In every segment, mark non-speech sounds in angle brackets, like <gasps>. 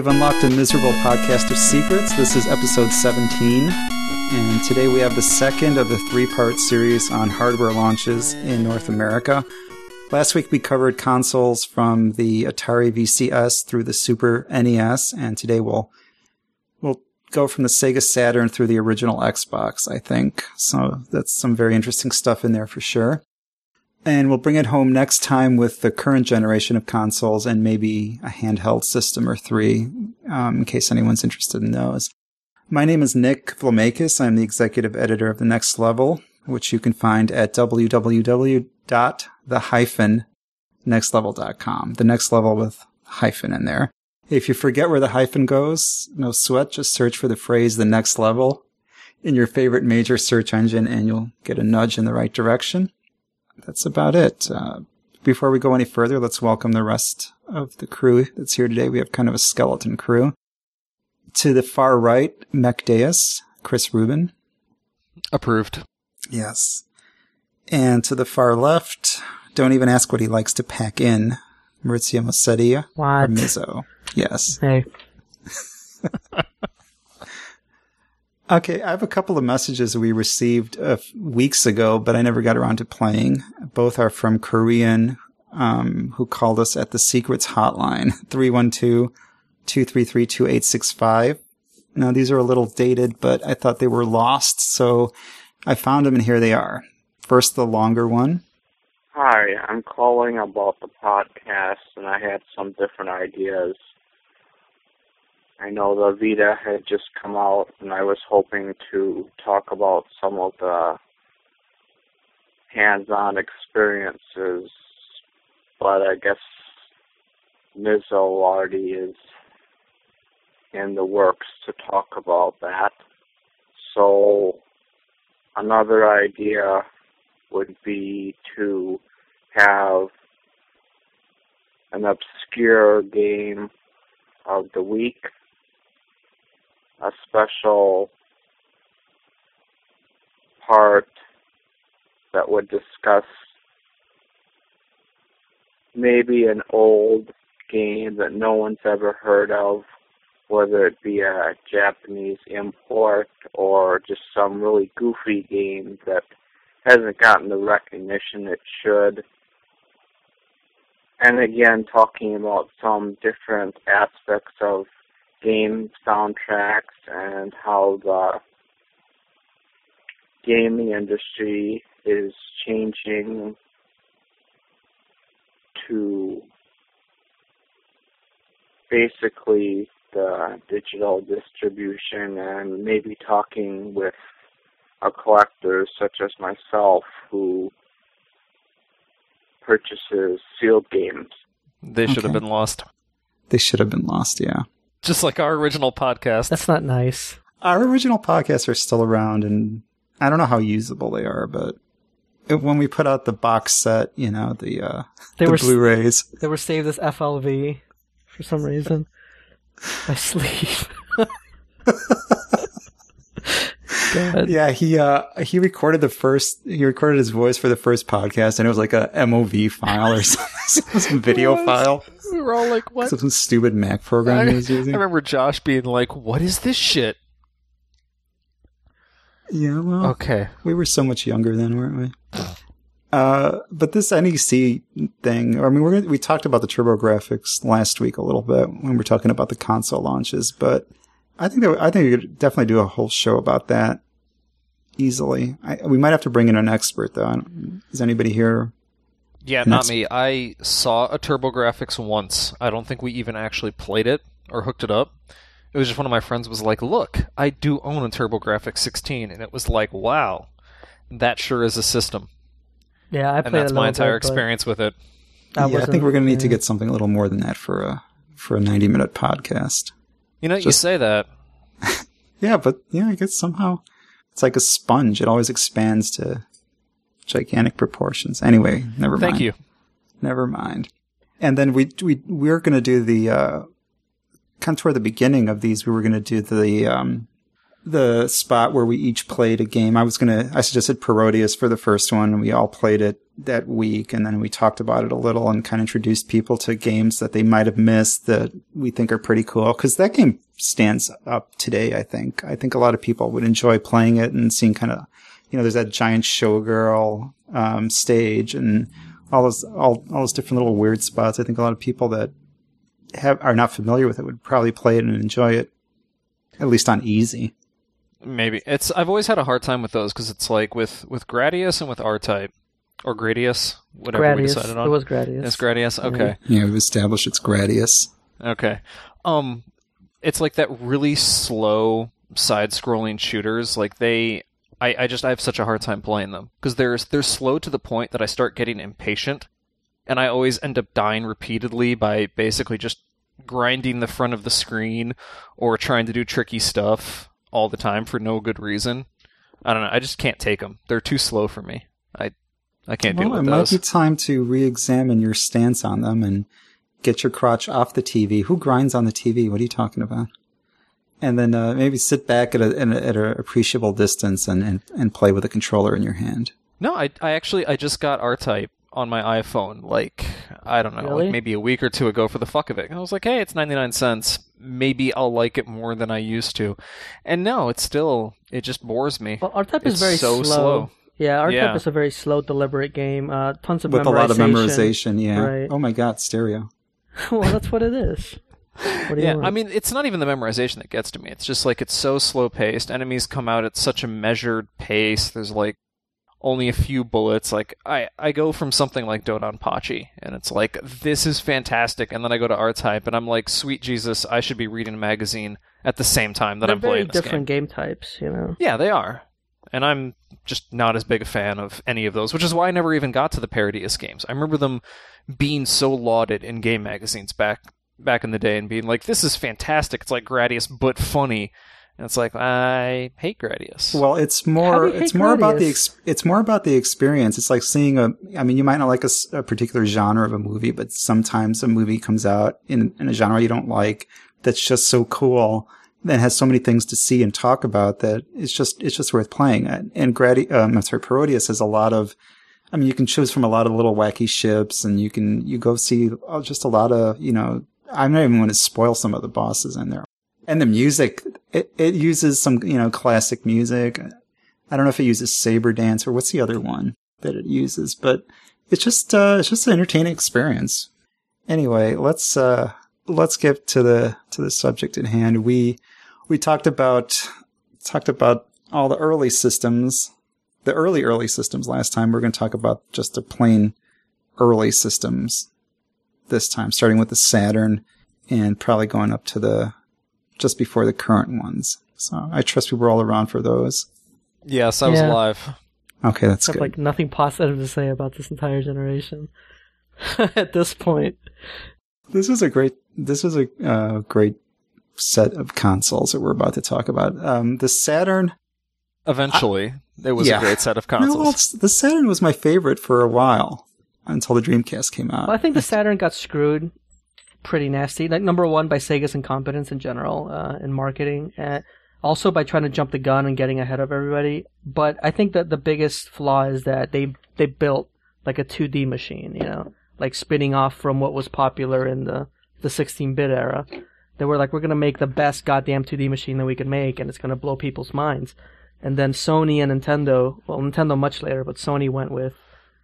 you've unlocked a miserable podcast of secrets. This is episode 17, and today we have the second of the three part series on hardware launches in North America. Last week we covered consoles from the Atari VCS through the Super NES, and today we'll we'll go from the Sega Saturn through the original Xbox, I think. So that's some very interesting stuff in there for sure. And we'll bring it home next time with the current generation of consoles and maybe a handheld system or three, um, in case anyone's interested in those. My name is Nick Vlamakis. I'm the executive editor of The Next Level, which you can find at www.the-nextlevel.com. The next level with hyphen in there. If you forget where the hyphen goes, no sweat, just search for the phrase the next level in your favorite major search engine and you'll get a nudge in the right direction that's about it. Uh, before we go any further, let's welcome the rest of the crew that's here today. We have kind of a skeleton crew. To the far right, Mechdeus, Chris Rubin. Approved. Yes. And to the far left, don't even ask what he likes to pack in, Maurizio Massetti. What? Mizzo. Yes. Hey. <laughs> Okay, I have a couple of messages we received uh, weeks ago, but I never got around to playing. Both are from Korean, um, who called us at the Secrets Hotline, <laughs> 312-233-2865. Now, these are a little dated, but I thought they were lost, so I found them and here they are. First, the longer one. Hi, I'm calling about the podcast, and I had some different ideas. I know the Vita had just come out, and I was hoping to talk about some of the hands-on experiences, but I guess Mizzo already is in the works to talk about that. So another idea would be to have an obscure game of the week a special part that would discuss maybe an old game that no one's ever heard of, whether it be a Japanese import or just some really goofy game that hasn't gotten the recognition it should. And again, talking about some different aspects of game soundtracks and how the gaming industry is changing to basically the digital distribution and maybe talking with a collector such as myself who purchases sealed games. They should Okay. have been lost. They should have been lost, yeah. Just like our original podcast. That's not nice. Our original podcasts are still around, and I don't know how usable they are, but when we put out the box set, you know, the uh, They the were Blu-rays, They were saved as FLV for some reason. I sleeve. <laughs> God. <laughs> yeah, he uh he recorded the first he recorded his voice for the first podcast, and it was like a MOV file or <laughs> something, some video was. file, we were all like, what? some stupid Mac program I, he was using. I remember Josh being like, what is this shit? Yeah, well, Okay. we were so much younger then, weren't we? Uh, but this NEC thing, I mean, we're we talked about the TurboGrafx last week a little bit when we were talking about the console launches, but I think that, I think we could definitely do a whole show about that easily. I, we might have to bring in an expert though. Mm-hmm. Is anybody here? Yeah, not that's- me. I saw a TurboGrafx once. I don't think we even actually played it or hooked it up. It was just one of my friends was like, "Look, I do own a TurboGrafx 16," and it was like, "Wow, that sure is a system." Yeah, I And played that's a my entire bit, experience with it. I yeah, I think we're going to need to get something a little more than that for a for a ninety minute podcast. You know, you say that. <laughs> Yeah, but yeah, I guess somehow it's like a sponge. It always expands to gigantic proportions. Anyway, never mind. Thank you. Never mind. And then we we we're going to do the uh kind of toward the beginning of these. We were going to do the um the spot where we each played a game. I was gonna, I suggested Parodius for the first one. We all played it that week, and then we talked about it a little and kind of introduced people to games that they might have missed that we think are pretty cool. Because that game stands up today. I think. I think a lot of people would enjoy playing it and seeing kind of, you know, there's that giant showgirl um, stage and all those all all those different little weird spots. I think a lot of people that have are not familiar with it would probably play it and enjoy it, at least on easy. Maybe it's. I've always had a hard time with those because it's like with with Gradius and with R Type or Gradius, whatever we decided on. It was Gradius. It's Gradius. Okay. Yeah, we've established it's Gradius. Okay. Um, it's like that really slow side-scrolling shooters. Like they, I, I just I have such a hard time playing them because they're they're slow to the point that I start getting impatient, and I always end up dying repeatedly by basically just grinding the front of the screen or trying to do tricky stuff all the time for no good reason. I don't know. I just can't take them. They're too slow for me. I I can't deal Well, it with might be time to re-examine your stance on them and get your crotch off the TV. Who grinds on the TV? What are you talking about? And then uh, maybe sit back at a, at a, at a appreciable distance and, and, and play with a controller in your hand. No, I I actually I just got R Type on my iPhone like I don't know, Really? like maybe a week or two ago for the fuck of it. And I was like, hey, it's ninety nine cents. Maybe I'll like it more than I used to. And no, it's still it just bores me. Well, R-Type is very so slow. slow. Yeah, R-Type is a very slow, deliberate game. Uh, tons of With a lot of memorization, yeah. Right. Oh my god, stereo. <laughs> well, that's what it is. What do Yeah, want? I mean, it's not even the memorization that gets to me. It's just like it's so slow paced. Enemies come out at such a measured pace. There's like only a few bullets. Like I, I go from something like Dodonpachi, and it's like this is fantastic, and then I go to R Type, and I'm like, sweet Jesus, I should be reading a magazine at the same time that They're I'm playing this different game. game. types, you know. Yeah, they are. And I'm just not as big a fan of any of those, which is why I never even got to the Parodius games. I remember them being so lauded in game magazines back back in the day and being like, "This is fantastic. It's like Gradius but funny." And it's like, I hate Gradius. Well, it's more it's hate more about the ex- it's more about the experience. It's like seeing a I mean, you might not like a particular genre of a movie, but sometimes a movie comes out in in a genre you don't like that's just so cool and has so many things to see and talk about that it's just it's just worth playing. And, and Gradi um, I'm sorry, Parodius has a lot of I mean, you can choose from a lot of little wacky ships and you can you go see uh, just a lot of, you know, I'm not even going to spoil some of the bosses in there. And the music, it, it uses some, you know, classic music. I don't know if it uses Saber Dance or what's the other one that it uses, but it's just, uh, it's just an entertaining experience. Anyway, let's, uh, let's get to the, to the subject at hand. We, we talked about, talked about all the early systems, the early, early systems last time. We're going to talk about just the plain early systems this time, starting with the Saturn and probably going up to the, just before the current ones. So I trust we were all around for those. yes, I was Yeah. alive. Okay, that's I have good. like nothing positive to say about this entire generation <laughs> at this point. this was a great. This was a uh, great set of consoles that we're about to talk about. Um, the Saturn. Eventually, it was Yeah. a great set of No, consoles. well, it's- the Saturn was my favorite for a while until the Dreamcast came out. Well, I think the Saturn got screwed pretty nasty. Like number one by Sega's incompetence in general uh, in marketing, and also by trying to jump the gun and getting ahead of everybody. But I think that the biggest flaw is that they they built like a 2D machine, you know, like spinning off from what was popular in the the 16-bit era. They were like, we're gonna make the best goddamn 2D machine that we can make, and it's gonna blow people's minds. And then Sony and Nintendo, well, Nintendo much later, but Sony went with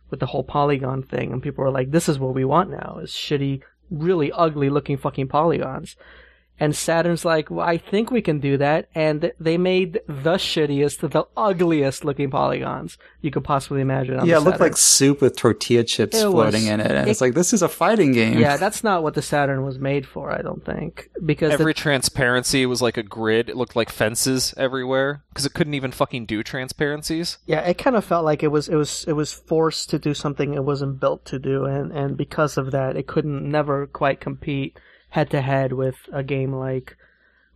with the whole polygon thing, and people were like, "This is what we want now: is shitty, really ugly looking fucking polygons." And Saturn's like, "Well, I think we can do that," and they made the shittiest, the ugliest looking polygons you could possibly imagine. On yeah, the it looked like soup with tortilla chips It floating was- in it, and it's like this is a fighting game. yeah, that's not what the Saturn was made for. I don't think because the- Every transparency was like a grid. It looked like fences everywhere because it couldn't even fucking do transparencies. Yeah, it kind of felt like it was it was it was forced to do something it wasn't built to do, and and because of that, it couldn't never quite compete head to head with a game like.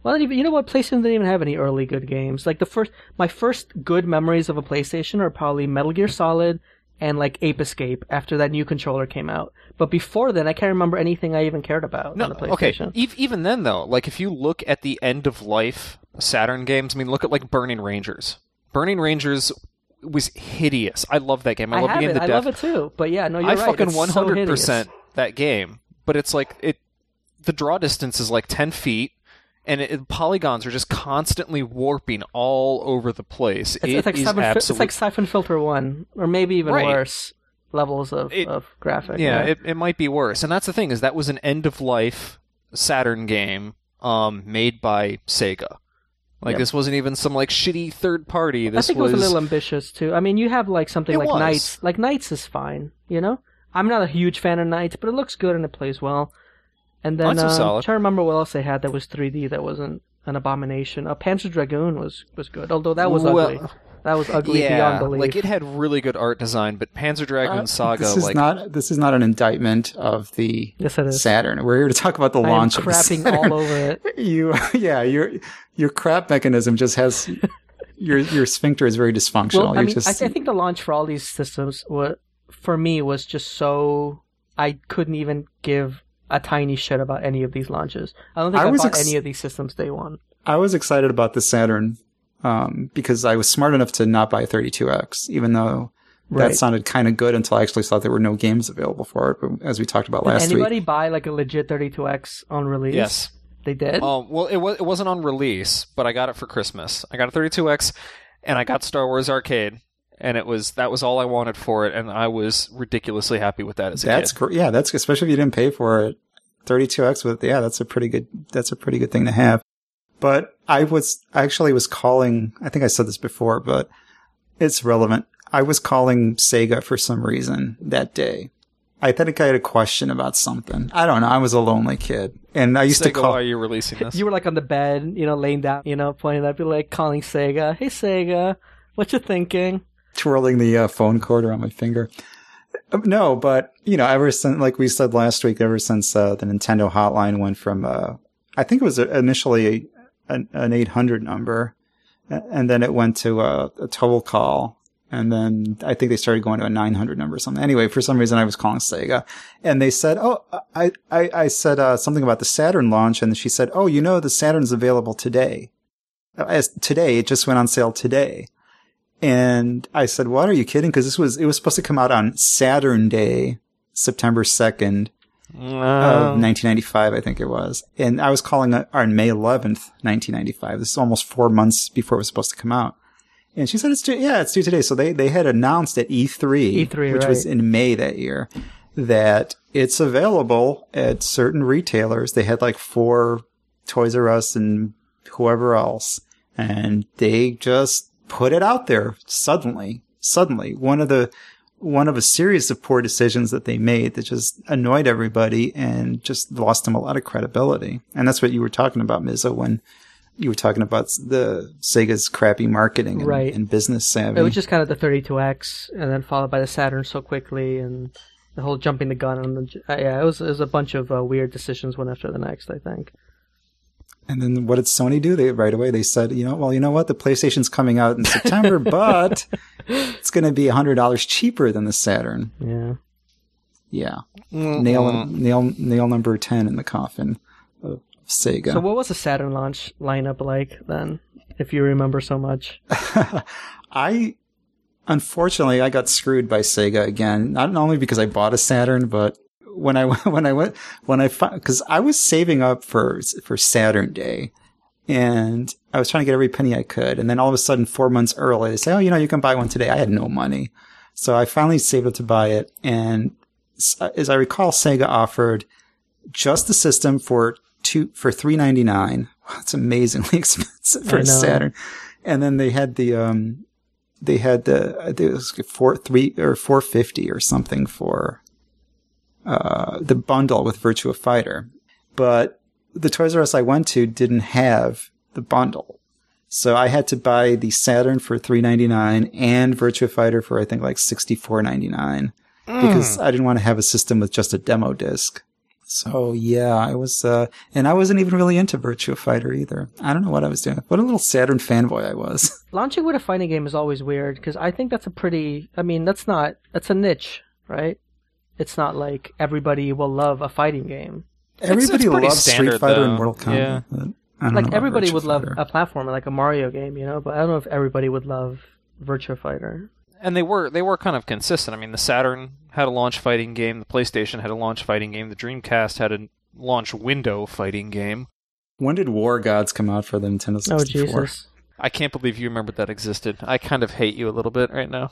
Well, you know what? PlayStation didn't even have any early good games. Like the first, my first good memories of a PlayStation are probably Metal Gear Solid and like Ape Escape. After that new controller came out, but before then, I can't remember anything I even cared about No, on the okay. PlayStation. E- even then, though, like if you look at the end of life Saturn games. I mean, look at like Burning Rangers. Burning Rangers was hideous. I love that game. I, I love the game I death. love it too. But yeah, no, you're I right. fucking It's hundred percent that game. But it's like it. The draw distance is like ten feet, and it, polygons are just constantly warping all over the place. It's, It it's like siphon, fi- it's like Siphon Filter One, or maybe even Right. worse levels of, It- of graphic. yeah, it, it might be worse. And that's the thing is that was an end of life Saturn game um, made by Sega. Like Yep. this wasn't even some like shitty third party. I This think it was a little ambitious too. I mean, you have like something It like was. NiGHTS. Like NiGHTS is fine, you know. I'm not a huge fan of NiGHTS, but it looks good and it plays well. And then NiGHTS uh, solid. I'm trying to remember what else they had that was 3D that wasn't an abomination. A Panzer Dragoon was was good, although that was Well, ugly. That was ugly beyond belief. like it had really good art design, but Panzer Dragoon Uh, Saga this is like not this is not an indictment of the yes, it is. Saturn. We're here to talk about the I am launch of the crapping Saturn. all over it. <laughs> You, yeah, your your crap mechanism just has your your sphincter is very dysfunctional. Well, I You're mean, just I, I think the launch for all these systems, wa for me, was just so I couldn't even give a tiny shit about any of these launches. I don't think I I, was bought ex- any of these systems day one. I was excited about the Saturn um, because I was smart enough to not buy a 32X, even though that sounded kind of good until I actually saw there were no games available for it. As we talked about Did last anybody week, anybody buy like a legit 32X on release? yes. They did? Um, well, it was it wasn't on release, but I got it for Christmas. I got a 32x, and I got Star Wars Arcade, and it was that was all I wanted for it, and I was ridiculously happy with that as a that's kid. great. Yeah, that's especially if you didn't pay for it. 32X with yeah, that's a pretty good. That's a pretty good thing to have. But I was I actually was calling. I think I said this before, but it's relevant. I was calling Sega for some reason that day. I think I had a question about something. I don't know. I was a lonely kid, and I used to call. why are you releasing this? You were like on the bed, you know, laying down, you know, pointing up, be like calling Sega. Hey Sega, what you thinking? Twirling the uh, phone cord around my finger. Uh, No, but you know, ever since, like we said last week, ever since uh, the Nintendo hotline went from, uh, I think it was initially an, an 800 number, and then it went to a, a total call, and then I think they started going to a 900 number or something. Anyway, for some reason, I was calling Sega, and they said, "Oh, I I, I said uh, something about the Saturn launch," and she said, "Oh, you know, the Saturn's available today." As today, it just went on sale today. And I said, "What are you kidding?" Because this was it was supposed to come out on Saturn Day, September second of Um, 1995, I think it was. And I was calling it on May 11th, 1995. This is almost four months before it was supposed to come out. And she said, "It's due, yeah, it's due today." So they they had announced at E3, E3, which was in May that year, that it's available at certain retailers. They had like four Toys R Us and whoever else, and they just put it out there suddenly. Suddenly, one of the one of a series of poor decisions that they made that just annoyed everybody and just lost them a lot of credibility. And that's what you were talking about, Mizzo, when you were talking about the Sega's crappy marketing and, Right. and business savvy. It was just kind of the 32X, and then followed by the Saturn so quickly, and the whole jumping the gun. on the, yeah, it was, it was a bunch of uh, weird decisions one after the next. I think. And then what did Sony do? They right away they said, you know, well, you know what, the PlayStation's coming out in September, <laughs> but it's going to be hundred dollars cheaper than the Saturn. Yeah. Yeah, mm, nail nail nail number ten in the coffin of Sega. So what was the Saturn launch lineup like then, if you remember so much? <laughs> I unfortunately I got screwed by Sega again. Not only because I bought a Saturn, but when I <laughs> when I went when I because I was saving up for for Saturn Day, and I was trying to get every penny I could, and then all of a sudden four months early they say, oh, you know, you can buy one today. I had no money, so I finally saved up to buy it, and as I recall, Sega offered just the system for two for three ninety nine. It's <laughs> amazingly <laughs> expensive for a. Saturn. And then they had the um, they had the I think it was four three or four fifty or something for uh the bundle with Virtua Fighter, but the Toys R Us I went to didn't have the bundle. So I had to buy the Saturn for three ninety nine and Virtua Fighter for I think like sixty four ninety nine because I didn't want to have a system with just a demo disc. So yeah, I was, uh, and I wasn't even really into Virtua Fighter either. I don't know what I was doing. What a little Saturn fanboy I was. <laughs> Launching with a fighting game is always weird because I think that's a pretty. I mean, that's not. That's a niche, right? It's not like everybody will love a fighting game. Everybody it's pretty loves Street Fighter though. and Mortal Kombat. Yeah. but I don't know like everybody Virtua would love a platformer like a Mario game, you know. But I don't know if everybody would love Virtua Fighter. and they were they were kind of consistent. I mean, the Saturn had a launch fighting game, the PlayStation had a launch fighting game, the Dreamcast had a launch window fighting game. When did War Gods come out for the Nintendo 64? Oh Jesus. I can't believe you remembered that existed. I kind of hate you a little bit right now.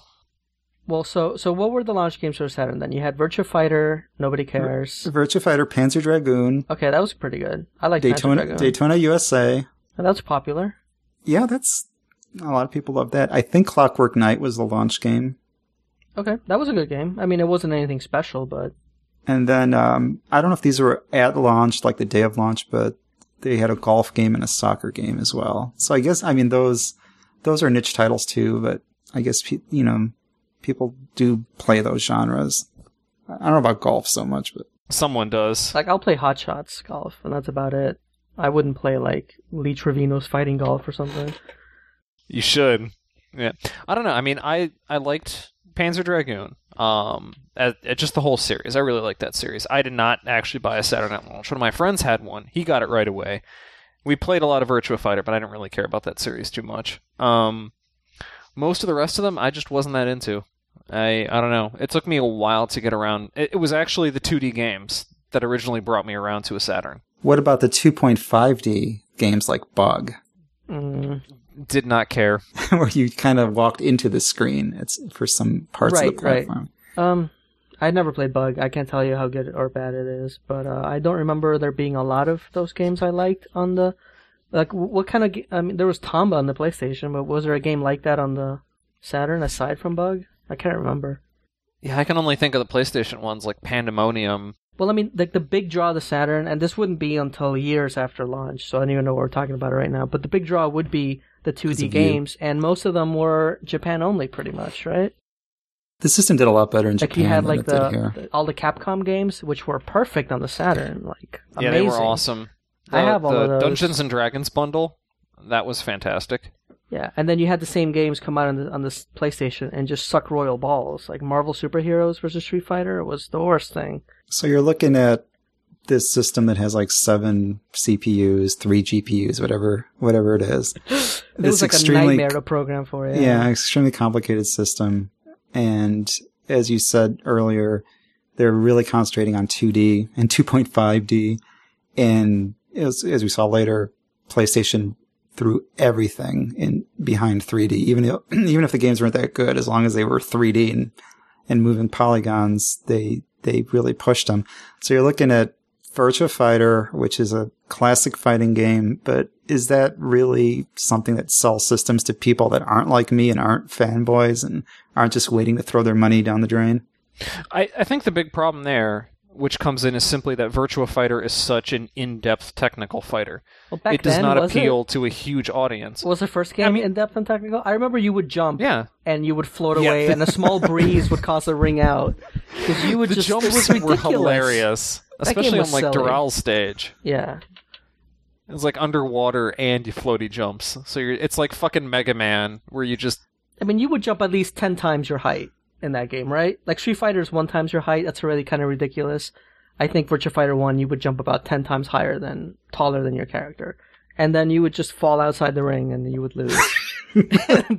Well, so so what were the launch games for Saturn then? You had Virtua Fighter, Nobody Cares. Virtua Fighter, Panzer Dragoon, Okay, that was pretty good. I like Daytona, Daytona USA. That was popular. Yeah, that's a lot of people love that. I think Clockwork Knight was the launch game, Okay, that was a good game. I mean, it wasn't anything special, but and then um, I don't know if these were at launch, like the day of launch, but they had a golf game and a soccer game as well. So I guess I mean those those are niche titles too, but I guess you know people do play those genres. I don't know about golf so much, but Someone does. like I'll play Hot Shots golf, and that's about it. I wouldn't play like Lee Trevino's fighting golf or something. You should. Yeah. I don't know. I mean, I I liked Panzer Dragoon. Um, at, at just the whole series. I really liked that series. I did not actually buy a Saturn Night launch. One of my friends had one. He got it right away. We played a lot of Virtua Fighter, but I didn't really care about that series too much. Um, most of the rest of them, I just wasn't that into. I I don't know. It took me a while to get around. It, it was actually the 2D games that originally brought me around to a Saturn. what about the 2.5D games like Bug, Mm, Did not care. <laughs> where you kind of walked into the screen? It's for some parts of Right, the right. platform. um, I never played Bug. I can't tell you how good or bad it is, but uh, I don't remember there being a lot of those games I liked on the. Like, what kind of? I mean, there was Tomba on the PlayStation, but was there a game like that on the Saturn aside from Bug? I can't remember. Yeah, I can only think of the PlayStation ones like Pandemonium. Well, I mean, like the big draw of the Saturn, and this wouldn't be until years after launch, so I don't even know what we're talking about right now. But the big draw would be the 2D of you. games, and most of them were Japan only, pretty much, right? The system did a lot better in Japan. Like you had than like the, the- all the Capcom games, which were perfect on the Saturn, like amazing. Yeah, amazing. they were awesome. I The- have all the of those. Dungeons and Dragons bundle. That was fantastic. Yeah, and then you had the same games come out on the on the PlayStation and just suck royal balls, like Marvel Superheroes versus Street Fighter was the worst thing. So you're looking at this system that has like seven CPUs, three GPUs, whatever, whatever it is. <gasps> It This was like a nightmare to program for. Yeah. yeah, extremely complicated system. And as you said earlier, they're really concentrating on 2D and 2.5D. And as, as we saw later, PlayStation threw everything in behind 3D, even if, <clears throat> even if the games weren't that good, as long as they were 3D and, and moving polygons, they, they really pushed them. So you're looking at Virtua Fighter, which is a classic fighting game, but is that really something that sells systems to people that aren't like me and aren't fanboys and aren't just waiting to throw their money down the drain? I, I think the big problem there, which comes in, is simply that Virtua Fighter is such an in-depth technical fighter. Well, back it does then, not appeal to a huge audience. It, was the first game I mean, in depth and technical? I remember you would jump. Yeah. And you would float Yeah. away, and a small <laughs> breeze would cause a ring out. Because you would the just jumps it was were ridiculous. hilarious, That especially on like. Dural's stage. Yeah. It's like underwater and you floaty jumps. So you're, it's like fucking Mega Man, where you just I mean, you would jump at least ten times your height in that game, right? Like Street Fighter is one times your height. That's already kind of ridiculous. I think Virtua Fighter One, you would jump about ten times higher than taller than your character, and then you would just fall outside the ring and you would lose. <laughs> <laughs>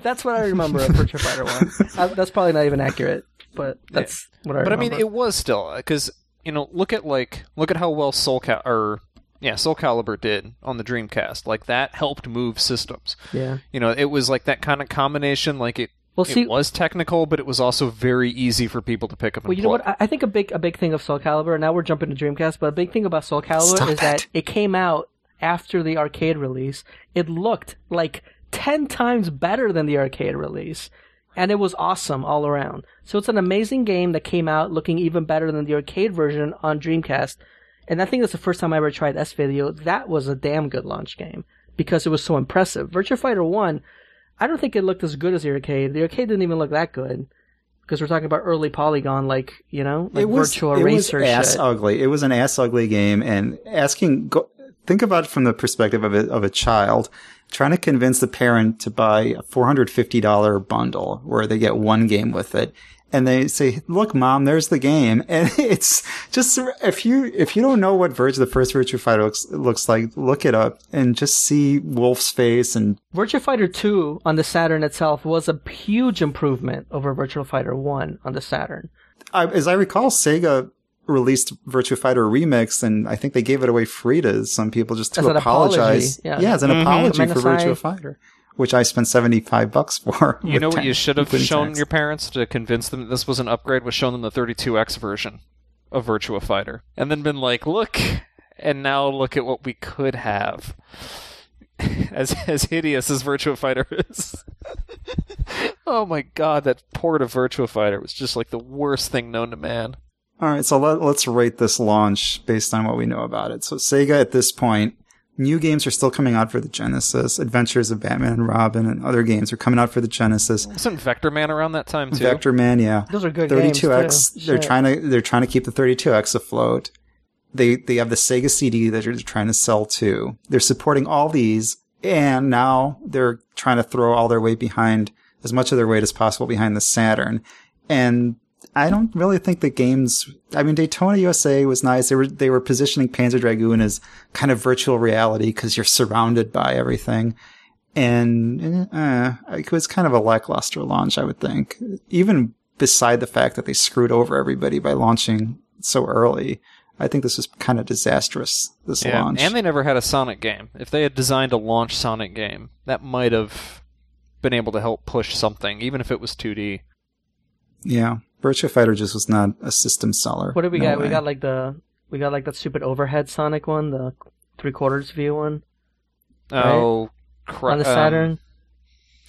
that's what I remember of Virtua Fighter One. That's probably not even accurate, but that's what I remember. But I mean, it was still because you know, look at like look at how well Soul Cal or yeah, Soul Calibur did on the Dreamcast. Like that helped move systems. yeah. You know, it was like that kind of combination. Like it, Well, see, it was technical, but it was also very easy for people to pick up and Well, you know play. what? I, I think a big a big thing of Soul Calibur. And now we're jumping to Dreamcast, but a big thing about Soul Calibur Stop is that it. it came out after the arcade release. It looked like ten times better than the arcade release, and it was awesome all around. So it's an amazing game that came out looking even better than the arcade version on Dreamcast. And I think that's the first time I ever tried S Video. That was a damn good launch game because it was so impressive. Virtua Fighter One. I don't think it looked as good as the arcade. The arcade didn't even look that good because we're talking about early polygon, like you know, like it was, virtual it racer was ass shit. ugly. It was an ass ugly game, and asking, go, think about it from the perspective of a, of a child trying to convince the parent to buy a four hundred fifty dollar bundle where they get one game with it, and they say, "Look, mom, there's the game." And <laughs> it's just if you if you don't know what Virtua the first Virtua Fighter looks looks like, look it up and just see Wolf's face and Virtua Fighter 2 on the Saturn itself was a huge improvement over Virtua Fighter 1 on the Saturn. I, as I recall, Sega released Virtua Fighter Remix, and I think they gave it away free to some people just to As apologize. apology, yeah. as an Mhm. apology for Menasai. Virtua Fighter, which I spent seventy five bucks <laughs> for. You know what you should have shown tax. your parents to convince them that this was an upgrade was shown them the 32X version of Virtua Fighter. And then been like, look, and now look at what we could have. <laughs> As as hideous as Virtua Fighter <laughs> is. oh my god, that port of Virtua Fighter was just like the worst thing known to man. All right, so let, let's rate this launch based on what we know about it. So Sega at this point, new games are still coming out for the Genesis. Adventures of Batman and Robin and other games are coming out for the Genesis. Wasn't Vector Man around that time too? Vector Man, yeah. Those are good games, 32X, too. they're Shit. trying to they're trying to keep the 32X afloat. They they have the Sega CD that they're trying to sell too. They're supporting all these and now they're trying to throw all their weight behind as much of their weight as possible behind the Saturn. And I don't really think the games. I mean, Daytona USA was nice. They were they were positioning Panzer Dragoon as kind of virtual reality because you're surrounded by everything, and uh, it was kind of a lackluster launch. I would think, even beside the fact that they screwed over everybody by launching so early. I think this was kind of disastrous. This Yeah, launch, and they never had a Sonic game. If they had designed a launch Sonic game, that might have been able to help push something, even if it was 2D. yeah, Virtua Fighter just was not a system seller. What did we No got? We got like the we got like that stupid overhead Sonic one, the three quarters view one Oh, cra- on the um, Saturn.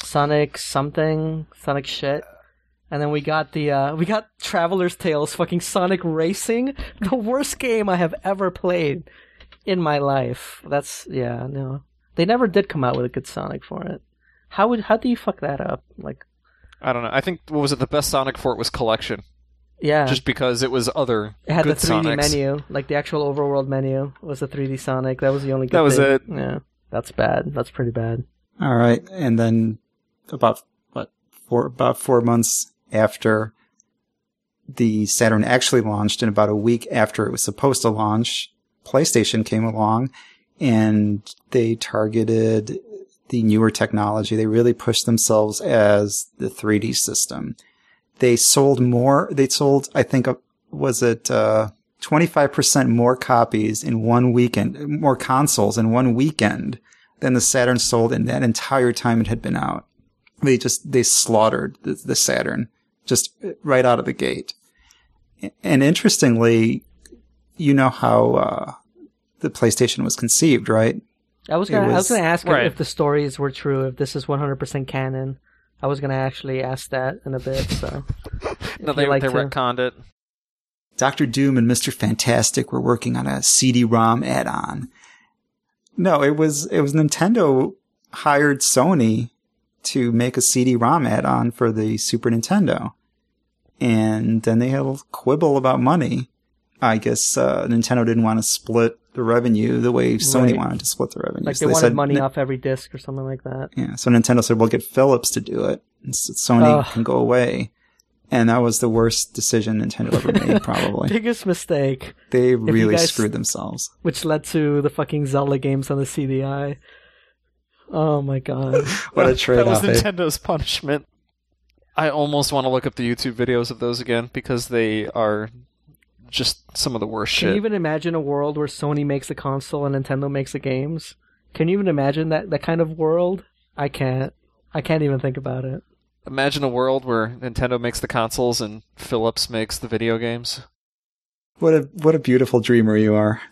Sonic something, Sonic shit. And then we got the uh we got Traveller's Tales fucking Sonic Racing, <laughs> the worst game I have ever played in my life. That's yeah, no. They never did come out with a good Sonic for it. How would how do you fuck that up? Like I don't know. I think what was it? The best Sonic for it was Collection, yeah. just because it was other It had good the 3D Sonics. menu, like the actual overworld menu was the 3D Sonic. That was the only good That was thing. it. Yeah, that's bad. That's pretty bad. All right, and then about what four about four months after the Saturn actually launched, and about a week after it was supposed to launch, PlayStation came along, and they targeted the newer technology. They really pushed themselves as the 3D system. They sold more. They sold, I think, uh, was it uh, 25% more copies in one weekend, more consoles in one weekend than the Saturn sold in that entire time it had been out. They just, they slaughtered the, the Saturn just right out of the gate. And interestingly, you know how, uh, the PlayStation was conceived, right? I was gonna I was was- gonna ask if- Right. if the stories were true, if this is 100% canon. I was gonna actually ask that in a bit. So <laughs> No, they like they to- retconned it. Doctor Doom and Mister Fantastic were working on a CD-ROM add-on. No, it was it was Nintendo hired Sony to make a CD-ROM add-on for the Super Nintendo, and then they had a quibble about money. I guess uh, Nintendo didn't want to split the revenue the way Sony Right. wanted to split the revenue. like So they wanted said, money "N- off every disc or something like that. Yeah, so Nintendo said, "We'll get Philips to do it, and s- Sony Ugh. can go away." And that was the worst decision Nintendo ever made, <laughs> probably. Biggest mistake, They really guys- screwed themselves. which led to the fucking Zelda games on the CDI. Oh my god. <laughs> What a that was off. Nintendo's punishment. I almost want to look up the YouTube videos of those again because they are just some of the worst shit. Can you even imagine a world where Sony makes a console and Nintendo makes the games? Can you even imagine that that kind of world? I can't. I can't even think about it. Imagine a world where Nintendo makes the consoles and Philips makes the video games. What a what a beautiful dreamer you are.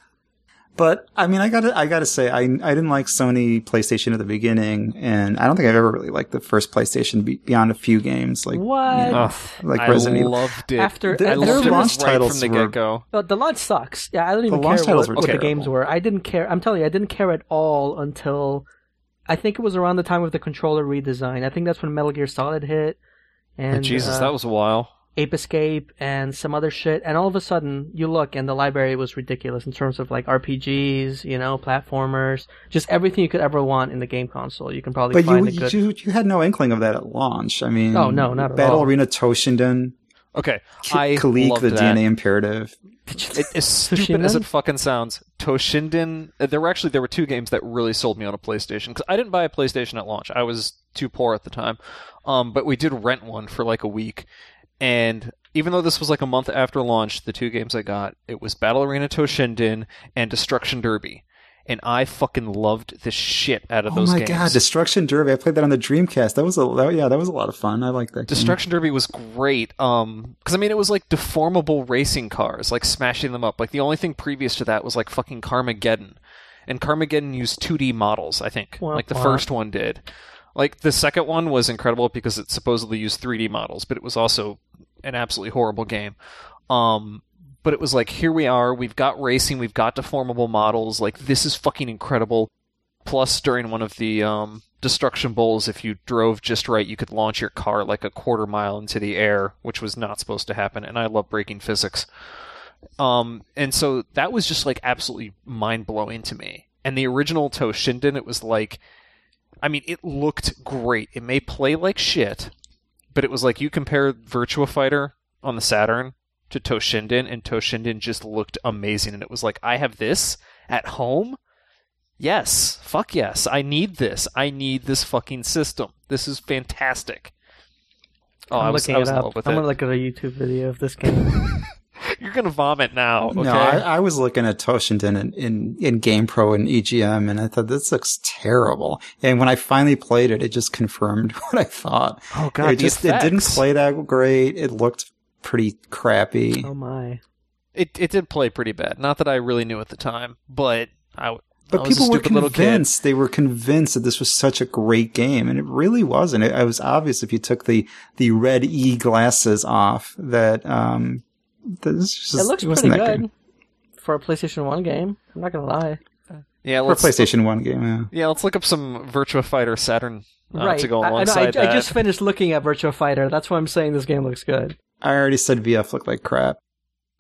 But I mean, I gotta I gotta say, I I didn't like Sony PlayStation at the beginning, and I don't think I've ever really liked the first PlayStation be- beyond a few games, like What? you know, Ugh, like I Resident Evil. loved it. After- I their loved it launch right titles from the were- get go. No, the launch sucks. Yeah, I don't even The care what, what the games were. I didn't care. I'm telling you, I didn't care at all until I think it was around the time of the controller redesign. I think that's when Metal Gear Solid hit, and Jesus, uh, that was a while. Ape Escape and some other shit. And all of a sudden, you look and the library was ridiculous in terms of like RPGs, you know, platformers, just everything you could ever want in the game console. You can probably But find you, a good. you you had no inkling of that at launch. I mean, Oh, no, not at Battle all. Arena Toshinden. Okay, I Kileak, loved the that. DNA imperative. It, <laughs> as stupid as it fucking sounds, Toshinden. uh, There were actually there were two games that really sold me on a PlayStation because I didn't buy a PlayStation at launch. I was too poor at the time, um, but we did rent one for like a week, and even though this was like a month after launch, the two games I got it was Battle Arena Toshinden and Destruction Derby, and I fucking loved the shit out of Oh those games. Oh my god, Destruction Derby! I played that on the Dreamcast. That was a that, yeah, that was a lot of fun. I like that. game. Destruction Derby was great. Um, because I mean, it was like deformable racing cars, like smashing them up. Like the only thing previous to that was like fucking Carmageddon, and Carmageddon used 2D models. I think, Wah, like the wah. first one did. Like the second one was incredible because it supposedly used 3D models, but it was also an absolutely horrible game. Um, but it was like here we are, we've got racing, we've got deformable models. Like this is fucking incredible. Plus, during one of the um, destruction bowls, if you drove just right, you could launch your car like a quarter mile into the air, which was not supposed to happen. And I love breaking physics. Um, and so that was just like absolutely mind blowing to me. And the original Toshinden, it was like, I mean, it looked great. It may play like shit, but it was like you compare Virtua Fighter on the Saturn to Toshinden, and Toshinden just looked amazing. And it was like, I have this at home. Yes, fuck yes. I need this. I need this fucking system. This is fantastic. Oh, I'm I was, looking I was it up. I'm it. gonna look at a YouTube video of this game. <laughs> <laughs> You're gonna vomit now. Okay. No, I, I was looking at Toshinden in, in, in GamePro and EGM, and I thought this looks terrible. And when I finally played it, it just confirmed <laughs> what I thought. oh god, it the just it didn't play that great. It looked pretty crappy. oh my! It it did play pretty bad. Not that I really knew at the time, but I. But I people were stupid little kid. convinced. They were convinced that this was such a great game, and it really wasn't. It, it was obvious if you took the the red E glasses off that um, this just, it looks wasn't pretty that good for a PlayStation One game. I'm not gonna lie. Yeah, For a let's PlayStation One game, yeah. yeah, let's look up some Virtua Fighter Saturn uh, right. to go I- I, alongside I, that. I just finished looking at Virtua Fighter. That's why I'm saying this game looks good. I already said VF looked like crap.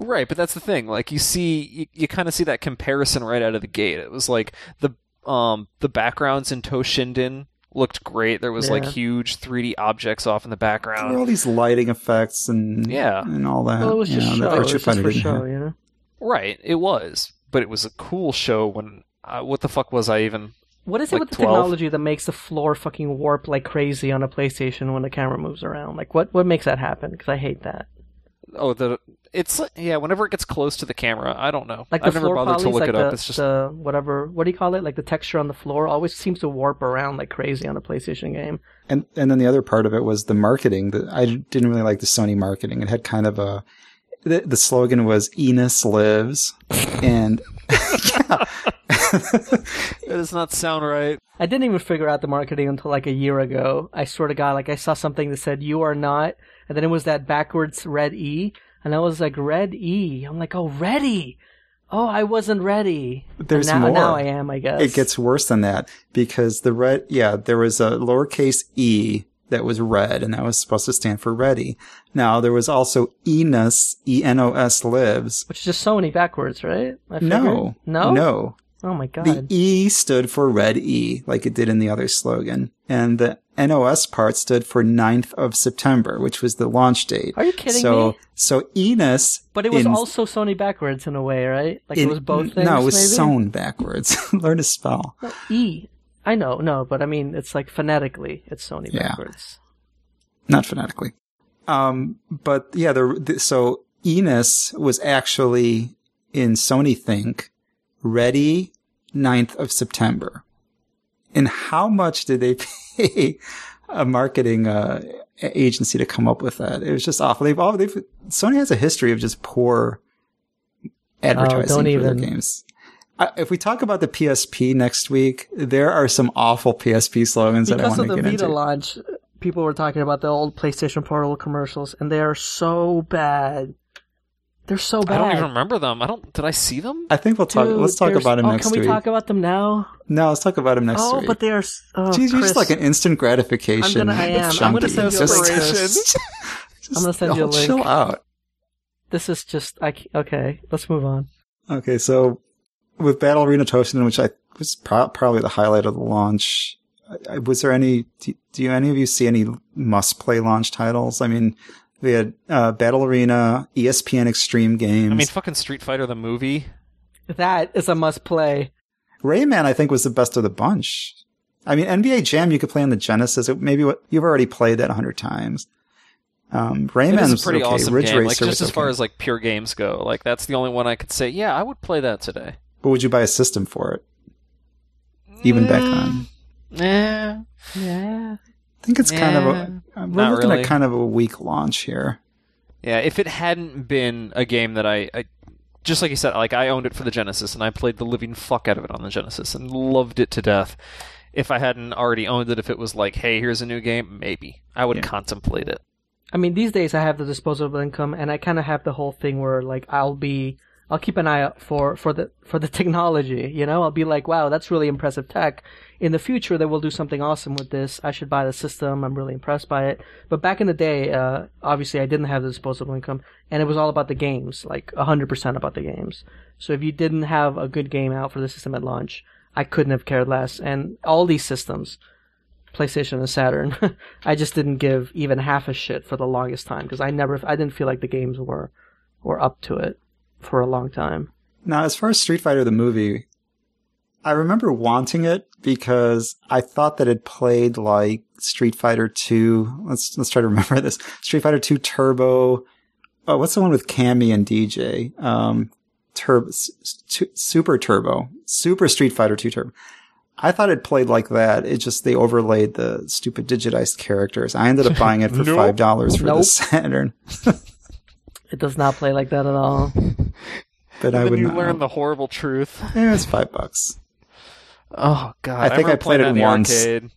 Right, but that's the thing. Like you see, you, you kind of see that comparison right out of the gate. It was like the um the backgrounds in Toshinden looked great. There was like huge 3D objects off in the There were background. all these lighting effects and Yeah. and all that. Well, it was you just know, show. It was just for show, you know. Right, it was, but it was a cool show. When uh, what the fuck was I even? What is it Like with the 12? technology that makes the floor fucking warp like crazy on a PlayStation when the camera moves around? Like, what what makes that happen? Because I hate that. Oh, the it's yeah. Whenever it gets close to the camera, I don't know. Like the I've never floor bothered polys, to look like it the, up. It's just the whatever. What do you call it? Like the texture on the floor always seems to warp around like crazy on a PlayStation game. And and then the other part of it was the marketing. That I didn't really like the Sony marketing. It had kind of a the, the slogan was "Enos lives," and <laughs> it does not sound right. I didn't even figure out the marketing until like a year ago. I swear to God, like I saw something that said "You are not," and then it was that backwards red E, and I was like, "Red E." I'm like, "Oh, ready." Oh, I wasn't ready. There's now, more. Now I am, I guess. it gets worse than that because the red. Yeah, there was a lowercase e that was red, and that was supposed to stand for ready. Now there was also Enos, E N O S lives. Which is just so many backwards, right? No, No. no. Oh my God. The E stood for red E, like it did in the other slogan. And the NOS part stood for 9th of September, which was the launch date. Are you kidding so, me? So Enos. But it was in- also Sony backwards in a way, right? Like in- it was both things. No, it was maybe? sewn backwards. <laughs> Learn to spell. No, E. I know, no, but I mean, it's like phonetically, it's Sony Yeah. backwards. Not phonetically. Um, but yeah, the, the, so Enos was actually in Sony Think ready 9th of September. And how much did they <laughs> pay <laughs> a marketing, uh, agency to come up with that? It was just awful. They've all, they've, Sony has a history of just poor advertising Oh, for their games. If we talk about the PSP next week, there are some awful PSP slogans that I Because want of to the get Vita into. launch, people were talking about the old PlayStation Portable commercials, and they are so bad. They're so bad. I don't even remember them. I don't. Did I see them? I think we'll talk. Dude, let's talk about them oh, next week. Can we week. talk about them now? no, let's talk about them next oh, week. Oh, but they are. s- Oh, Jeez, you're just like an instant gratification. I'm gonna- I am. I'm gonna send you a Just- link. just- <laughs> I'm gonna send you a oh, link. Chill out. This is just. I c- okay. Let's move on. Okay, so with Battle Arena Toshinden, which I was pro- probably the highlight of the launch, I- I- was there any? Do, do you any of you see any must-play launch titles? I mean, We had uh, Battle Arena, ESPN Extreme Games. I mean, fucking Street Fighter the movie. That is a must play. Rayman, I think, was the best of the bunch. I mean, NBA Jam you could play on the Genesis. It, maybe what you've already played that a hundred times. Um, It Rayman's is a pretty okay. awesome Ridge game. Like just was as far as like pure games go, like that's the only one I could say. Yeah, I would play that today. But would you buy a system for it? Even back Mm. then, Yeah. Yeah. I think it's kind of a. uh, We're looking really. at kind of a weak launch here. Yeah, if it hadn't been a game that I, I just like you said, like I owned it for the Genesis and I played the living fuck out of it on the Genesis and loved it to death. If I hadn't already owned it, if it was like, hey, here's a new game, maybe I would Yeah. contemplate it. I mean, these days I have the disposable income, and I kind of have the whole thing where like I'll be, I'll keep an eye out for for the for the <laughs> technology. You know, I'll be like, wow, that's really impressive tech. In the future, they will do something awesome with this. I should buy the system. I'm really impressed by it. But back in the day, uh, obviously, I didn't have the disposable income, and it was all about the games, like hundred percent about the games. So if you didn't have a good game out for the system at launch, I couldn't have cared less. And all these systems, PlayStation and Saturn. <laughs> I just didn't give even half a shit for the longest time because I never, I didn't feel like the games were, were up to it for a long time. Now, as far as Street Fighter the movie, I remember wanting it because I thought that it played like Street Fighter 2. Let's let's try to remember <laughs> this. Street Fighter 2 Turbo. Oh, what's the one with Cammy and DJ? Um, Turbo, Super Turbo, Super Street Fighter 2 Turbo. I thought it played like that. It just they overlaid the stupid digitized characters. I ended up <laughs> buying it for Nope. five dollars for the Saturn, <laughs> It does not play like that at all. <laughs> but I then would you not. learn the horrible truth. Eh, it's five bucks. Oh god, I think I remember played it that in the once. Arcade.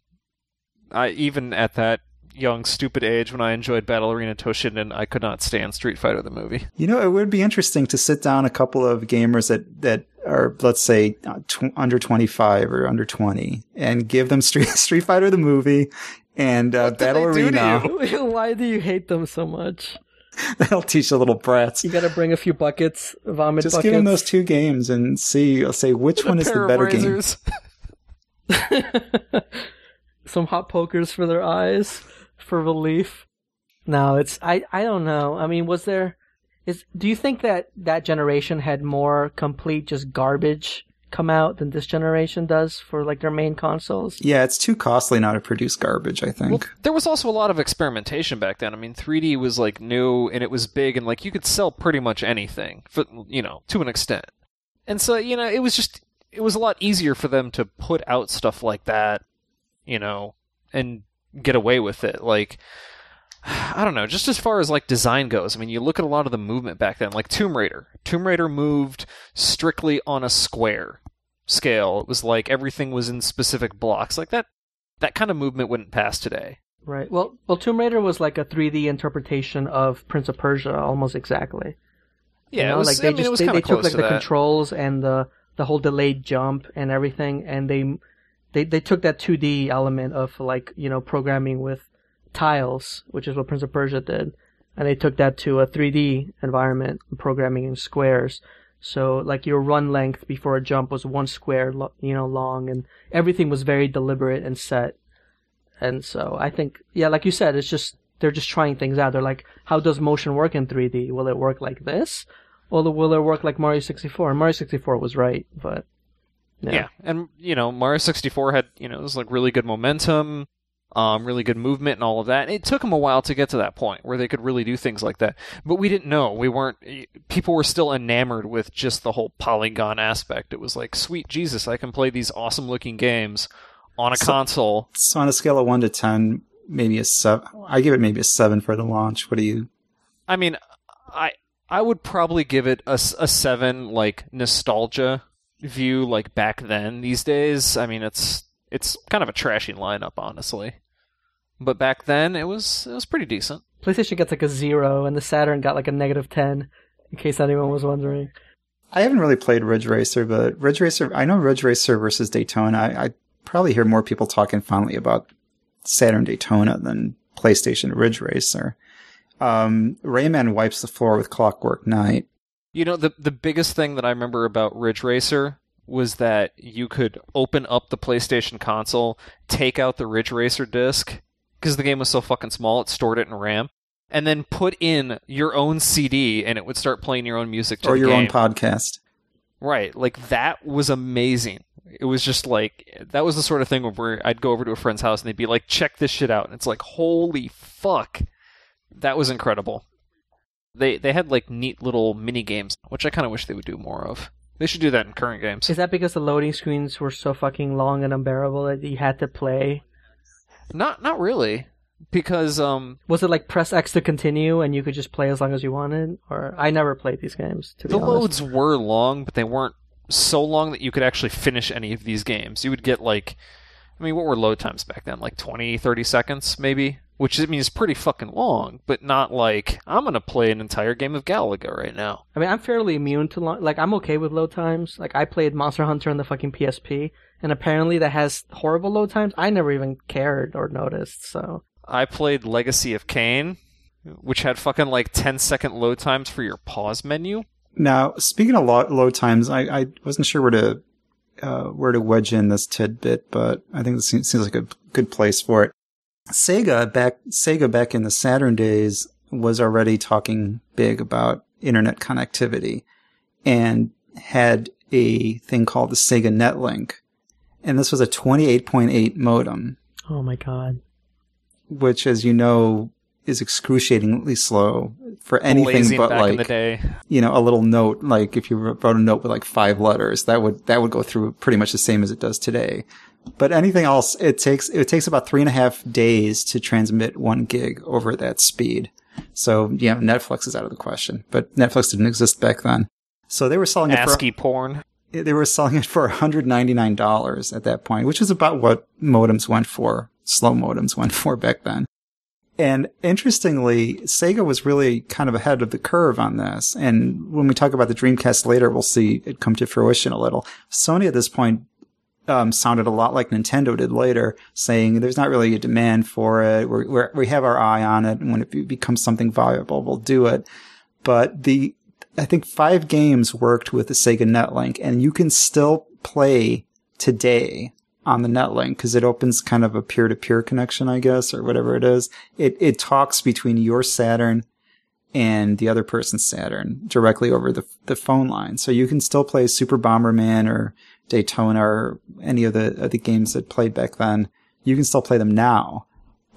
I even at that young stupid age when I enjoyed Battle Arena Toshinden, I could not stand Street Fighter the movie. You know, it would be interesting to sit down a couple of gamers that, that are, let's say, uh, tw- under 25 or under 20 and give them <laughs> Street, Street Fighter the movie and uh, What did Battle they do to Arena. <laughs> Why do you hate them so much? <laughs> That'll teach the little brats. You gotta bring a few buckets, vomit Just buckets. give them those two games and see, I'll say which one is the better game. <laughs> <laughs> Some hot pokers for their eyes for relief. No, it's I I don't know. I mean, was there is do you think that that generation had more complete just garbage come out than this generation does for like their main consoles? Yeah, it's too costly now to produce garbage, I think. Well, there was also a lot of experimentation back then. I mean, 3D was like new and it was big, and like you could sell pretty much anything, for, you know, to an extent. And so, you know, it was just it was a lot easier for them to put out stuff like that, you know, and get away with it. Like, <sighs> I don't know, just as far as like design goes. I mean, you look at a lot of the movement back then, like Tomb Raider. Tomb Raider moved strictly on a square scale. It was like everything was in specific blocks. Like that that kind of movement wouldn't pass today. Right. Well, well, Tomb Raider was like a 3D interpretation of Prince of Persia, almost exactly. Yeah, you know? it was, like they I mean, just it was they, they took like to the that. controls and the the whole delayed jump and everything, and they they they took that 2D element of like you know programming with tiles, which is what Prince of Persia did, and they took that to a 3D environment, programming in squares. So like your run length before a jump was one square, you know, long, and everything was very deliberate and set. And so I think, yeah, like you said, it's just they're just trying things out. They're like, how does motion work in 3D? Will it work like this, or will it work like Mario 64? And Mario 64 was right, but yeah, Yeah. and you know, Mario 64 had you know it was like really good momentum, um, really good movement and all of that. It took them a while to get to that point where they could really do things like that, but we didn't know. We weren't. People were still enamored with just the whole polygon aspect. It was like, sweet Jesus, I can play these awesome looking games on a So- console. So on a scale of one to 10, maybe a seven. I give it maybe a seven for the launch. What do you? I mean, I I would probably give it a, a seven, like nostalgia view, like back then. These days, I mean, it's it's kind of a trashy lineup, honestly. But back then, it was it was pretty decent. PlayStation gets like a zero, and the Saturn got like a negative 10. In case anyone was wondering. I haven't really played Ridge Racer, but Ridge Racer, I know Ridge Racer versus Daytona. I, I probably hear more people talking fondly about Saturn Daytona than PlayStation Ridge Racer. Um, Rayman wipes the floor with Clockwork Knight. You know, the the biggest thing that I remember about Ridge Racer was that you could open up the PlayStation console, take out the Ridge Racer disc because the game was so fucking small, it stored it in RAM, and then put in your own CD and it would start playing your own music to or your own podcast. Right. Like that was amazing. It was just like that was the sort of thing where I'd go over to a friend's house and they'd be like, "Check this shit out," and it's like, "Holy fuck!" That was incredible. They they had like neat little mini games, which I kind of wish they would do more of. They should do that in current games. Is that because the loading screens were so fucking long and unbearable that you had to play? Not not really, because um Was it like press X to continue and you could just play as long as you wanted? Or I never played these games. To be the loads were long, but they weren't so long that you could actually finish any of these games. You would get like, I mean, what were load times back then? Like 20, 30 seconds, maybe? Which I mean is pretty fucking long, but not like I'm gonna play an entire game of Galaga right now. I mean, I'm fairly immune to long. Like, I'm okay with load times. Like, I played Monster Hunter on the fucking PSP, and apparently that has horrible load times. I never even cared or noticed. So I played Legacy of Kain, which had fucking like 10 second load times for your pause menu. Now, speaking of lo- load times, I, I wasn't sure where to uh, where to wedge in this tidbit, but I think this seems, seems like a good place for it. Sega back Sega back in the Saturn days was already talking big about internet connectivity and had a thing called the Sega Netlink. And this was a 28.8 modem, oh my god, which as you know is excruciatingly slow for anything Blazing but back like in the day. you know, a little note, like if you wrote a note with like five letters, that would, that would go through pretty much the same as it does today. But anything else, it takes, it takes about three and a half days to transmit one gig over that speed. So, yeah, Netflix is out of the question, but Netflix didn't exist back then. So they were selling it for, porn. they were selling it for $199 at that point, which is about what modems went for, slow modems went for back then. And interestingly, Sega was really kind of ahead of the curve on this. And when we talk about the Dreamcast later, we'll see it come to fruition a little. Sony at this point um, sounded a lot like Nintendo did later, saying there's not really a demand for it. We're, we're, we have our eye on it, and when it becomes something viable, we'll do it. But the I think five games worked with the Sega Netlink, and you can still play today on the Netlink because it opens kind of a peer-to-peer connection, I guess, or whatever it is. It it talks between your Saturn and the other person's Saturn directly over the the phone line, so you can still play Super Bomberman or Daytona or any of the of the games that played back then. You can still play them now.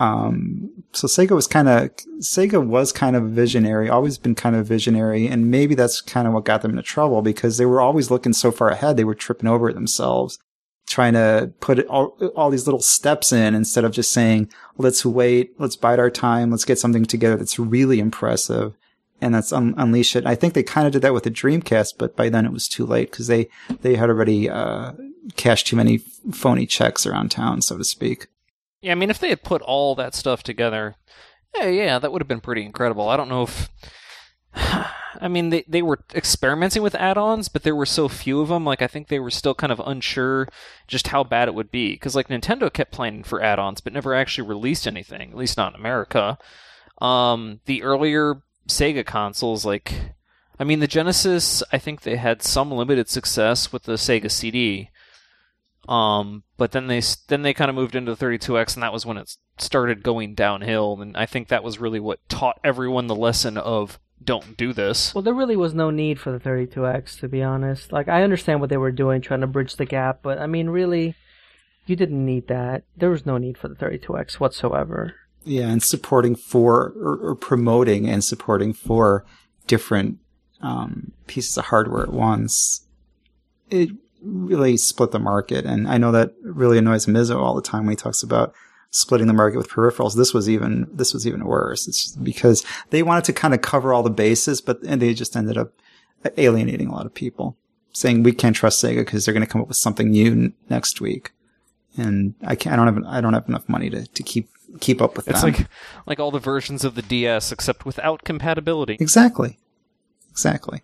Um, so Sega was kind of Sega was kind of visionary, always been kind of visionary, and maybe that's kind of what got them into trouble because they were always looking so far ahead. They were tripping over themselves, trying to put all all these little steps in instead of just saying, "Let's wait, let's bide our time, let's get something together that's really impressive." And that's un- unleash it. I think they kind of did that with the Dreamcast, but by then it was too late because they they had already uh, cashed too many phony checks around town, so to speak. Yeah, I mean, if they had put all that stuff together, yeah, yeah, that would have been pretty incredible. I don't know if. <sighs> I mean, they, they were experimenting with add ons, but there were so few of them. Like, I think they were still kind of unsure just how bad it would be. Because, like, Nintendo kept planning for add ons, but never actually released anything, at least not in America. Um, the earlier Sega consoles, like, I mean, the Genesis, I think they had some limited success with the Sega CD. Um, but then they then they kind of moved into the 32X, and that was when it started going downhill. And I think that was really what taught everyone the lesson of don't do this. Well, there really was no need for the 32X, to be honest. Like, I understand what they were doing, trying to bridge the gap, but I mean, really, you didn't need that. There was no need for the 32X whatsoever. Yeah, and supporting for or, or promoting and supporting for different um, pieces of hardware at once. It really split the market, and I know that really annoys Mizzo all the time when he talks about splitting the market with peripherals. This was even this was even worse. It's just because they wanted to kind of cover all the bases, but and they just ended up alienating a lot of people, saying we can't trust Sega because they're going to come up with something new n- next week, and I can't. I don't have I don't have enough money to to keep keep up with that. It's them. like like all the versions of the DS except without compatibility. Exactly. Exactly.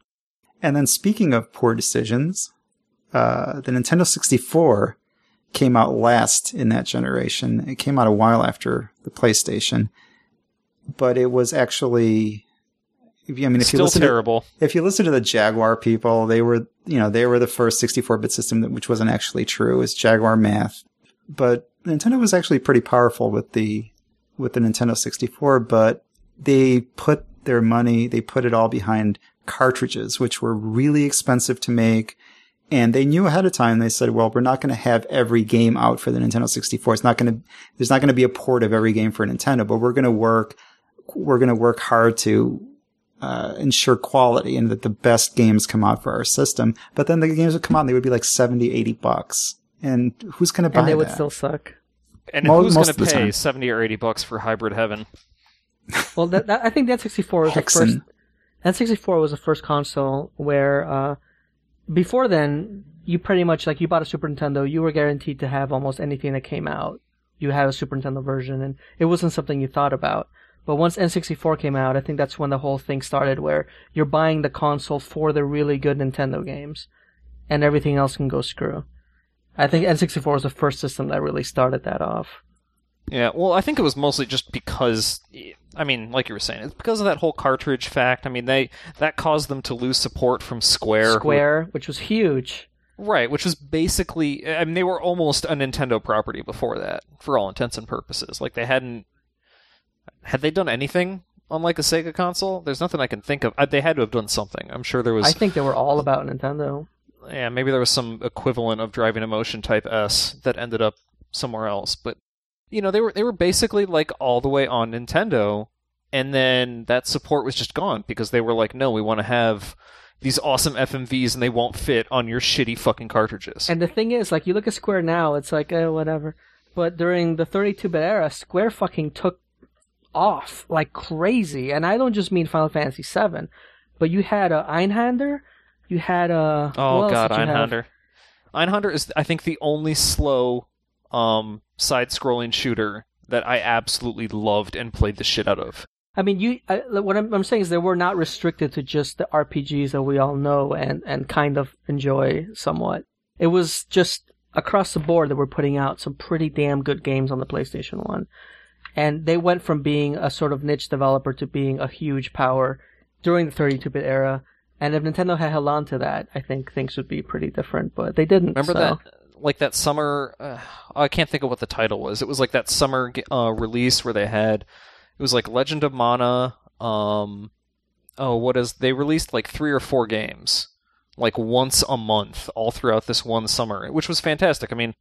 And then speaking of poor decisions, uh, the Nintendo 64 came out last in that generation. It came out a while after the PlayStation, but it was actually, if you, I mean, if you Still listen to, terrible. if you listen to the Jaguar people, they were, you know, they were the first 64-bit system that, which wasn't actually true. It was Jaguar math. But Nintendo was actually pretty powerful with the, with the Nintendo 64, but they put their money, they put it all behind cartridges, which were really expensive to make. And they knew ahead of time, they said, well, we're not going to have every game out for the Nintendo 64. It's not going to, there's not going to be a port of every game for Nintendo, but we're going to work, we're going to work hard to uh, ensure quality and that the best games come out for our system. But then the games would come out and they would be like 70, 80 bucks. And who's going to buy that? and they would that? still suck. And Mo- who's going to pay time. 70 or 80 bucks for Hybrid Heaven? <laughs> Well, that, that, I think that 64 was the first. N64 was the first console where, uh, before then, you pretty much like you bought a Super Nintendo, you were guaranteed to have almost anything that came out. You had a Super Nintendo version, and it wasn't something you thought about. But once N64 came out, I think that's when the whole thing started, where you're buying the console for the really good Nintendo games, and everything else can go screw. I think N64 was the first system that really started that off. Yeah, well, I think it was mostly just because, I mean, like you were saying, it's because of that whole cartridge fact. I mean, they that caused them to lose support from Square. who- Square, which was huge. right? Which was basically, I mean, they were almost a Nintendo property before that, for all intents and purposes. Like they hadn't, had they done anything on like a Sega console? There's nothing I can think of. Uh, They had to have done something. I'm sure there was. I think they were all about Nintendo. yeah, maybe there was some equivalent of Driving Emotion Type S that ended up somewhere else. But you know, they were they were basically like all the way on Nintendo, and then that support was just gone because they were like, no, we want to have these awesome FMVs, and they won't fit on your shitty fucking cartridges. And the thing is, like, you look at Square now, it's like, eh, whatever. But during the 32-bit era, Square fucking took off like crazy. And I don't just mean Final Fantasy VII, but you had a Einhander, you had a oh god, you have? Einhander. Einhander is, I think, the only slow um, side-scrolling shooter that I absolutely loved and played the shit out of. I mean, you. I, what I'm, I'm saying is they were not restricted to just the RPGs that we all know and and kind of enjoy somewhat. It was just across the board that we're putting out some pretty damn good games on the PlayStation One, and they went from being a sort of niche developer to being a huge power during the 32-bit era. And if Nintendo had held on to that, I think things would be pretty different. But they didn't. Remember so- that, like that summer? Uh, I can't think of what the title was. It was like that summer uh, release where they had. It was like Legend of Mana. Um, oh, what is? They released like three or four games, like once a month, all throughout this one summer, which was fantastic. I mean,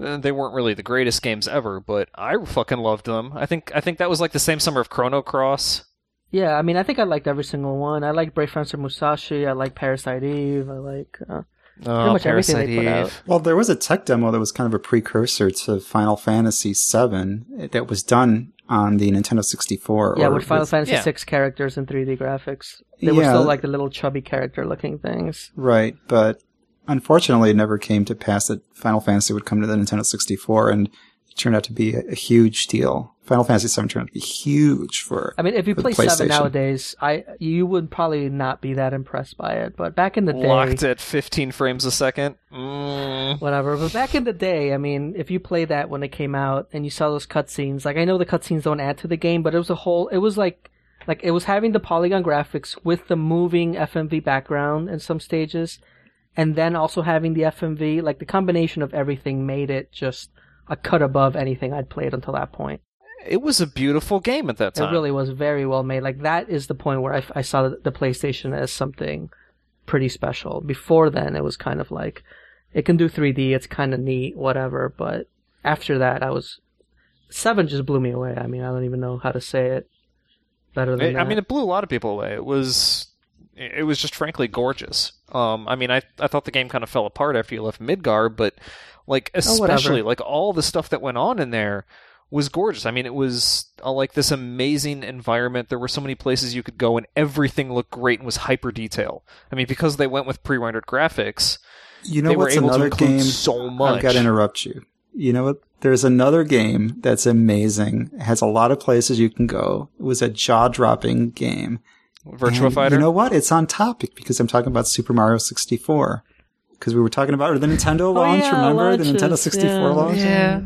uh, they weren't really the greatest games ever, but I fucking loved them. I think I think that was like the same summer of Chrono Cross. Yeah, I mean, I think I liked every single one. I like Brave Fencer Musashi. I like Parasite Eve. I like. Uh, Oh, much everything they Parasite put out. Well, there was a tech demo that was kind of a precursor to Final Fantasy VII that was done on the Nintendo 64. Yeah, or with Final with- Fantasy yeah. VI characters and 3D graphics. They were still like the little chubby character looking things. Right, but unfortunately, it never came to pass that Final Fantasy would come to the Nintendo 64, and it turned out to be a, a huge deal. Final Fantasy VII turned out to be huge for. I mean, if you play Seven nowadays, I you would probably not be that impressed by it. But back in the day, Locked at 15 frames a second. Mm. whatever. But back in the day, I mean, if you played that when it came out and you saw those cutscenes, like I know the cutscenes don't add to the game, but it was a whole. It was like, like it was having the polygon graphics with the moving FMV background in some stages, and then also having the FMV. Like the combination of everything made it just a cut above anything I'd played until that point. It was a beautiful game at that time. It really was very well made. Like that is the point where I, I saw the, PlayStation as something pretty special. Before then, it was kind of like it can do 3D. It's kind of neat, whatever. But after that, I was seven just blew me away. I mean, I don't even know how to say it better than It- that. I mean, it blew a lot of people away. It was, it was just frankly gorgeous. Um, I mean, I I thought the game kind of fell apart after you left Midgar, but like Oh, especially like all the stuff that went on in there was gorgeous. I mean, it was uh, like this amazing environment. There were so many places you could go, and everything looked great and was hyper detail. I mean, because they went with pre-rendered graphics, You know they were what's able to another include game? so much. I've got to interrupt you. You know what? There's another game that's amazing. It has a lot of places you can go. It was a jaw-dropping game. Virtua And Fighter. You know what? It's on topic because I'm talking about Super Mario 64. Because we were talking about the Nintendo launch. Oh, yeah, remember the Nintendo 64 yeah. launch? yeah.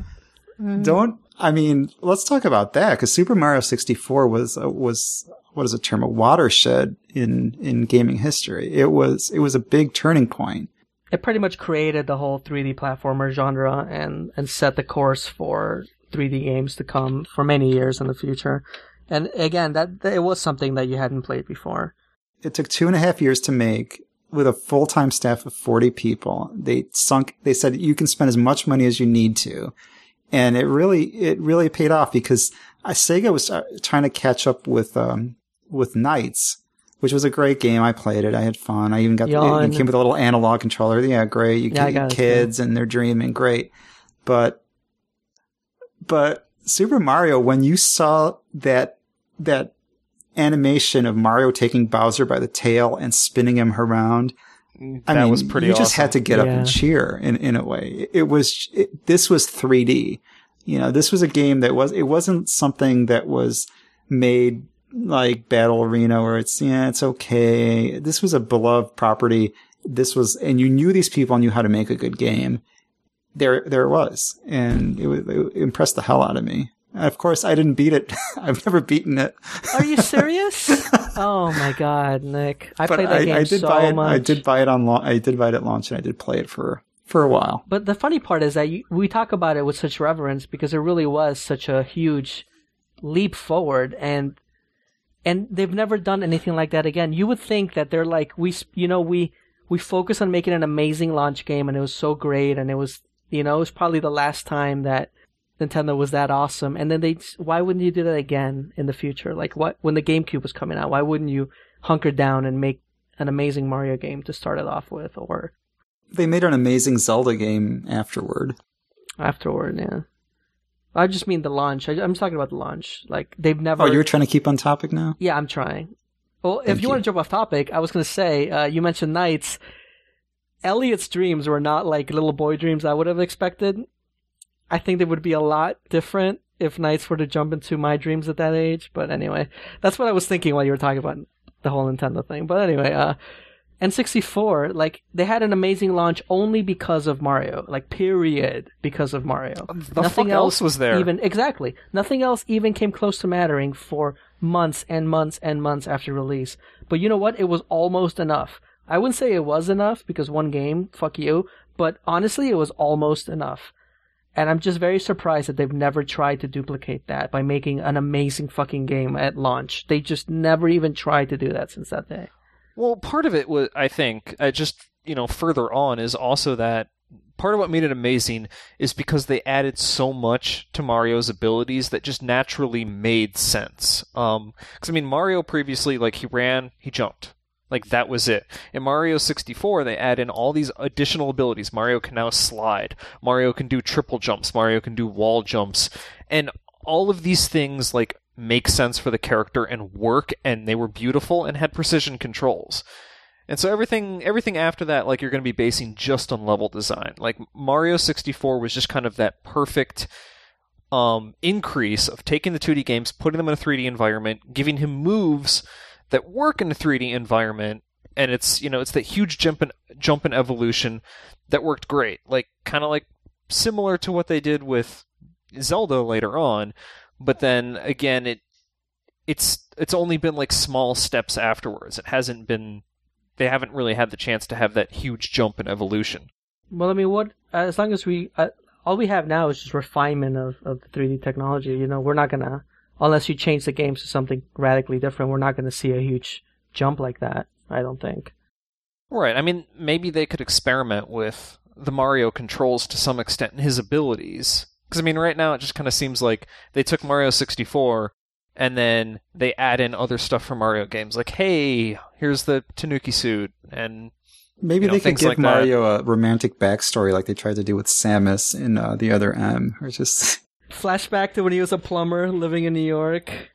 Don't. I mean, let's talk about that because Super Mario 64 was uh, was what is a term? A watershed in in gaming history. It was it was a big turning point. it pretty much created the whole 3D platformer genre and and set the course for 3D games to come for many years in the future. And again, that, that it was something that you hadn't played before. It took two and a half years to make with a full time staff of 40 people. They sunk, they said you can spend as much money as you need to. And it really, it really paid off because uh, Sega was uh, trying to catch up with, um, with NiGHTS, which was a great game. I played it. I had fun. I even got, the, it came with a little analog controller. Yeah, great. You Yeah, I get got it, kids and they're dreaming. Great. But, but Super Mario, when you saw that, that animation of Mario taking Bowser by the tail and spinning him around, Mm-hmm. I that mean, was pretty You awesome. just had to get up and cheer in, in a way. It was, it, this was 3D. You know, this was a game that was, it wasn't something that was made like Battle Arena where it's, yeah, it's okay. This was a beloved property. This was, and you knew these people knew how to make a good game. There, there it was. And it, it impressed the hell out of me. Of course, I didn't beat it. <laughs> I've never beaten it. Are you serious? <laughs> oh my god, Nick! I but played that I, game I did so buy it. much. I did buy it on. Launch, I did buy it at launch, and I did play it for for a while. But the funny part is that you, we talk about it with such reverence because it really was such a huge leap forward, and and they've never done anything like that again. You would think that they're like we, you know, we we focus on making an amazing launch game, and it was so great, and it was, you know, it was probably the last time that Nintendo was that awesome. And then they, why wouldn't you do that again in the future? Like what when the GameCube was coming out, why wouldn't you hunker down and make an amazing Mario game to start it off with, or They made an amazing Zelda game afterward. afterward? Yeah. I just mean the launch. I, I'm just talking about the launch. Like they've never. Oh, you're trying to keep on topic now. Yeah, I'm trying. Well, if you, you. want to jump off topic, I was going to say uh, you mentioned NiGHTS. Elliot's dreams were not like little boy dreams I would have expected. I think they would be a lot different if NiGHTS were to jump into my dreams at that age. But anyway, that's what I was thinking while you were talking about the whole Nintendo thing. But anyway, uh, N64, like they had an amazing launch only because of Mario. Like period, because of Mario. The fuck else was there? Even exactly, nothing else even came close to mattering for months and months and months after release. But you know what? It was almost enough. I wouldn't say it was enough because one game, fuck you. But honestly, it was almost enough. And I'm just very surprised that they've never tried to duplicate that by making an amazing fucking game at launch. They just never even tried to do that since that day. Well, part of it was, I think, uh, just you know, further on is also that part of what made it amazing is because they added so much to Mario's abilities that just naturally made sense. Um, because I mean, Mario previously, like he ran, he jumped. Like that was it. In Mario 64, they add in all these additional abilities. Mario can now slide. Mario can do triple jumps. Mario can do wall jumps. And all of these things like make sense for the character and work and they were beautiful and had precision controls. And so everything everything after that like you're going to be basing just on level design. Like Mario 64 was just kind of that perfect um, increase of taking the 2D games, putting them in a 3D environment, giving him moves that work in a 3D environment, and it's you know it's that huge jump in jump in evolution that worked great, like kind of like similar to what they did with Zelda later on, but then again it it's it's only been like small steps afterwards. It hasn't been they haven't really had the chance to have that huge jump in evolution. Well, I mean, what as long as we uh, all we have now is just refinement of of the 3D technology. You know, we're not gonna unless you change the games to something radically different. We're not gonna see a huge jump like that. I don't think. Right. I mean, maybe they could experiment with the Mario controls to some extent and his abilities. Because, I mean, right now it just kind of seems like they took Mario 64 and then they add in other stuff from Mario games. Like, hey, here's the Tanuki suit. And, Maybe You know, they could give like that. Mario a romantic backstory like they tried to do with Samus in uh, the other M, or just <laughs> Flashback to when he was a plumber living in New York.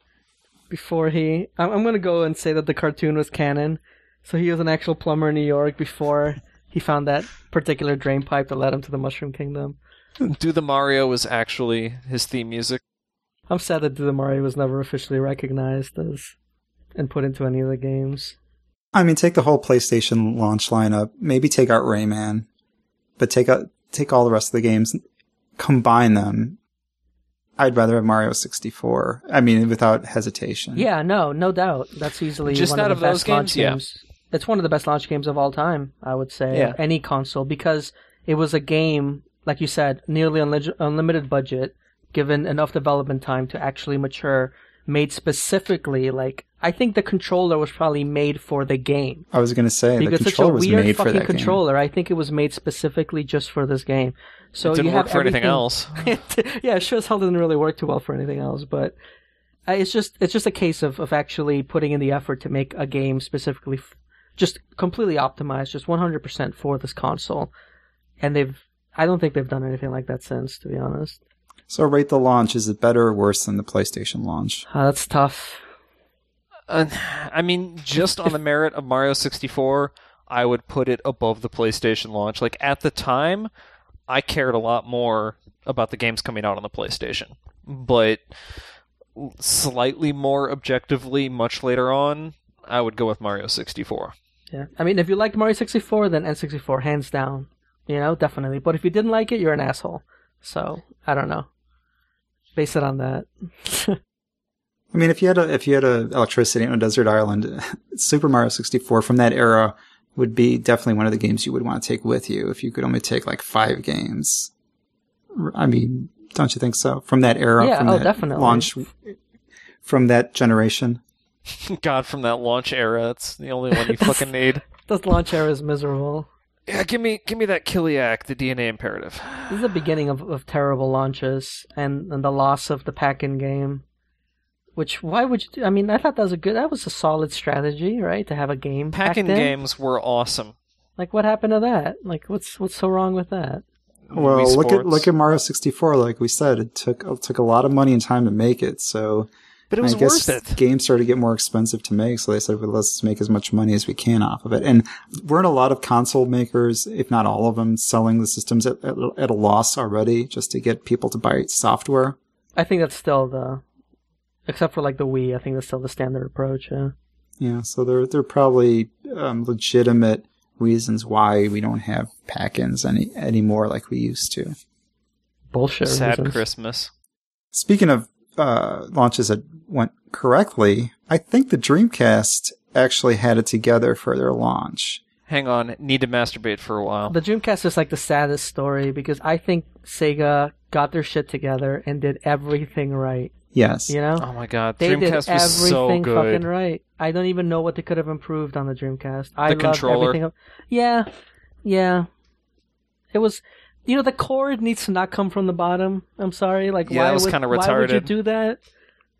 Before he, I'm, I'm gonna go and say that the cartoon was canon. So he was an actual plumber in New York before he found that particular drain pipe that led him to the Mushroom Kingdom. Do the Mario was actually his theme music. I'm sad that Do the Mario was never officially recognized as and put into any of the games. I mean, take the whole PlayStation launch lineup. Maybe take out Rayman, but take out take all the rest of the games, combine them. I'd rather have Mario 64. I mean, without hesitation. Yeah, no, no doubt. That's easily Just one out of of the those best launch games, yeah. games. It's one of the best launch games of all time, I would say. Yeah. Any console because it was a game, like you said, nearly unli- unlimited budget, given enough development time to actually mature made specifically like I think the controller was probably made for the game. I was going to say because the such a controller was weird made for fucking that controller. I think it was made specifically just for this game. So it didn't you have work for anything else. <laughs> yeah, it sure as hell didn't really work too well for anything else. But uh, it's just it's just a case of, of actually putting in the effort to make a game specifically, f- just completely optimized, just 100% for this console. And they've I don't think they've done anything like that since, to be honest. So rate the launch. Is it better or worse than the PlayStation launch? Uh, that's tough. Uh, I mean, just on the merit of Mario 64, I would put it above the PlayStation launch. Like at the time, I cared a lot more about the games coming out on the PlayStation, but slightly more objectively, much later on, I would go with Mario 64. Yeah, I mean, if you liked Mario 64, then N64 hands down. You know, definitely. But if you didn't like it, you're an asshole. So I don't know. Base it on that. <laughs> I mean, if you had a if you had a electricity on a desert island, <laughs> Super Mario 64 from that era would be definitely one of the games you would want to take with you if you could only take like five games. I mean, don't you think so? From that era, Yeah, from oh, that definitely. launch, from that generation. <laughs> God, from that launch era, it's the only one you fucking need. <laughs> this launch era is miserable. Yeah, give me give me that Kileak, the DNA imperative. This is the beginning of, of terrible launches and, and the loss of the pack-in game. Which why would you? Do? I mean, I thought that was a good. That was a solid strategy, right? To have a game Packing packed games were awesome. Like, what happened to that? Like, what's what's so wrong with that? Well, Wii look at look at Mario 64. Like we said, it took it took a lot of money and time to make it. So but it was I guess worth it. games started to get more expensive to make, so they said, well, let's make as much money as we can off of it. And weren't a lot of console makers, if not all of them, selling the systems at, at, at a loss already just to get people to buy software? I think that's still the, except for like the Wii. I think that's still the standard approach. Yeah. Yeah, so there there are probably um, legitimate reasons why we don't have pack-ins any anymore like we used to. Bullshit. Sad reasons. Christmas. Speaking of uh, launches that went correctly, I think the Dreamcast actually had it together for their launch. Hang on, need to masturbate for a while. The Dreamcast is like the saddest story because I think Sega got their shit together and did everything right. Yes. You know, Oh my god, they did Dreamcast was so everything good. fucking right. I don't even know what they could have improved on the Dreamcast. I The loved controller. everything. Yeah, yeah. It was, you know, the cord needs to not come from the bottom. I'm sorry. Like, Yeah, why it was would kinda why would you do that?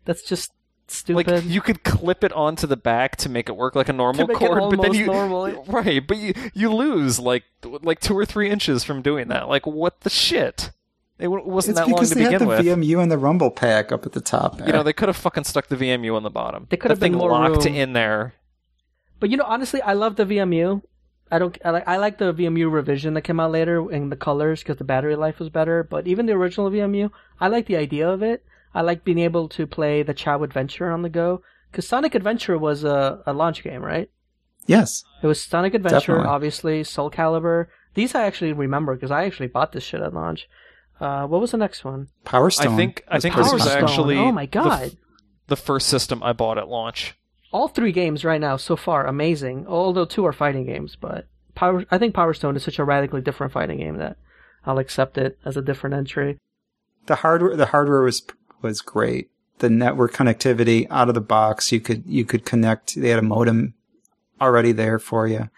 That's just stupid. Like you could clip it onto the back to make it work like a normal make it cord, but then you <laughs> normal. right, but you you lose like like two or three inches from doing that. Like what the shit? It wasn't It's that long because to they had the with. VMU and the Rumble pack up at the top. You know, they could have fucking stuck the VMU on the bottom. They could That have been thing more locked room. in there. But you know, honestly, I love the VMU. I don't. I like. I like the VMU revision that came out later in the colors because the battery life was better. But even the original VMU, I like the idea of it. I like being able to play the Chao Adventure on the go because Sonic Adventure was a, a launch game, right? yes. It was Sonic Adventure, Definitely. obviously Soul Calibur. These I actually remember because I actually bought this shit at launch. Uh, what was the next one? Power Stone. I think I think pretty this was Stone. actually Oh my the f- god! the first system I bought at launch. all three games right now so far amazing. Although two are fighting games, but Power I think Power Stone is such a radically different fighting game that I'll accept it as a different entry. the hardware. The hardware was was great. The network connectivity out of the box. You could you could connect. They had a modem already there for you.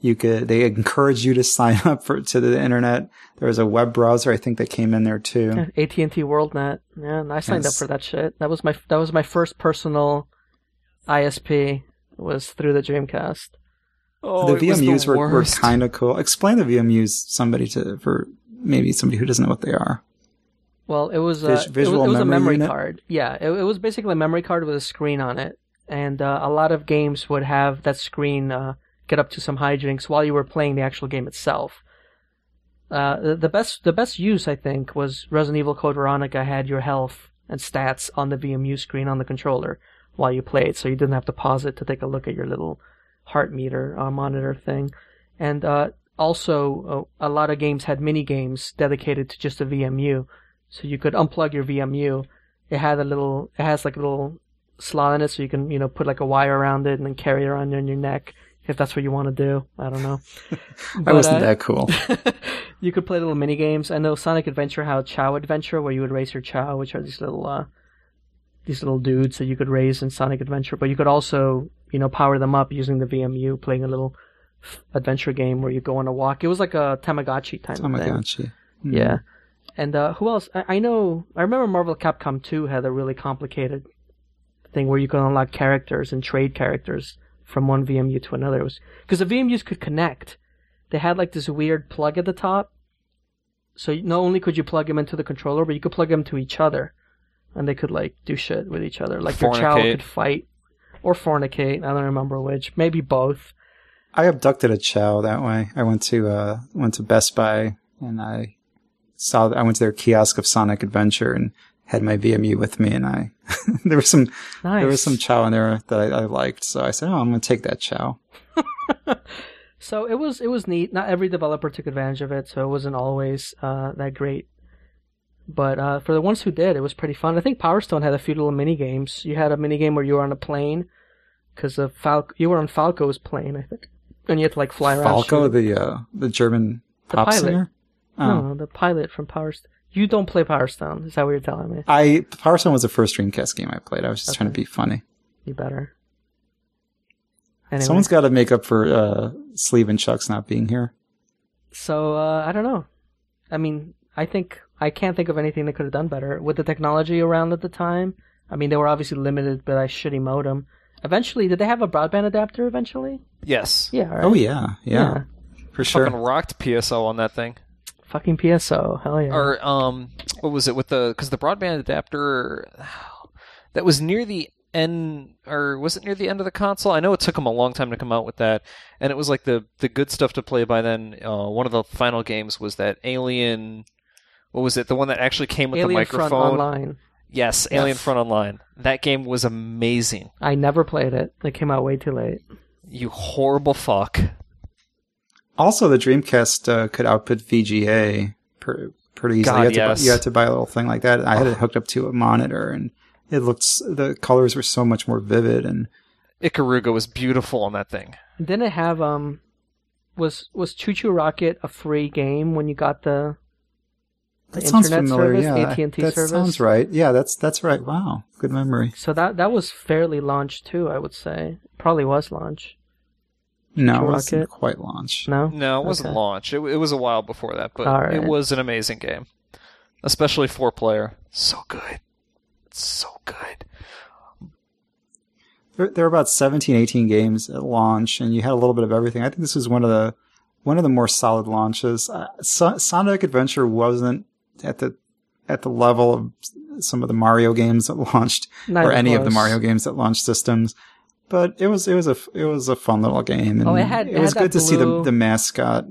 You could. They encourage you to <laughs> sign up for to the internet. There was a web browser. I think that came in there too. AT and T WorldNet, yeah, and I signed Yes. up for that shit. That was my that was my first personal ISP was through the Dreamcast. Oh, the it was VMUs were, were kind of cool. Explain the VMUs somebody to for maybe somebody who doesn't know what they are. Well, it was, uh, Vis- it was visual it was a memory memory unit? card. Yeah, it, it was basically a memory card with a screen on it, and uh, a lot of games would have that screen uh, get up to some hijinks while you were playing the actual game itself. Uh, the, the best the best use I think was Resident Evil Code Veronica had your health and stats on the VMU screen on the controller while you played, so you didn't have to pause it to take a look at your little heart meter uh, monitor thing. And uh, also, uh, a lot of games had mini games dedicated to just a VMU, so you could unplug your VMU. It had a little, it has like a little slot in it, so you can you know put like a wire around it and then carry it around on your neck if that's what you want to do. I don't know. <laughs> I wasn't uh, that cool. <laughs> you could play little mini games. I know Sonic Adventure had Chao Adventure, where you would raise your Chao, which are these little, uh, these little dudes that you could raise in Sonic Adventure, but you could also you know power them up using the VMU, playing a little f- adventure game where you go on a walk. It was like a Tamagotchi type of thing. Tamagotchi. Mm. Yeah. And uh, who else? I, I know. I remember Marvel Capcom 2 had a really complicated thing where you could unlock characters and trade characters from one VMU to another. It was because the VMUs could connect. They had like this weird plug at the top. So not only could you plug them into the controller, but you could plug them to each other, and they could like do shit with each other. Like your child could fight or fornicate. I don't remember which. Maybe both. I abducted a chao that way. I went to uh went to Best Buy and I saw I went to their kiosk of Sonic Adventure and had my VMU with me and I <laughs> there was some Nice. there was some chao in there that I, I liked so I said oh I'm gonna take that chao. <laughs> So it was it was neat. Not every developer took advantage of it, so it wasn't always uh, that great. But uh, for the ones who did, it was pretty fun. I think Power Stone had a few little mini games. You had a mini game where you were on a plane because of Fal- you were on Falco's plane, I think, and you had to like fly around. Falco shoot- the uh the German The pop pilot. singer. Oh. No, the pilot from Power. Stone. You don't play Power Stone. Is that what you're telling me? I Power Stone was the first Dreamcast game I played. I was just trying to be funny. You better. Anyway, Someone's got to make up for uh, Sleeve and Chuck's not being here. So uh, I don't know. I mean, I think I can't think of anything they could have done better with the technology around at the time. I mean, they were obviously limited by that shitty modem. Eventually, did they have a broadband adapter? Eventually, Yes. yeah. Right? Oh yeah, yeah, for sure. Fucking rocked PSO on that thing. Fucking PSO, hell yeah. Or um, what was it with the? Because the broadband adapter <sighs> that was near the end, or was it near the end of the console? I know it took them a long time to come out with that, and it was like the the good stuff to play by then. Uh, one of the final games was that Alien. What was it? The one that actually came with Alien the Front microphone. Online. Yes, Alien Yes. Front Online. That game was amazing. I never played it. It came out way too late. You horrible fuck. Also, the Dreamcast uh, could output VGA per, pretty easily. God, you, had to yes. buy, you had to buy a little thing like that. I had it hooked up to a monitor, and it looked the colors were so much more vivid. And Ikaruga was beautiful on that thing. Didn't it have um, was was ChuChu Rocket a free game when you got the the that sounds internet familiar. service, yeah, AT&T that service? sounds right. Yeah, that's that's right. Wow, good memory. So that that was fairly launched too, I would say. Probably was launch. No, it wasn't quite launch. No. No, it wasn't Okay. launch. It, it was a while before that, but All right. it was an amazing game, especially four player. So good, so good. There, there were about 17, 18 games at launch, and you had a little bit of everything. I think this was one of the one of the more solid launches. Uh, so- Sonic Adventure wasn't at the at the level of some of the Mario games that launched, Not or even any of the close. Mario games that launched systems. But it was it was a it was a fun little game, and Oh, it had- it was had good that to see the the mascot,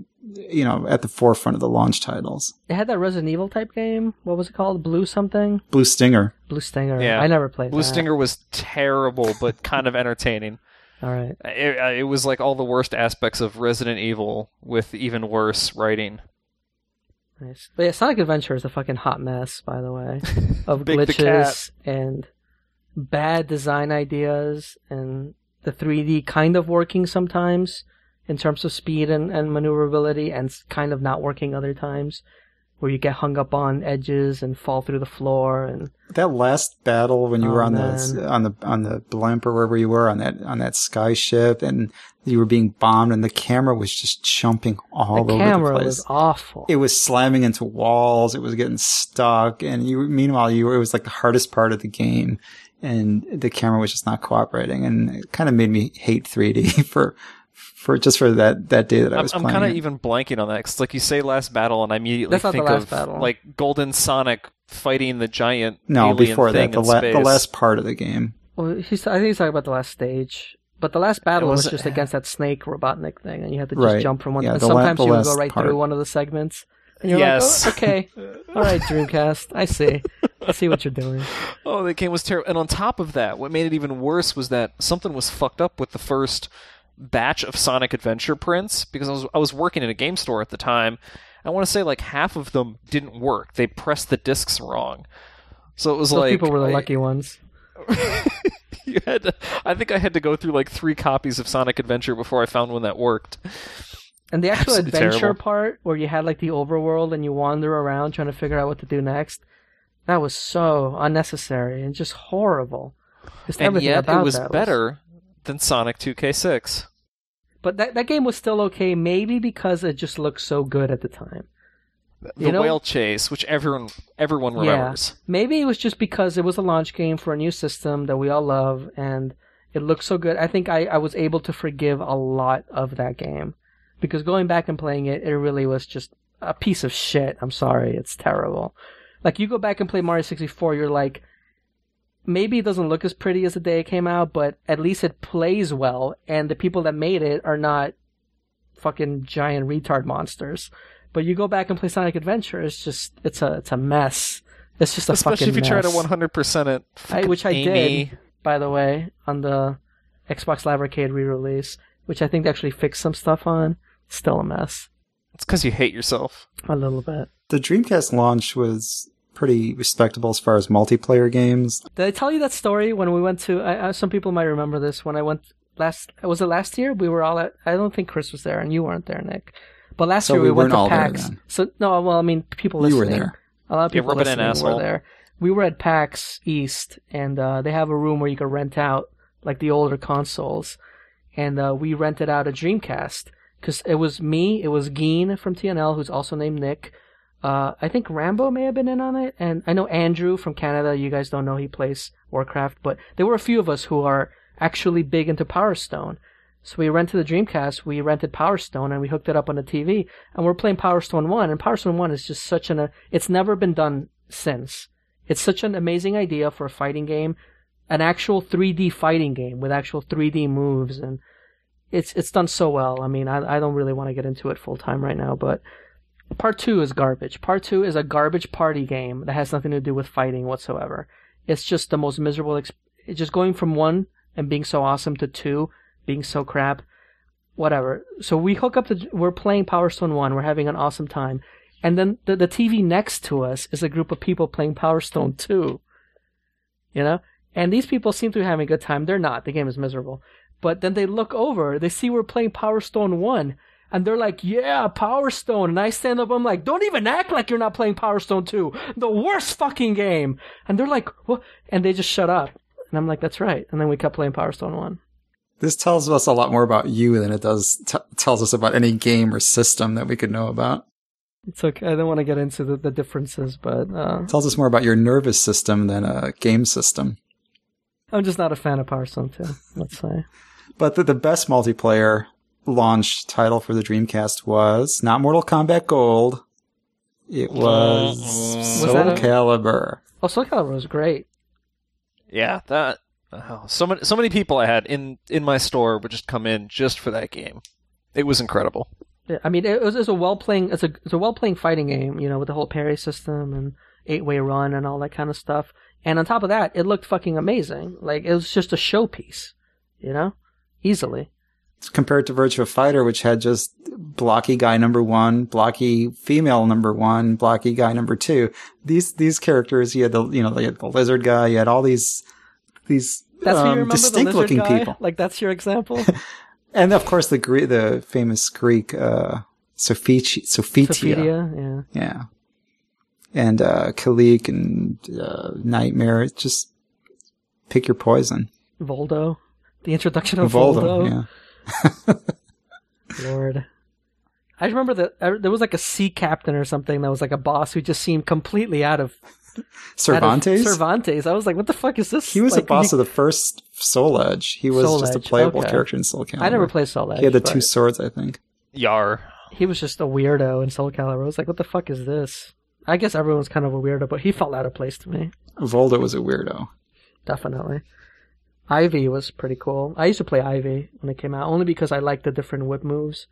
you know, at the forefront of the launch titles. It had that Resident Evil type game. What was it called? Blue something? Blue Stinger. Blue Stinger. Yeah. I never played Blue that. Stinger was terrible, but <laughs> kind of entertaining. All right. It, uh, it was like all the worst aspects of Resident Evil with even worse writing. Nice. But yeah, Sonic Adventure is a fucking hot mess, by the way, <laughs> of Big the glitches and bad design ideas and the 3D kind of working sometimes in terms of speed and, and maneuverability and kind of not working other times where you get hung up on edges and fall through the floor and That last battle when you Oh, were on man. the on the on the blimp or wherever you were on that on that sky ship and you were being bombed and the camera was just jumping all the over camera the place. was awful. it was slamming into walls. It was getting stuck, and you. Meanwhile, you were, it was like the hardest part of the game, and the camera was just not cooperating, and it kind of made me hate 3D <laughs> for for just for that that day that I I'm, was I'm kind of even blanking on that because, like you say, last battle, and I immediately That's think last of battle. like Golden Sonic fighting the giant no alien before thing that the, in la- space. the last part of the game. well, he's, I think he's talking about the last stage. But the last battle was, was- just against that snake Robotnik thing, and you had to just Right. jump from one. Yeah, and the la- sometimes the you would go right part. through one of the segments. And you're Yes. like, oh, okay, <laughs> all right, Dreamcast, I see, I see what you're doing. Oh, the game was terrible. And on top of that, what made it even worse was that something was fucked up with the first batch of Sonic Adventure prints because I was I was working in a game store at the time. I want to say like half of them didn't work. They pressed the discs wrong. So it was Those like people were the I- lucky ones. <laughs> you had to, I think I had to go through like three copies of Sonic Adventure before I found one that worked. And the actual Absolutely adventure terrible. part, where you had like the overworld and you wander around trying to figure out what to do next, That was so unnecessary and just horrible. Just and yet it was better than Sonic 2K6. But that that game was still okay, maybe because it just looked so good at the time. The You know- whale chase, which everyone everyone remembers. Yeah. Maybe it was just because it was a launch game for a new system that we all love and it looked so good. I think I, I was able to forgive a lot of that game. Because going back and playing it, it really was just a piece of shit. I'm sorry, it's terrible. Like you go back and play Mario 64, you're like, maybe it doesn't look as pretty as the day it came out, but at least it plays well, and the people that made it are not fucking giant retard monsters. But you go back and play Sonic Adventure, it's just it's a it's a mess. It's just a Especially fucking if you try to 100% it. I, which I Amy. did, by the way, on the Xbox Live Arcade re-release, which I think they actually fixed some stuff on. Still a mess, It's because you hate yourself. a little bit. The Dreamcast launch was pretty respectable as far as multiplayer games. Did I tell you that story when we went to? I, I, some people might remember this. When I went last, was it last year? We were all at. I don't think Chris was there, and you weren't there, Nick. But last So year we we, went to all there PAX. then. So no, well, I mean, people listening. You were there. A lot of people rub it in, listening asshole. were there. We were at PAX East, and uh, they have a room where you can rent out like the older consoles, and uh, we rented out a Dreamcast because it was me, it was Geen from TNL, who's also named Nick. Uh, I think Rambo may have been in on it, and I know Andrew from Canada. You guys don't know he plays Warcraft, but there were a few of us who are actually big into Power Stone. So we rented the Dreamcast, we rented Power Stone, and we hooked it up on the TV, and we're playing Power Stone 1, and Power Stone 1 is just such an, uh, it's never been done since. It's such an amazing idea for a fighting game, an actual 3D fighting game with actual 3D moves, and it's, it's done so well. I mean, I, I don't really want to get into it full time right now, but Part 2 is garbage. Part 2 is a garbage party game that has nothing to do with fighting whatsoever. It's just the most miserable, exp- it's just going from 1 and being so awesome to 2 being so crap. Whatever. So we hook up the, we're playing Power Stone 1, we're having an awesome time. And then the, the TV next to us is a group of people playing Power Stone 2. You know? And these people seem to be having a good time. They're not. The game is miserable. But then they look over, they see we're playing Power Stone 1, and they're like, yeah, Power Stone. And I stand up, I'm like, don't even act like you're not playing Power Stone 2. The worst fucking game. And they're like, what? And they just shut up. And I'm like, that's right. And then we kept playing Power Stone 1. This tells us a lot more about you than it does t- tells us about any game or system that we could know about. It's okay. I don't want to get into the, the differences, but uh, It tells us more about your nervous system than a game system. I'm just not a fan of Power Stone 2, let's say. But the, the best multiplayer launch title for the Dreamcast was not Mortal Kombat Gold. It oh. was, Was Soul that a- Calibur. Oh, Soul Calibur was great. Yeah, that. Oh, so many, so many people I had in in my store would just come in just for that game. It was incredible. Yeah, I mean, it was, it was a well playing. It's a it's a well playing fighting game, you know, with the whole parry system and eight way run and all that kind of stuff. And on top of that, it looked fucking amazing. Like it was just a showpiece, you know, easily. compared to Virtua Fighter, which had just blocky guy number one, blocky female number one, blocky guy number two. These these characters, you had the you know had the lizard guy, you had all these these That's um, remember the distinct looking guy. people, <laughs> Like that's your example. <laughs> and of course the the famous Greek uh, Sophitia, Sophitia, yeah. yeah, and uh, Kilik and uh, Nightmare. It's just pick your poison. Voldo. The introduction of Voldo, Voldo. yeah. <laughs> Lord. I remember that uh, there was like a sea captain or something that was like a boss who just seemed completely out of out of Cervantes. Cervantes. I was like, what the fuck is this? He was like, a boss he- of the first Soul Edge. He was Soul just a playable okay. character in Soul Calibur. I never played Soul Edge. He had the two swords, I think. Yar. He was just a weirdo in Soul Calibur. I was like, what the fuck is this? I guess everyone's kind of a weirdo, but he felt out of place to me. Voldo was a weirdo. Definitely. Ivy was pretty cool. I used to play Ivy when it came out, only because I liked the different whip moves.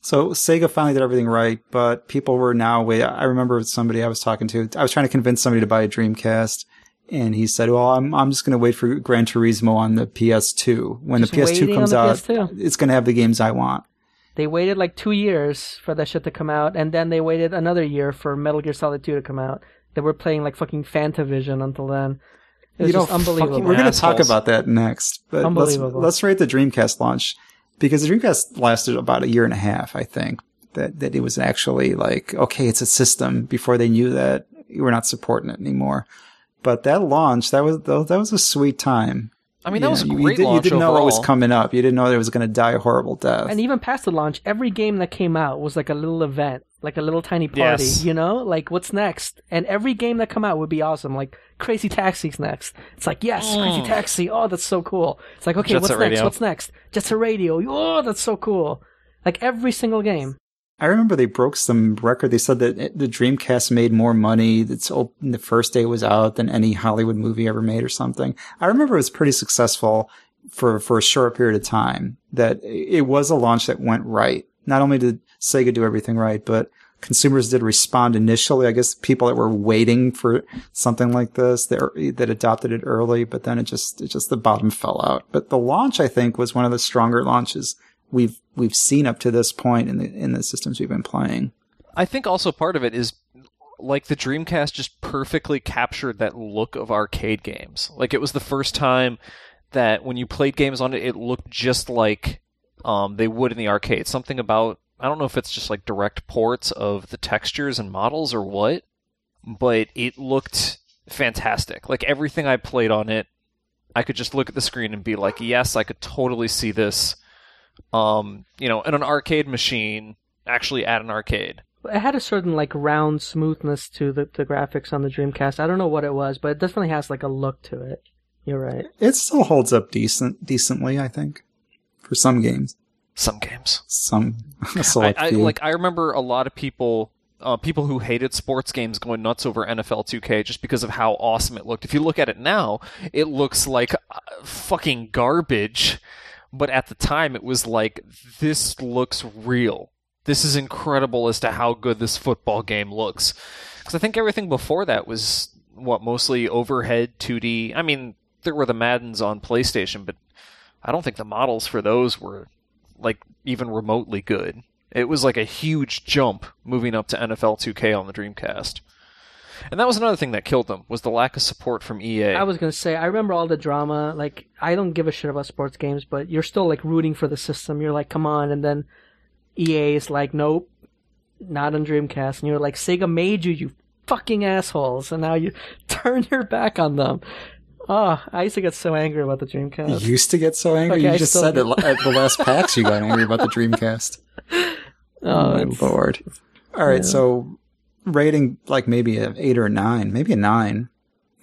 So Sega finally did everything right, but people were now wait. I remember somebody I was talking to. I was trying to convince somebody to buy a Dreamcast, and he said, "Well, I'm I'm just going to wait for Gran Turismo on the PS2. When Just the PS2 comes the out, PS2. it's going to have the games I want." They waited like two years for that shit to come out, and then they waited another year for Metal Gear Solid 2 to come out. They were playing like fucking Fantavision until then. It was You know, just unbelievable. fucking- we're going to talk about that next, but let's let's rate the Dreamcast launch because the Dreamcast lasted about a year and a half, I think. That that it was actually like okay, it's a system before they knew that we're not supporting it anymore. But that launch, that was that was a sweet time. I mean, You that was a great you, did, launch You didn't know what was coming up. You didn't know it was going to die a horrible death. And even past the launch, every game that came out was like a little event, like a little tiny party, Yes. you know? Like, what's next? And every game that come out would be awesome. Like, Crazy Taxi's next. It's like, yes, Crazy Mm. Taxi. Oh, that's so cool. It's like, okay, Jet what's next? Radio. What's next? Jet Set Radio. Oh, that's so cool. Like, every single game. I remember they broke some record. They said that the Dreamcast made more money. It's op- the first day it was out than any Hollywood movie ever made or something. I remember it was pretty successful for, for a short period of time that it was a launch that went right. Not only did Sega do everything right, but consumers did respond initially. I guess people that were waiting for something like this that, that adopted it early, but then it just, it just the bottom fell out. But the launch, I think, was one of the stronger launches we've we've seen up to this point in the in the systems we've been playing. I think also part of it is like the Dreamcast just perfectly captured that look of arcade games. Like it was the first time that when you played games on it, it looked just like um, they would in the arcade. Something about I don't know if it's just like direct ports of the textures and models or what, but it looked fantastic. Like everything I played on it, I could just look at the screen and be like, yes, I could totally see this. Um, you know, in an arcade machine, actually at an arcade. It had a certain, like, round smoothness to the, the graphics on the Dreamcast. I don't know what it was, but it definitely has, like, a look to it. You're right. It still holds up decent decently, I think, for some games. Some games. Some <laughs> a I, select I like. I remember a lot of people, uh, people who hated sports games, going nuts over NFL 2K just because of how awesome it looked. If you look at it now, it looks like uh, fucking garbage. But at the time, it was like this looks real. This is incredible as to how good this football game looks. Because I think everything before that was what mostly overhead 2D. I mean, there were the Maddens on PlayStation, but I don't think the models for those were like even remotely good. It was like a huge jump moving up to NFL 2K on the Dreamcast. And that was another thing that killed them was the lack of support from EA. I was gonna say, I remember all the drama. Like, I don't give a shit about sports games, but you're still like rooting for the system. You're like, come on, and then EA is like, nope, not on Dreamcast, and you're like, Sega made you, you fucking assholes, and now you <laughs> turn your back on them. Oh, I used to get so angry about the you Dreamcast. used to get so angry. Okay, I you just still said do. at the last PAX you got angry about the <laughs> Dreamcast. Oh, my it's- lord! All right, yeah. so rating like maybe an eight or a nine, maybe a nine,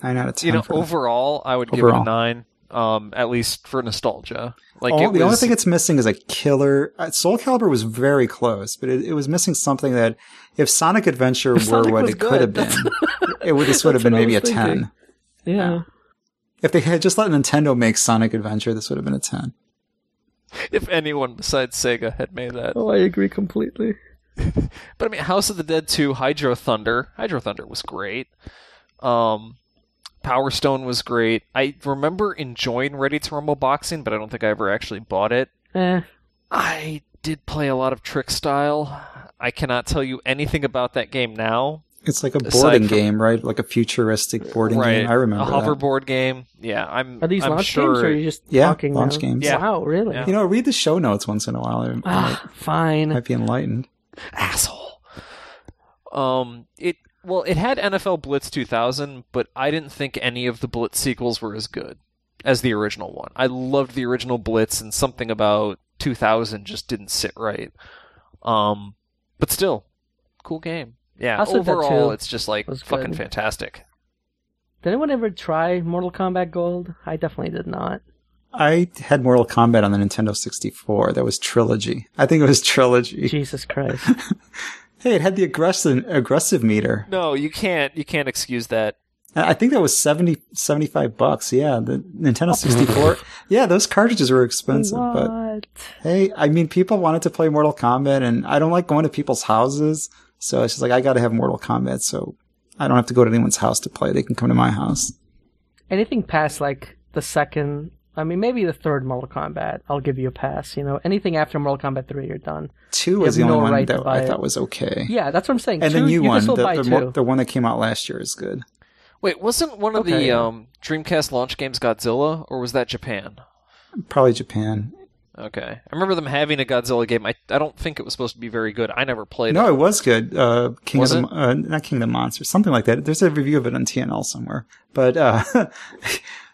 nine out of ten. you know, for- overall, I would give it a nine. Um, at least for nostalgia. Like All- it the only thing it's missing is a killer. uh, Soul Calibur was very close, but it, it was missing something that if Sonic Adventure <laughs> If were Sonic what was it could have been, <laughs> it would this would have been maybe a thinking. ten. yeah. If they had just let Nintendo make Sonic Adventure, this would have been a ten. if anyone besides Sega had made that. Oh, I agree completely. <laughs> But I mean, House of the Dead 2, Hydro Thunder. Hydro Thunder was great. Um, Power Stone was great. I remember enjoying Ready to Rumble Boxing, but I don't think I ever actually bought it. Eh, I did play a lot of Trick Style. I cannot tell you anything about that game now. It's like a boarding from- game, right? Like a futuristic boarding right. game. I remember a that. hoverboard game. Yeah, I'm. are these I'm launch sure games, or are you just Yeah, talking launch now? games. Yeah. Wow, really? Yeah. You know, read the show notes once in a while. I Ah, fine. might be enlightened. Asshole. Um, it well, it had NFL Blitz 2000, but I didn't think any of the Blitz sequels were as good as the original one. I loved the original Blitz, and something about 2000 just didn't sit right. Um, but still, cool game. Yeah, House of the Dead overall, it's just like fucking good. fantastic. Did anyone ever try Mortal Kombat Gold? I definitely did not. I had Mortal Kombat on the Nintendo 64. That was Trilogy. I think it was Trilogy. Jesus Christ. <laughs> Hey, it had the aggressive aggressive meter. No, you can't. You can't excuse that. I think that was 70, 75 bucks. Yeah, the Nintendo 64. <laughs> yeah, those cartridges were expensive, but what? hey, I mean, people wanted to play Mortal Kombat, and I don't like going to people's houses, so it's just like I got to have Mortal Kombat, so I don't have to go to anyone's house to play. They can come to my house. Anything past like the second, I mean, maybe the third Mortal Kombat, I'll give you a pass. You know, anything after Mortal Kombat 3, you're done. Two was the have only no one right that I it. thought was okay. Yeah, that's what I'm saying. And two, the new you can one, the, the, mo- the one that came out last year is good. Wait, wasn't one of Okay. the um, Dreamcast launch games Godzilla, or was that Japan? Probably Japan. Okay, I remember them having a Godzilla game. I I don't think it was supposed to be very good. I never played No, it. it was good. Uh, King Was of the, uh, not King of the Monsters, something like that. There's a review of it on TNL somewhere, but uh, <laughs>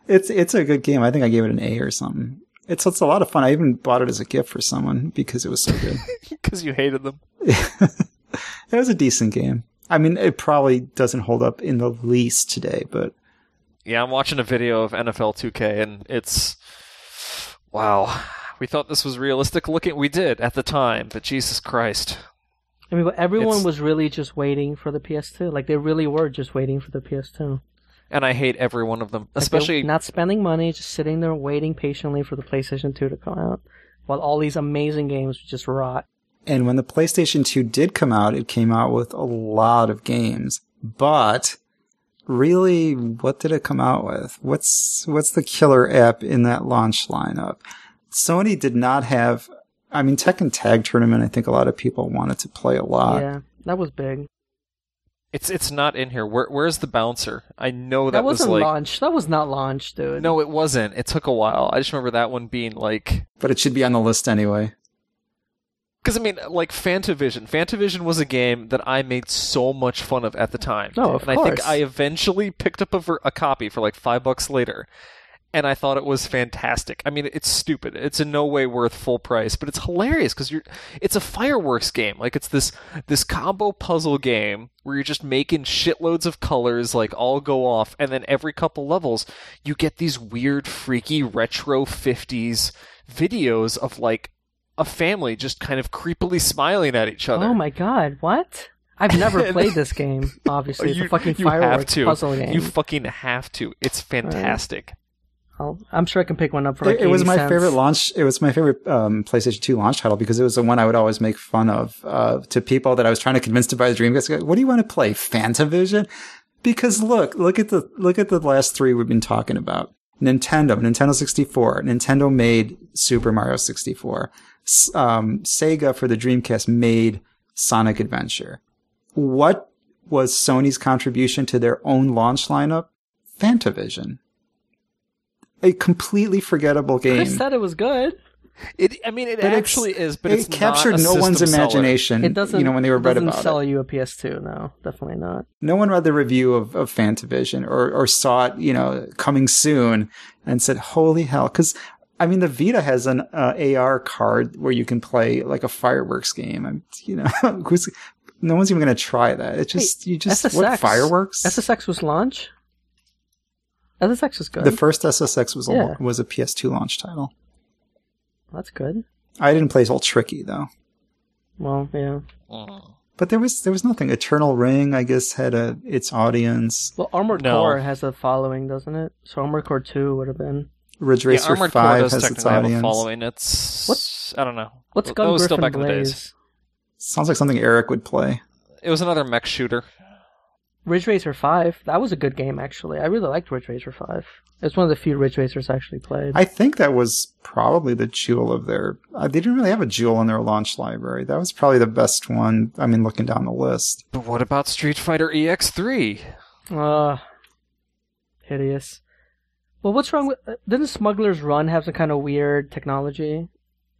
it's it's a good game. I think I gave it an A or something. It's it's a lot of fun. I even bought it as a gift for someone because it was so good. <laughs> because you hated them. <laughs> it was a decent game. I mean, it probably doesn't hold up in the least today, but Yeah, I'm watching a video of NFL 2K, and it's wow. We thought this was realistic looking. We did at the time, but Jesus Christ. I mean, but everyone It's- was really just waiting for the PS2. Like they really were just waiting for the PS2. And I hate every one of them, especially not spending money, just sitting there waiting patiently for the PlayStation 2 to come out, while all these amazing games just rot. And when the PlayStation 2 did come out, it came out with a lot of games. But really, what did it come out with? What's, what's the killer app in that launch lineup? Sony did not have, I mean, Tekken Tag Tournament, I think a lot of people wanted to play a lot. yeah, that was big. It's it's not in here. Where where's the bouncer? I know that, That, was wasn't like launched. That was not launched, dude. no, it wasn't. It took a while. I just remember that one being like But it should be on the list anyway. because I mean, like Fantavision. Fantavision was a game that I made so much fun of at the time. Oh, of and I think. I eventually picked up a, ver- a copy for like five bucks later, and I thought it was fantastic. I mean, it's stupid. It's in no way worth full price, but it's hilarious because you're. It's a fireworks game. Like it's this this combo puzzle game where you're just making shitloads of colors like all go off, and then every couple levels you get these weird, freaky retro '50s videos of like a family just kind of creepily smiling at each other. Oh my god, what? I've never <laughs> played this game. Obviously, it's a fucking you have fireworks to. puzzle game. You fucking have to. It's fantastic. I'll, I'm sure I can pick one up for like it, it was my cents. favorite launch. It was my favorite um, PlayStation 2 launch title because it was the one I would always make fun of uh, to people that I was trying to convince to buy the Dreamcast. What do you want to play, Fantavision? Because look, look at the look at the last three we've been talking about. Nintendo, Nintendo 64. Nintendo made Super Mario 64. Um, Sega for the Dreamcast made Sonic Adventure. What was Sony's contribution to their own launch lineup? Fantavision. A completely forgettable game. Chris said it was good. It, I mean, it But actually is, but it it's captured not a no one's seller. imagination. It doesn't. you know, when they were it read doesn't about sell it. you a PS2. No, definitely not. No one read the review of, of Fantavision or, or saw it, you know, coming soon and said, holy hell. Cause I mean, the Vita has an uh, AR card where you can play like a fireworks game. I'm, you know, <laughs> who's, no one's even going to try that. It just, you just, what fireworks? SSX was launch. Oh, SSX was good. the first SSX was a, Yeah. was a PS2 launch title. That's good. I didn't play Old Tricky though. Well, yeah. But there was there was nothing. Eternal Ring, I guess, had a its audience. Well, Armored No. Core has a following, doesn't it? So Armored Core Two would have been. Ridge Yeah, Racer Armored Core Five does has its technically have a audience. following. It's what's I don't know. What's That Gun was still Griffin back in the days. Sounds like something Eric would play. It was another mech shooter. Ridge Racer Five. That was a good game, actually. I really liked Ridge Racer Five. It's one of the few Ridge Racers I actually played. I think that was probably the jewel of their. Uh, they didn't really have a jewel in their launch library. That was probably the best one. I mean, looking down the list. But what about Street Fighter EX3? Uh, hideous. Well, what's wrong with? Uh, didn't Smuggler's Run have some kind of weird technology?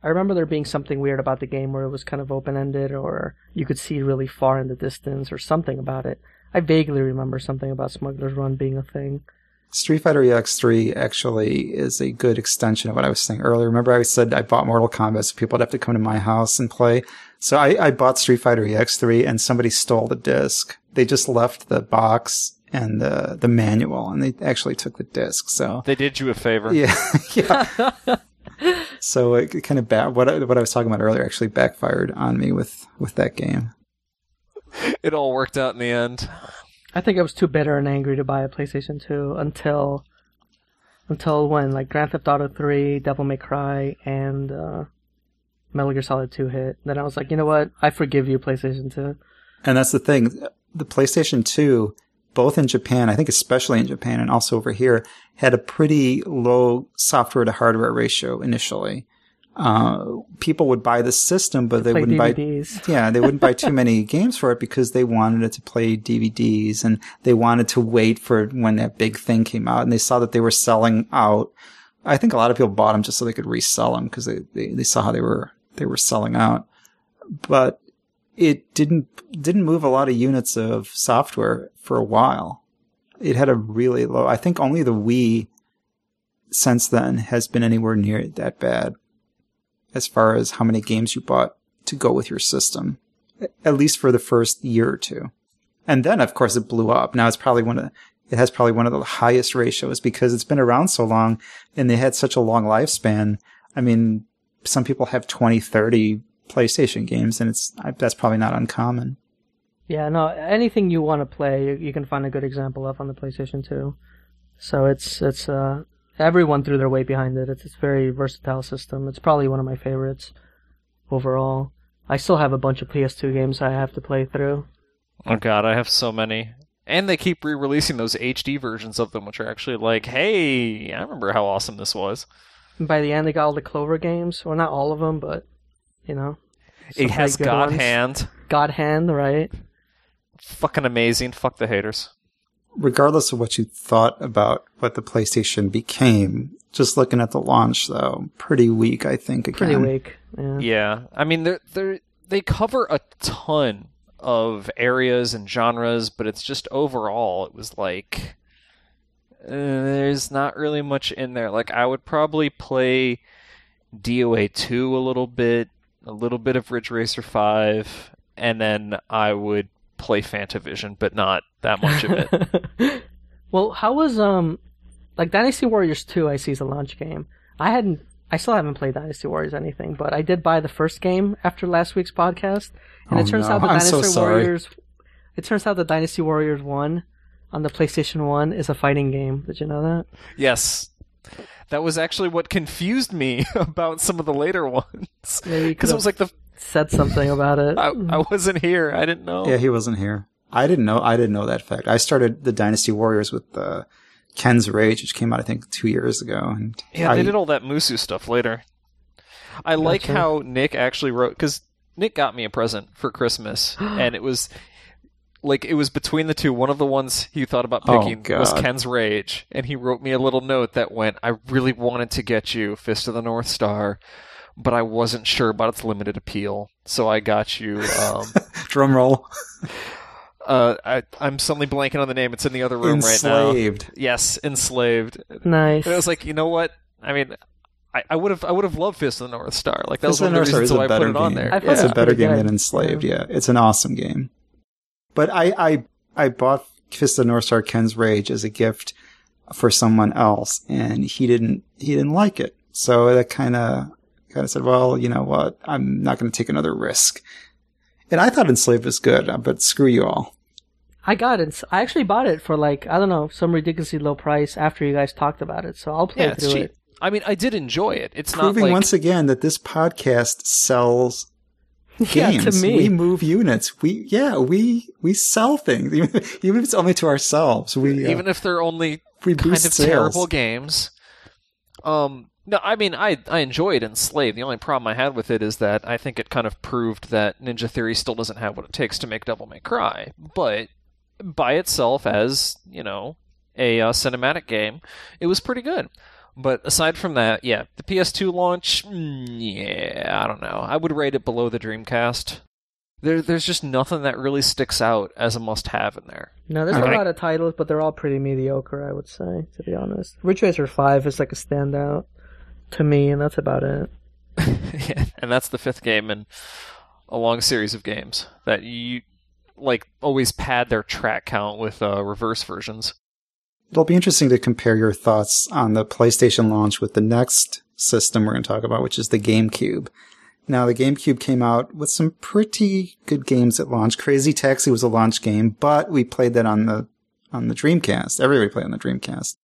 I remember there being something weird about the game where it was kind of open ended, or you could see really far in the distance, or something about it. I vaguely remember something about Smuggler's Run being a thing. Street Fighter EX3 actually is a good extension of what I was saying earlier. Remember, I said I bought Mortal Kombat so people would have to come to my house and play. So I, I bought Street Fighter EX3 and somebody stole the disc. They just left the box and the the manual, and they actually took the disc. So They did you a favor. Yeah, <laughs> yeah. so it kind of ba- what I, what I was talking about earlier actually backfired on me with with that game. <laughs> It all worked out in the end. I think I was too bitter and angry to buy a PlayStation 2 until until when like Grand Theft Auto 3, Devil May Cry, and uh, Metal Gear Solid 2 hit. Then I was like, you know what? I forgive you, PlayStation 2. And that's the thing, the PlayStation 2, both in Japan, I think especially in Japan and also over here, had a pretty low software to hardware ratio initially. Uh, people would buy the system, but they wouldn't buy <laughs> yeah, they wouldn't buy too many <laughs> games for it because they wanted it to play DVDs and they wanted to wait for when that big thing came out and they saw that they were selling out I think a lot of people bought them just so they could resell them because they, they, they saw how they were they were selling out. But it didn't didn't move a lot of units of software for a while. It had a really low. I think only the Wii since then has been anywhere near that bad as far as how many games you bought to go with your system, at least for the first year or two. And then, of course, it blew up. Now it's probably one of, it has probably one of the highest ratios because it's been around so long and they had such a long lifespan. I mean, some people have 20, 30 PlayStation games and it's, that's probably not uncommon. Yeah, no, anything you want to play, you, you can find a good example of on the PlayStation 2. So it's, it's, uh, everyone threw their weight behind it. It's, it's a very versatile system. It's probably one of my favorites overall. I still have a bunch of PS2 games I have to play through. Oh god, I have so many. And they keep re-releasing those HD versions of them, which are actually like, hey, I remember how awesome this was. And by the end, they got all the Clover games. Well, not all of them, but you know, it has God ones. Hand. God Hand, right? Fucking amazing. Fuck the haters. Regardless of what you thought about what the PlayStation became, just looking at the launch though, pretty weak. I think again. Pretty weak. Yeah. yeah. I mean, they they they cover a ton of areas and genres, but it's just overall, it was like uh, there's not really much in there. Like I would probably play DOA two a little bit, a little bit of Ridge Racer five, and then I would play Fantavision, but not that much of it. <laughs> well, how was um like Dynasty Warriors two? I see is a launch game. I hadn't. I still haven't played Dynasty Warriors anything, but I did buy the first game after last week's podcast, and oh, it turns no. out the I'm Dynasty so Warriors. It turns out the Dynasty Warriors one on the PlayStation One is a fighting game. Did you know that? Yes, that was actually what confused me <laughs> about some of the later ones. Because <laughs> it was like the said something about it. I, I wasn't here. I didn't know. Yeah, he wasn't here. I didn't know. I didn't know that fact. I started the Dynasty Warriors with uh, Ken's Rage, which came out I think two years ago. And yeah, I, they did all that Musou stuff later. I gotcha. like how Nick actually wrote because Nick got me a present for Christmas, <gasps> and it was like it was between the two. One of the ones he thought about Oh, picking God. was Ken's Rage, and he wrote me a little note that went, "I really wanted to get you Fist of the North Star, but I wasn't sure about its limited appeal, so I got you." Um, <laughs> drum roll. <laughs> uh, I, I'm suddenly blanking on the name. It's in the other room right now. Enslaved. Yes, enslaved. Nice. And I was like, you know what? I mean, I, I would have, I would have loved Fist of the North Star. Like that Fist was of one the of the North Star reasons is why a I put better it on game. there. Yeah, it's a better game than Enslaved. Yeah, it's an awesome game. But I, I, I bought Fist of the North Star Ken's Rage as a gift for someone else, and he didn't, he didn't like it. So that kind of, kind of said, well, you know what? I'm not going to take another risk. And I thought Enslaved was good, uh, but screw you all. I got it. I actually bought it for like I don't know some ridiculously low price after you guys talked about it. So I'll play Yeah, through cheap. it. I mean, I did enjoy it. It's Proving not like proving once again that this podcast sells <laughs> Yeah, games. to me. We move units. We yeah, we we sell things, <laughs> even, even if it's only to ourselves. We uh, even if they're only we kind of sales. terrible games. Um, no, I mean, I I enjoyed Enslaved. The only problem I had with it is that I think it kind of proved that Ninja Theory still doesn't have what it takes to make Devil May Cry. But by itself, as you know, a uh, cinematic game, it was pretty good. But aside from that, yeah, the PS2 launch, mm, yeah, I don't know. I would rate it below the Dreamcast. There, there's just nothing that really sticks out as a must-have in there. No, there's Okay. a lot of titles, but they're all pretty mediocre. I would say, to be honest. Ridge Racer Five is like a standout to me, and that's about it. <laughs> Yeah, and that's the fifth game in a long series of games that you like always pad their track count with uh, reverse versions. It'll be interesting to compare your thoughts on the PlayStation launch with the next system we're going to talk about, which is the GameCube. Now, the GameCube came out with some pretty good games at launch. Crazy Taxi was a launch game, but we played that on the on the Dreamcast. Everybody played on the Dreamcast.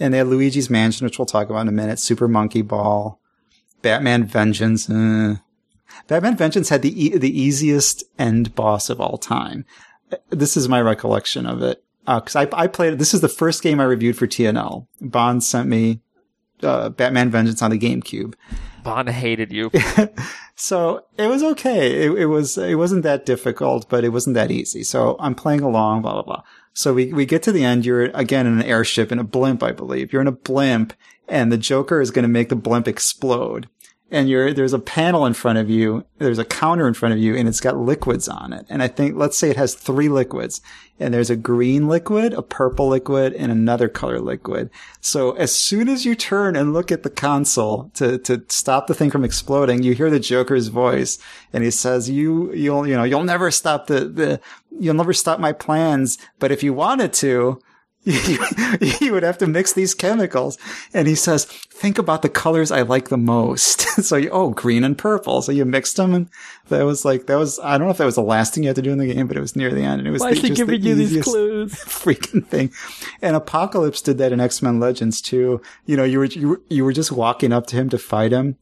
And they had Luigi's Mansion, which we'll talk about in a minute. Super Monkey Ball, Batman Vengeance. Uh. Batman Vengeance had the e- the easiest end boss of all time. This is my recollection of it because I, I played. This is the first game I reviewed for TNL. Bond sent me uh, Batman Vengeance on the GameCube, Bon hated you. <laughs> so it was okay. It, it was it wasn't that difficult, but it wasn't that easy. So I'm playing along, blah blah blah. So we we get to the end. You're again in an airship in a blimp, I believe. You're in a blimp, and the Joker is going to make the blimp explode and you're there's a panel in front of you there's a counter in front of you and it's got liquids on it. And i think let's say it has three liquids and there's a green liquid a purple liquid and another color liquid. So as soon as you turn and look at the console to to stop the thing from exploding you hear the joker's voice and he says you you'll you know you'll never stop the the you'll never stop my plans but if you wanted to you would have to mix these chemicals. And he says, think about the colors I like the most. <laughs> so you, oh, green and purple. So you mixed them. And that was like, that was, I don't know if that was the last thing you had to do in the game, but it was near the end. And it was Why the, he just giving the you these clues? <laughs> freaking thing. And Apocalypse did that in X-Men Legends too. You know, you were, you were, you were just walking up to him to fight him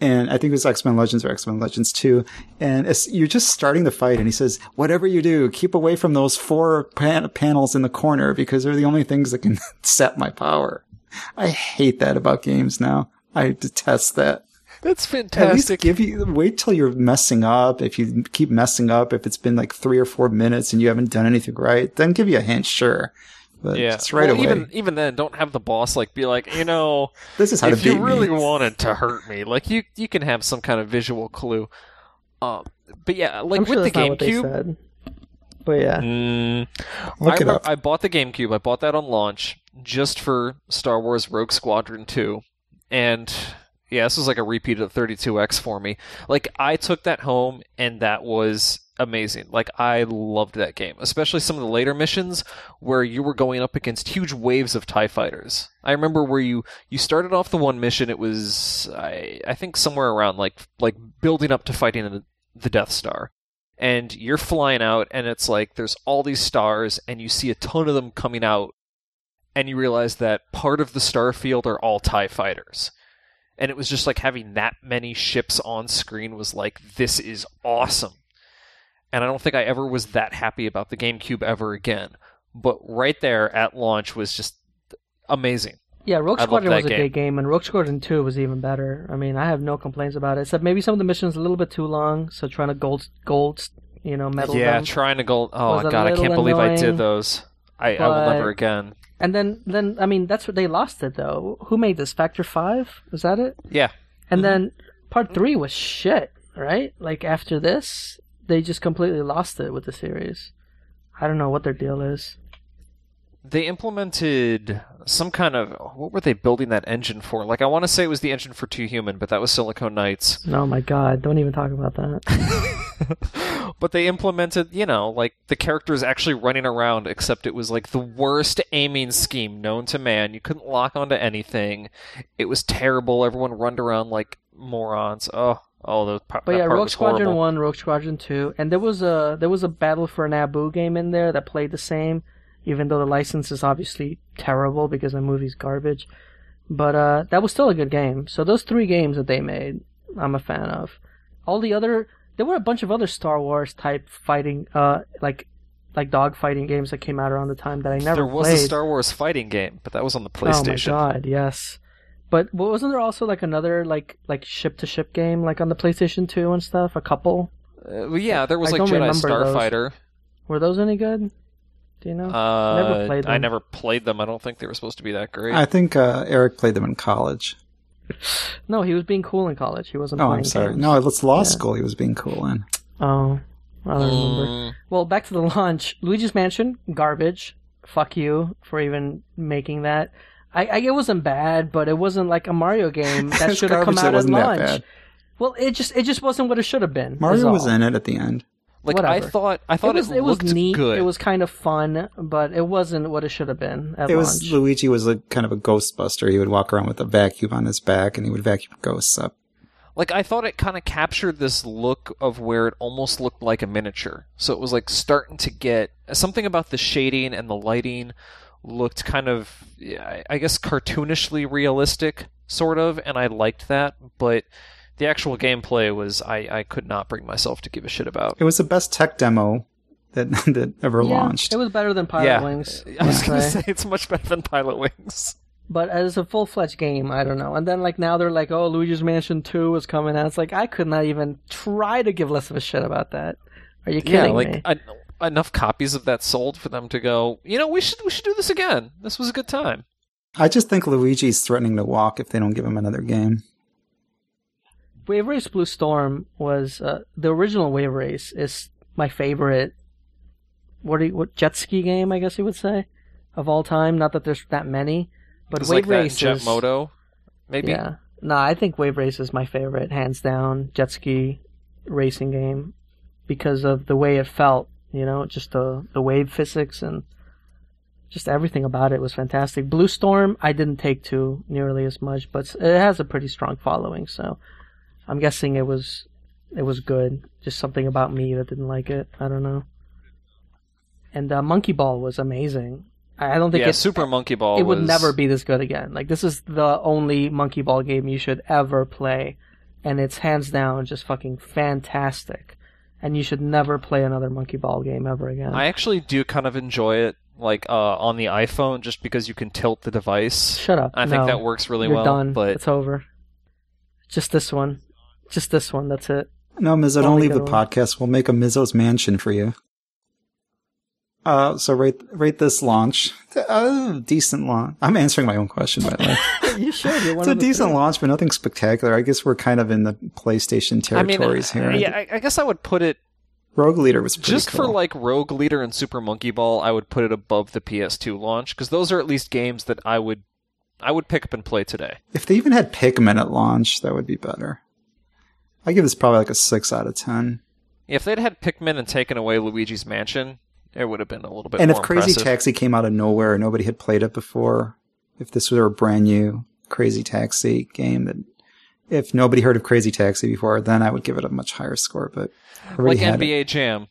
and I think it was X Men Legends or X Men Legends 2. And you're just starting the fight, and he says, "Whatever you do, keep away from those four pan- panels in the corner because they're the only things that can <laughs> set my power." I hate that about games now. I detest that. That's At least fantastic. give you wait till you're messing up. If you keep messing up, if it's been like three or four minutes and you haven't done anything right, then give you a hint, sure. But yeah, just right well, away. Even even then, don't have the boss like be like, you know, <laughs> this is how if to beat you really me. wanted to hurt me, like you you can have some kind of visual clue. Um, but yeah, like I'm with sure the that's not GameCube, said. But yeah, Mm, Look I, it re- up. I bought the GameCube. I bought that on launch just for Star Wars Rogue Squadron 2. And yeah, this was like a repeat of 32X for me. Like, I took that home, and that was amazing. Like, I loved that game, especially some of the later missions where you were going up against huge waves of TIE fighters. I remember where you, you started off the one mission, it was, I, I think, somewhere around like, like building up to fighting the, the Death Star and you're flying out and it's like there's all these stars and you see a ton of them coming out and you realize that part of the star field are all tie fighters and it was just like having that many ships on screen was like this is awesome and i don't think i ever was that happy about the gamecube ever again but right there at launch was just amazing yeah. Rogue Squadron was a game. great game, and Rogue Squadron Two was even better. I mean, I have no complaints about it, except maybe some of the missions a little bit too long. So trying to gold, gold, you know, medal yeah them. trying to gold. oh god i can't believe i did those I, I will never again And then, then I mean, that's what they lost it though. Who made this? Factor Five? Was that it? yeah And mm-hmm. then part three was shit, right? Like after this, they just completely lost it with the series. I don't know what their deal is. they implemented some kind of what were they building that engine for? Like I want to say it was the engine for Too Human, but that was Silicon Knights. Oh my god! Don't even talk about that. <laughs> but they implemented, you know, like the characters actually running around, except it was like the worst aiming scheme known to man. You couldn't lock onto anything. It was terrible. Everyone run around like morons. Oh, oh, the But yeah, Rogue Squadron horrible. One, Rogue Squadron Two, and there was a there was a Battle for Naboo game in there that played the same, even though the license is obviously terrible because the movie's garbage. But uh, that was still a good game. So those three games that they made, I'm a fan of. All the other, there were a bunch of other Star Wars type fighting, uh, like like dog fighting games that came out around the time that I never There was played. a Star Wars fighting game, but that was on the PlayStation. Oh my god, yes. But wa- wasn't there also like another like like ship to ship game like on the PlayStation Two and stuff? A couple. Uh, well, yeah, there was I like don't Jedi remember those. Starfighter. Were those any good? Do you know? Uh, never played them. I never played them. I don't think they were supposed to be that great. I think uh, Eric played them in college. no, he was being cool in college. He wasn't. Oh, I'm sorry. games. No, it's law Yeah. school. He was being cool in. Oh, I don't remember. Mm, Well, back to the <laughs> launch. Luigi's Mansion, garbage. Fuck you for even making that. I, I it wasn't bad, but it wasn't like a Mario <laughs> game that should have come out at wasn't launch. Well, it just it just wasn't what it should have been. Mario was in it at the end. like I thought, I thought it was it, it was neat. good. It was kind of fun, but it wasn't what it should have been at It launch. was Luigi was a kind of a ghostbuster. He would walk around with a vacuum on his back, and he would vacuum ghosts up. like I thought it kind of captured this look of where it almost looked like a miniature. So it was like starting to get something about the shading and the lighting looked kind of, I I guess, cartoonishly realistic, sort of, and I liked that. But the actual gameplay was I, I could not bring myself to give a shit about. It was the best tech demo that <laughs> that ever yeah, launched. It was better than Pilot yeah, Wings. <laughs> I was gonna say. say it's much better than Pilot Wings. but as a full fledged game, I don't know. And then like now they're like, oh, Luigi's Mansion Two is coming out. It's like I could not even try to give less of a shit about that. Are you kidding yeah, like me? en- enough copies of that sold for them to go. You know, we should we should do this again. This was a good time. I just think Luigi's threatening to walk if they don't give him another game. Wave Race Blue Storm was uh, the original Wave Race is my favorite. What do you, what jet ski game? I guess you would say of all time. Not that there's that many, but Wave like that in Race Jet is Moto, maybe. yeah. No, I think Wave Race is my favorite, hands down, jet ski racing game because of the way it felt. You know, just the the wave physics and just everything about it was fantastic. Blue Storm, I didn't take to nearly as much, but it has a pretty strong following, so I'm guessing it was it was good. Just something about me that didn't like it. I don't know. And uh, Monkey Ball was amazing. I don't think Yeah, it, Super Monkey Ball. it would never be this good again. Like this is the only Monkey Ball game you should ever play, and it's hands down just fucking fantastic. And you should never play another Monkey Ball game ever again. I actually do kind of enjoy it, like uh, on the iPhone, just because you can tilt the device. Shut up. I think that works really You're well. done. But It's over. Just this one. Just this one. That's it. No, Mizzo, don't Only leave the one. podcast. We'll make a Mizzo's mansion for you. Uh, so rate rate this launch. Uh, decent launch. I'm answering my own question by the way. <laughs> you should. You're one it's a the decent three. launch, but nothing spectacular. I guess we're kind of in the PlayStation I mean, territories uh, here. yeah, I, I guess I would put it Rogue Leader was pretty just cool. for like Rogue Leader and Super Monkey Ball. I would put it above the PS2 launch because those are at least games that I would I would pick up and play today. If they even had Pikmin at launch, that would be better. I give this probably like a six out of ten. If they'd had Pikmin and taken away Luigi's Mansion, it would have been a little bit better. And if Crazy impressive. Taxi came out of nowhere and nobody had played it before, if this were a brand new Crazy Taxi game that if nobody heard of Crazy Taxi before, then I would give it a much higher score. But like had it. NBA Jam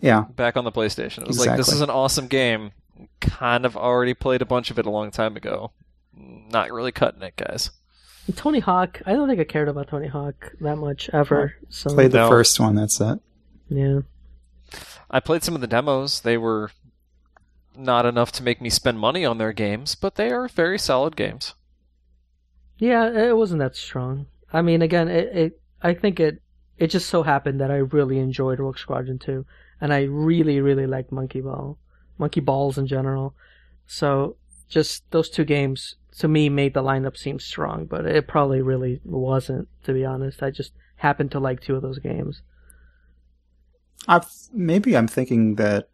Yeah, back on the PlayStation. It was like this is an awesome game. Kind of already played a bunch of it a long time ago. Not really cutting it, guys. Tony Hawk. I don't think I cared about Tony Hawk that much ever. So played the No. first one. That's it. yeah. I played some of the demos. They were not enough to make me spend money on their games, but they are very solid games. Yeah, it wasn't that strong. I mean, again, it, it I think it it just so happened that I really enjoyed Rogue Squadron 2, and I really really liked Monkey Ball, Monkey Balls in general. So just those two games to me made the lineup seem strong, but it probably really wasn't, to be honest. I just happened to like two of those games. I've, maybe I'm thinking that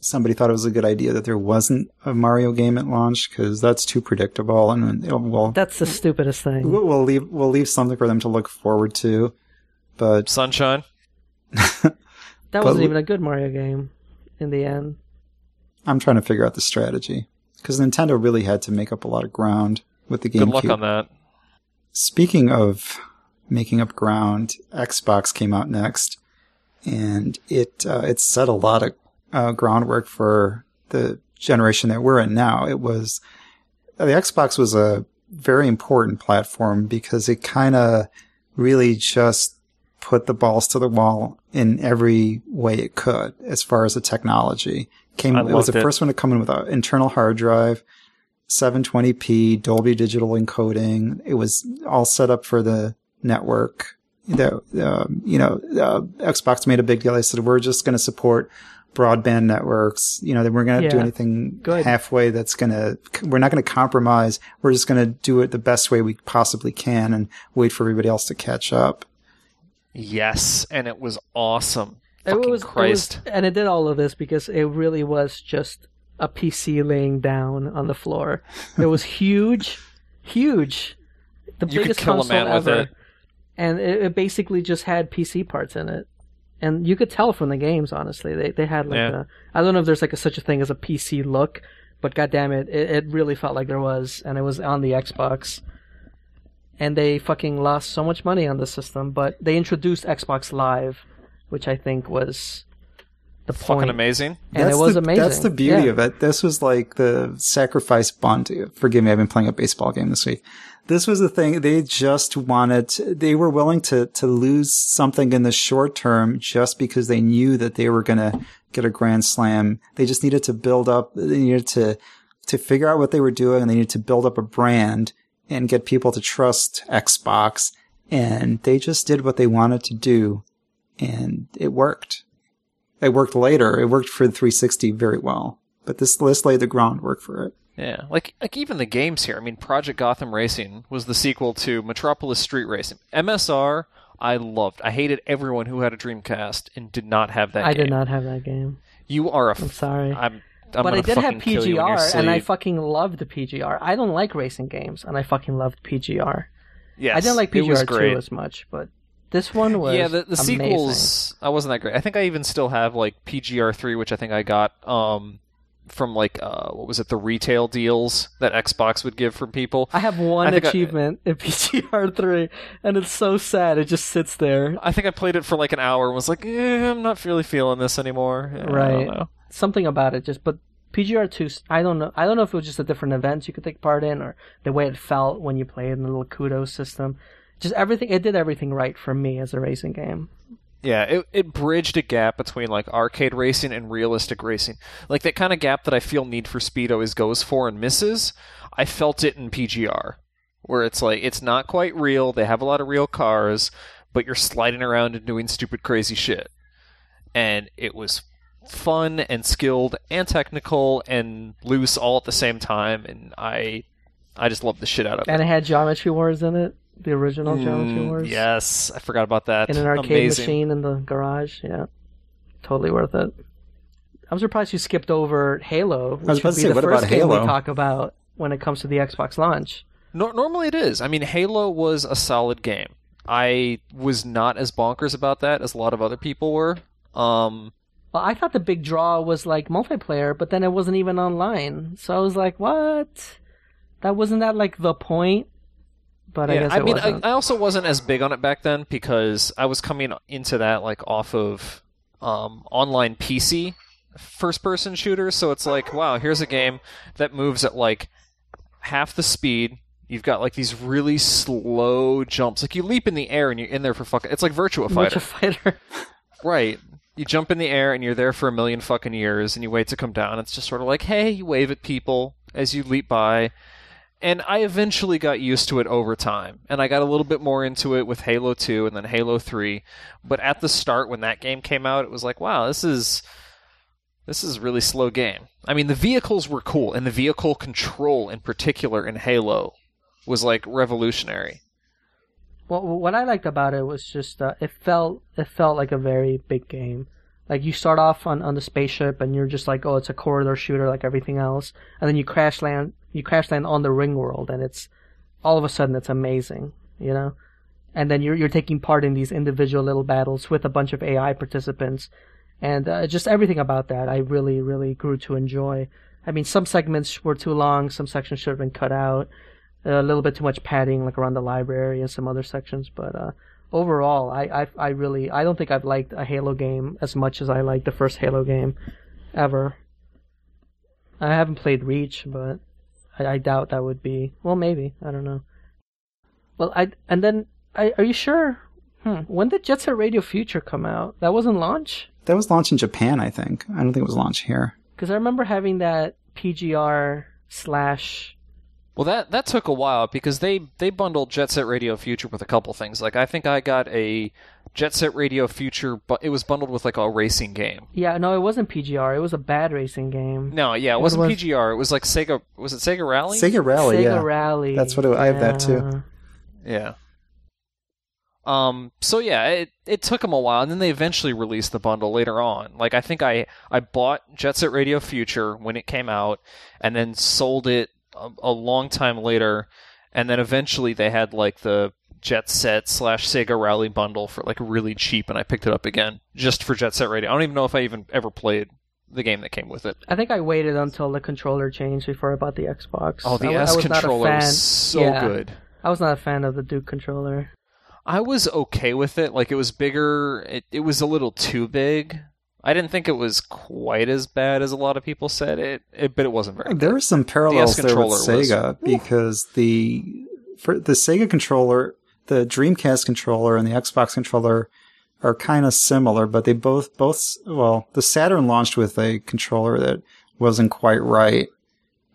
somebody thought it was a good idea that there wasn't a Mario game at launch because that's too predictable, and well, That's the stupidest thing. we'll we'll leave we'll leave something for them to look forward to. But <laughs> Sunshine. That but- wasn't even a good Mario game in the end. I'm trying to figure out the strategy because Nintendo really had to make up a lot of ground with the game. Good luck on that. Speaking of making up ground, Xbox came out next, and it uh, it set a lot of uh, groundwork for the generation that we're in now. It was the Xbox was a very important platform because it kind of really just put the balls to the wall in every way it could as far as the technology. Came I it was the it. first one to come in with an internal hard drive, 720p, Dolby Digital encoding. It was all set up for the network. The um, you know uh, Xbox made a big deal. They said we're just going to support broadband networks. You know, that we're going to do anything Good. halfway. That's going to we're not going to compromise. We're just going to do it the best way we possibly can and wait for everybody else to catch up. Yes, and it was awesome. It Fucking was, it was- Christ. and it did all of this because it really was just a PC laying down on the floor. It was <laughs> huge, huge. The You could biggest kill a console man with ever. it. And it, it basically just had PC parts in it. And you could tell from the games, honestly. They they had like Yeah. a I don't know if there's like a, such a thing as a PC look, but goddamn it, it, it really felt like there was, and it was on the Xbox. And they fucking lost so much money on the system, but they introduced Xbox Live, which I think was the Fucking amazing. And that's it was the, amazing. That's the beauty Yeah. of it. This was like the sacrifice bunt. Forgive me, I've been playing a baseball game this week. This was the thing. They just wanted, they were willing to, to lose something in the short term just because they knew that they were going to get a grand slam. They just needed to build up, they needed to, to figure out what they were doing and they needed to build up a brand and get people to trust Xbox. And they just did what they wanted to do and it worked. It worked later. It worked for the 360 very well, but this this laid the groundwork for it. Yeah, like like even the games here. I mean, Project Gotham Racing was the sequel to Metropolis Street Racing. MSR, I loved. I hated everyone who had a Dreamcast and did not have that. Game. I game. did not have that game. You are a. I'm sorry. I'm, I'm but I did have fucking kill you in your PGR, and I fucking loved the PGR. I don't like racing games, and I fucking loved PGR. Yes, I didn't like PGR two as much, but this one was yeah, the, the amazing. sequels. I wasn't that great. I think I even still have like PGR three, which I think I got um from like uh what was it the retail deals that Xbox would give from people. I have one I think I- achievement in PGR three, and it's so sad. It just sits there. I think I played it for like an hour and was like, eh, I'm not really feeling this anymore. Yeah, I Right. don't know. Something about it just, but PGR two. I don't know. I don't know if it was just the different events you could take part in, or the way it felt when you played in the little kudos system. Just everything. It did everything right for me as a racing game. Yeah, it it bridged a gap between like arcade racing and realistic racing. Like that kind of gap that I feel Need for Speed always goes for and misses. I felt it in PGR, where it's like it's not quite real. They have a lot of real cars, but you're sliding around and doing stupid, crazy shit. And it was fun and skilled and technical and loose all at the same time. And I, I just loved the shit out of it. And it. it had Geometry Wars in it, the original Geometry Mm, Wars. Yes, I forgot about that. in an arcade Amazing. machine in the garage. Yeah, totally worth it. I'm surprised you skipped over Halo, which was about would to be say, the what first about game Halo? we talk about when it comes to the Xbox launch. Nor normally it is. I mean, Halo was a solid game. I was not as bonkers about that as a lot of other people were. Um, Well, I thought the big draw was like multiplayer, but then it wasn't even online. So I was like, what? That wasn't that like the point? But I yeah, guess I mean, I. I also wasn't as big on it back then because I was coming into that like off of um, online PC first-person shooters. So it's like, wow, here's a game that moves at like half the speed. You've got like these really slow jumps. Like you leap in the air and you're in there for fucking. It's like Virtua Fighter. Virtua Fighter. <laughs> Right. You jump in the air and you're there for a million fucking years and you wait to come down. It's just sort of like, hey, you wave at people as you leap by. And I eventually got used to it over time. And I got a little bit more into it with Halo 2 and then Halo 3. But at the start when that game came out, it was like, wow, this is this is a really slow game. I mean, the vehicles were cool and the vehicle control in particular in Halo was like revolutionary. Well, what I liked about it was just uh, it felt it felt like a very big game. Like you start off on, on the spaceship and you're just like, oh, it's a corridor shooter like everything else, and then you crash land you crash land on the ring world, and it's all of a sudden it's amazing, you know. And then you're you're taking part in these individual little battles with a bunch of AI participants, and uh, just everything about that I really really grew to enjoy. I mean, some segments were too long, some sections should have been cut out a little bit too much padding like around the library and some other sections but uh overall I, I i really i don't think i've liked a halo game as much as i liked the first halo game ever. I haven't played reach but i, I doubt that would be well maybe i don't know. Well i and then I, are you sure? Hmm, when did jet set radio future come out? That wasn't launch? That was launched in Japan, I think. I don't think it was launched here. because i remember having that pgr slash Well, that that took a while because they they bundled Jet Set Radio Future with a couple things. Like I think I got a Jet Set Radio Future, but it was bundled with like a racing game. yeah no it wasn't pgr it was a bad racing game No, yeah, it What wasn't was- PGR. It was like Sega. Was it Sega Rally? Sega Rally, Sega yeah. Rally. That's what it- I have that too. yeah. Yeah. Um. So yeah, it it took them a while, and then they eventually released the bundle later on. Like I think I I bought Jet Set Radio Future when it came out, and then sold it a, a long time later, and then eventually they had like the Jet Set slash Sega Rally bundle for like really cheap, and I picked it up again just for Jet Set Radio. I don't even know if I even ever played the game that came with it. I think I waited until the controller changed before I bought the Xbox. Oh, the I, wa- I S was not a controller fan. was so Yeah. good. I was not a fan of the Duke controller. I was okay with it. Like it was bigger. It it was a little too big. I didn't think it was quite as bad as a lot of people said it, it but it wasn't very. There are some parallels there with controller was- Sega because the for the Sega controller, the Dreamcast controller and the Xbox controller are kind of similar, but they both both well, the Saturn launched with a controller that wasn't quite right,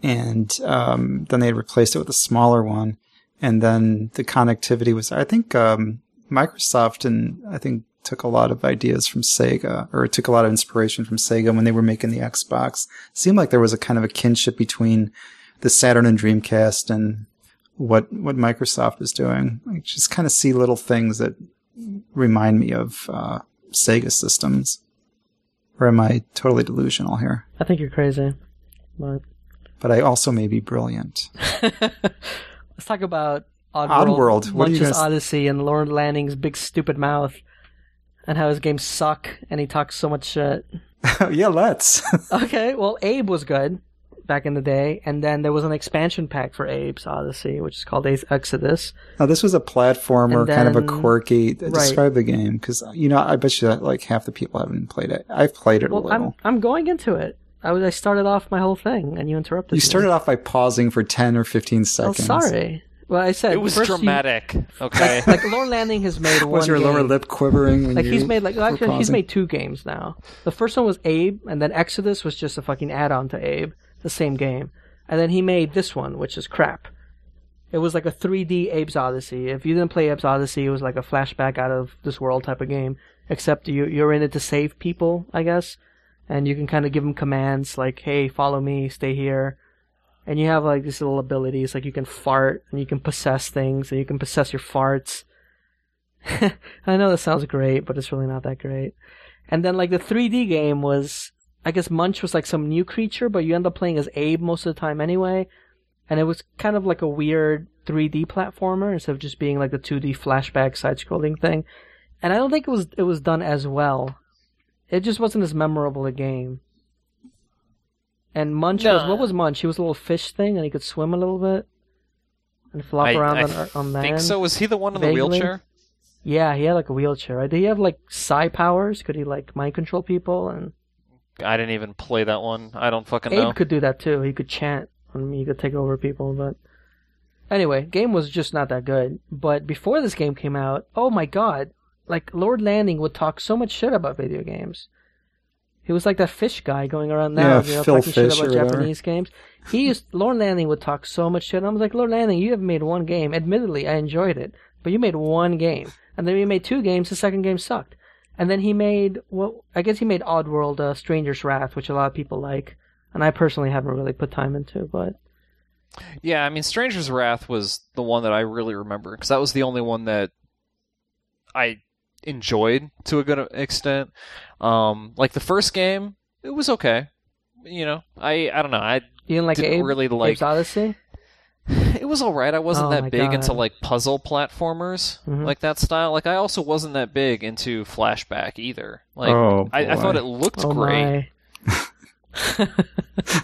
and um, then they replaced it with a smaller one, and then the connectivity was. I think um, Microsoft and I think took a lot of ideas from Sega, or took a lot of inspiration from Sega when they were making the Xbox. It seemed like there was a kind of a kinship between the Saturn and Dreamcast and what what Microsoft is doing. I just kind of see little things that remind me of uh, Sega systems. Or am I totally delusional here? I think you're crazy. But But I also may be brilliant. <laughs> let's talk about Oddworld, Oddworld, what are you Munch's Oddysee, and Lorne Lanning's big stupid mouth, and how his games suck, and he talks so much shit. <laughs> yeah, let's. <laughs> Okay, well, Abe was good back in the day, and then there was an expansion pack for Abe's Oddysee, which is called Abe's Exodus. now, this was a platformer, And kind of a then- quirky. right. Describe the game, because you know I bet you that like half the people haven't played it. I've played it a little. I'm I'm going into it. I was I started off my whole thing, and you interrupted. You me. started off by pausing for ten or fifteen oh, seconds. sorry. Well, I said It was first you- dramatic. Okay. like Lorne Lanning has made <laughs> one. Was your lower lip quivering? When Like you he's made like were actually he's made two games now. The first one was Abe, and then Exodus was just a fucking add-on to Abe, the same game. And then he made this one, which is crap. It was like a 3D Abe's Oddysee. If you didn't play Abe's Oddysee, it was like a flashback out of this world type of game. Except you you're in it to save people, I guess, and you can kind of give them commands like, "Hey, follow me, stay here." And you have like these little abilities, like you can fart and you can possess things, and you can possess your farts. <laughs> I know that sounds great, but it's really not that great. And then like the 3D game was, I guess Munch was like some new creature, but you end up playing as Abe most of the time anyway. And it was kind of like a weird 3D platformer instead of just being like the 2D flashback side-scrolling thing. And I don't think it was it was done as well. It just wasn't as memorable a game. And Munch was what was Munch? He was a little fish thing, and he could swim a little bit and flop I, around I on, on land. think so. Was he the one in the wheelchair? Yeah, he had like a wheelchair. Right? Did he have like psi powers? Could he like mind control people? And I didn't even play that one. I don't fucking Abe know. could do that too. He could chant. and he could take over people. But anyway, game was just not that good. But before this game came out, oh my god! Like Lorne Lanning would talk so much shit about video games. He was like that fish guy going around now, Yeah, you know, Phil talking Fish shit about. Japanese games. He used Lorne Lanning would talk so much shit. I was like, Lorne Lanning, you have made one game. Admittedly, I enjoyed it, but you made one game, and then you made two games. The second game sucked, and then he made well, I guess he made Oddworld, uh, Stranger's Wrath, which a lot of people like, and I personally haven't really put time into, but Yeah, I mean, Stranger's Wrath was the one that I really remember because that was the only one that I enjoyed to a good extent. Um, like the first game, it was okay. You know, I I don't know. I you didn't like didn't Abe, really like. Abe's Oddysee. <sighs> It was all right. I wasn't Oh that big into like puzzle platformers Mhm. like that style. Like I also wasn't that big into Flashback either. Like Oh, I, I thought it looked Oh great. <laughs> <laughs>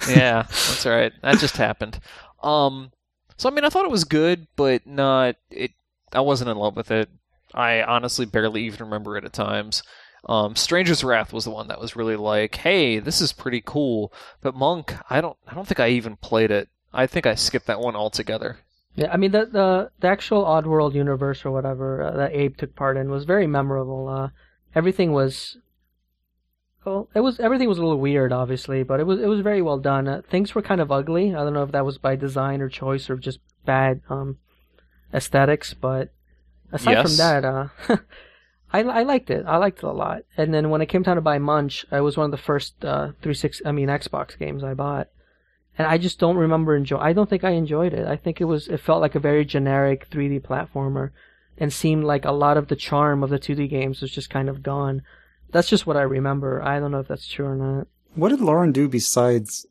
yeah, that's all right. That just happened. Um, so I mean, I thought it was good, but not it. I wasn't in love with it. I honestly barely even remember it at times. Um, Stranger's Wrath was the one that was really like, "Hey, this is pretty cool." But Munch, I don't, I don't think I even played it. I think I skipped that one altogether. Yeah, I mean the the the actual Oddworld universe or whatever uh, that Abe took part in was very memorable. Uh, everything was, well, it was everything was a little weird, obviously, but it was it was very well done. Uh, things were kind of ugly. I don't know if that was by design or choice or just bad um, aesthetics, but aside from that, uh, <laughs> I I liked it. I liked it a lot. And then when it came time to buy Munch, it was one of the first uh, three six I mean Xbox games I bought and I just don't remember enjoy. I don't think I enjoyed it. I think it was it felt like a very generic 3D platformer, and seemed like a lot of the charm of the 2D games was just kind of gone. That's just what I remember. I don't know if that's true or not. What did Lauren do besides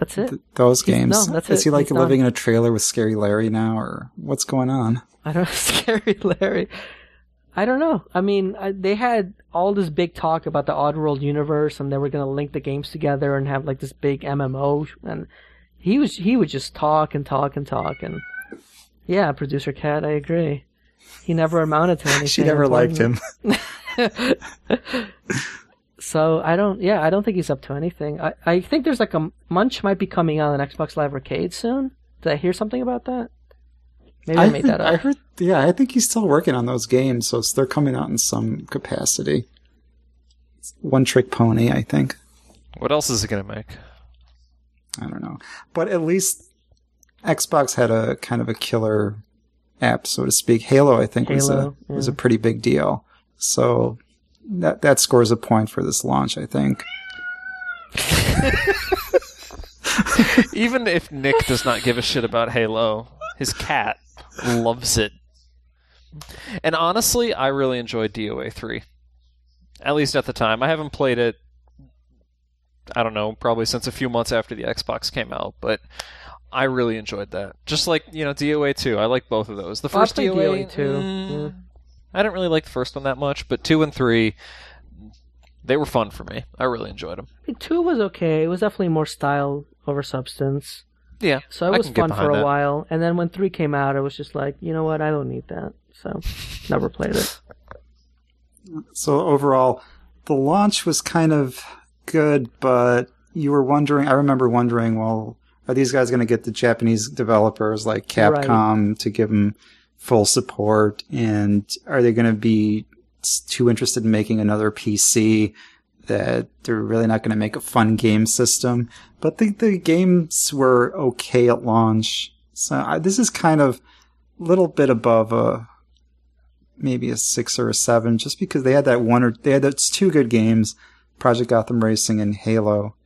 That's it. th- those He's- games? no, that's Is it. he like He's living done. in a trailer with Scary Larry now, or what's going on? I don't know. <laughs> scary Larry. I don't know. I mean, I, they had all this big talk about the Oddworld universe, and they were going to link the games together and have like this big MMO. And he was he would just talk and talk and talk. And yeah, producer Cat, I agree. He never amounted to <laughs> anything. She never liked him. <laughs> So I don't. Yeah, I don't think he's up to anything. I I think there's like a Munch might be coming out on Xbox Live Arcade soon. Did I hear something about that? Maybe I, made heard, that up. I heard. Yeah, I think he's still working on those games, so they're coming out in some capacity. One Trick Pony, I think. What else is it gonna make? I don't know. But at least Xbox had a kind of a killer app, so to speak. Halo, I think, was a Halo, was a pretty big deal. So that that scores a point for this launch, I think. <laughs> Even if Nick does not give a shit about Halo, his cat loves it. And honestly, I really enjoyed DOA 3. At least at the time. I haven't played it, I don't know, probably since a few months after the Xbox came out, but I really enjoyed that. Just like, you know, DOA 2. I like both of those. The first DOA, DOA 2, mm, yeah. I didn't really like the first one that much, but 2 and 3, they were fun for me. I really enjoyed them. I mean, two was okay. It was definitely more style over substance. Yeah. So it I was can fun for a that. while. And then when three came out, it was just like, you know what? I don't need that. So never played it. <laughs> So overall, the launch was kind of good, but you were wondering. I remember wondering, well, are these guys going to get the Japanese developers like Capcom to give them full support, and are they going to be too interested in making another PC? That they're really not going to make a fun game system, but the the games were okay at launch. So I, this is kind of a little bit above a maybe a six or a seven, just because they had that one or they had those two good games, Project Gotham Racing and Halo,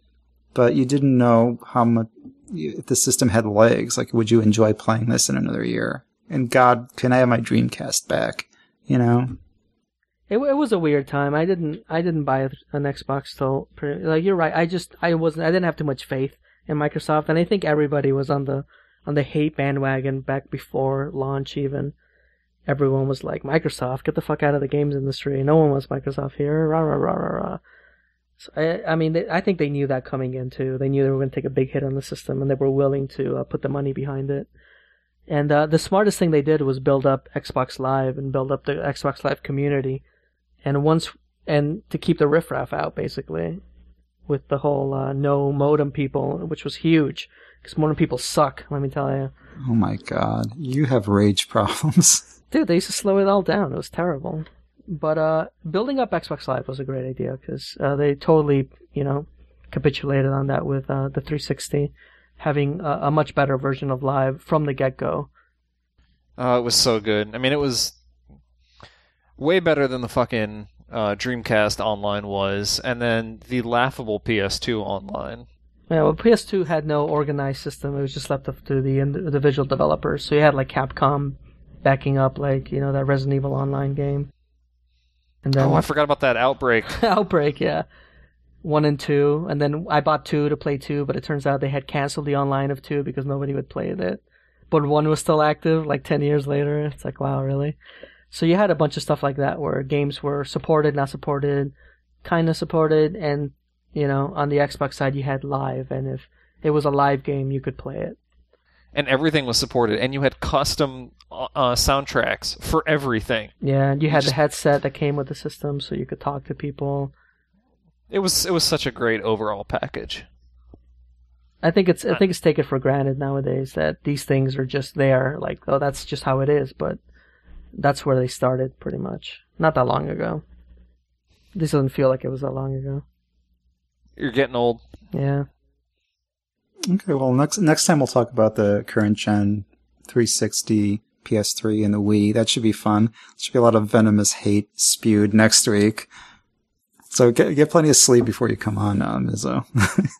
but you didn't know how much if the system had legs. Like, would you enjoy playing this in another year? And God, can I have my Dreamcast back? You know, It, it was a weird time. I didn't I didn't buy an Xbox till pretty, like you're right. I just I wasn't I didn't have too much faith in Microsoft, and I think everybody was on the on the hate bandwagon back before launch. Even everyone was like Microsoft, get the fuck out of the games industry. No one wants Microsoft here. Rah rah rah rah rah. So I, I mean, they, I think they knew that coming in too. They knew they were going to take a big hit on the system, and they were willing to uh, put the money behind it. And uh, the smartest thing they did was build up Xbox Live and build up the Xbox Live community. And once and to keep the riffraff out basically with the whole uh, no modem people which was huge. Because modem people suck let me tell you oh my God, you have rage <laughs> problems. dude they used to slow it all down. It was terrible. But uh, building up xbox live was a great idea because uh, they totally you know capitulated on that with uh, the 360 having a, a much better version of live from the get-go Oh, it was so good. I mean, it was way better than the fucking uh, Dreamcast online was, and then the laughable PS2 online. Yeah, well, PS2 had no organized system. It was just left up to the individual developers. So you had like Capcom backing up, like you know that Resident Evil Online game, and then Oh, I forgot about that outbreak. <laughs> Outbreak, yeah, one and two, and then I bought two to play two, but it turns out they had canceled the online of two because nobody would play it. But one was still active, like ten years later. It's like wow, really? So you had a bunch of stuff like that where games were supported, not supported, kind of supported, and you know on the Xbox side you had live, and if it was a live game, you could play it. and everything was supported, and you had custom uh, uh, soundtracks for everything. Yeah, and you had just- the headset that came with the system, so you could talk to people. It was it was such a great overall package. I think it's I uh, think it's taken for granted nowadays that these things are just there, like oh that's just how it is, but that's where they started pretty much. Not that long ago. This doesn't feel like it was that long ago. You're getting old. Yeah. Okay, well, next next time we'll talk about the current gen 360, PS3, and the Wii. That should be fun. There Should be a lot of venomous hate spewed next week. So get get plenty of sleep before you come on, uh, Mizzo. <laughs>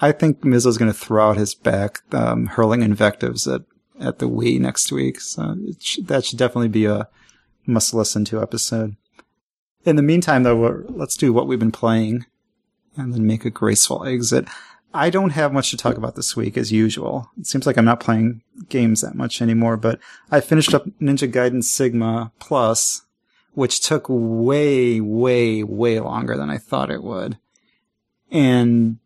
I think Mizzo's going to throw out his back, um, hurling invectives at at the Wii next week. So should, that should definitely be a must listen to episode. In the meantime, though, let's do what we've been playing and then make a graceful exit. I don't have much to talk about this week as usual. It seems like I'm not playing games that much anymore, but I finished up Ninja Gaiden Sigma Plus, which took way, way, way longer than I thought it would. And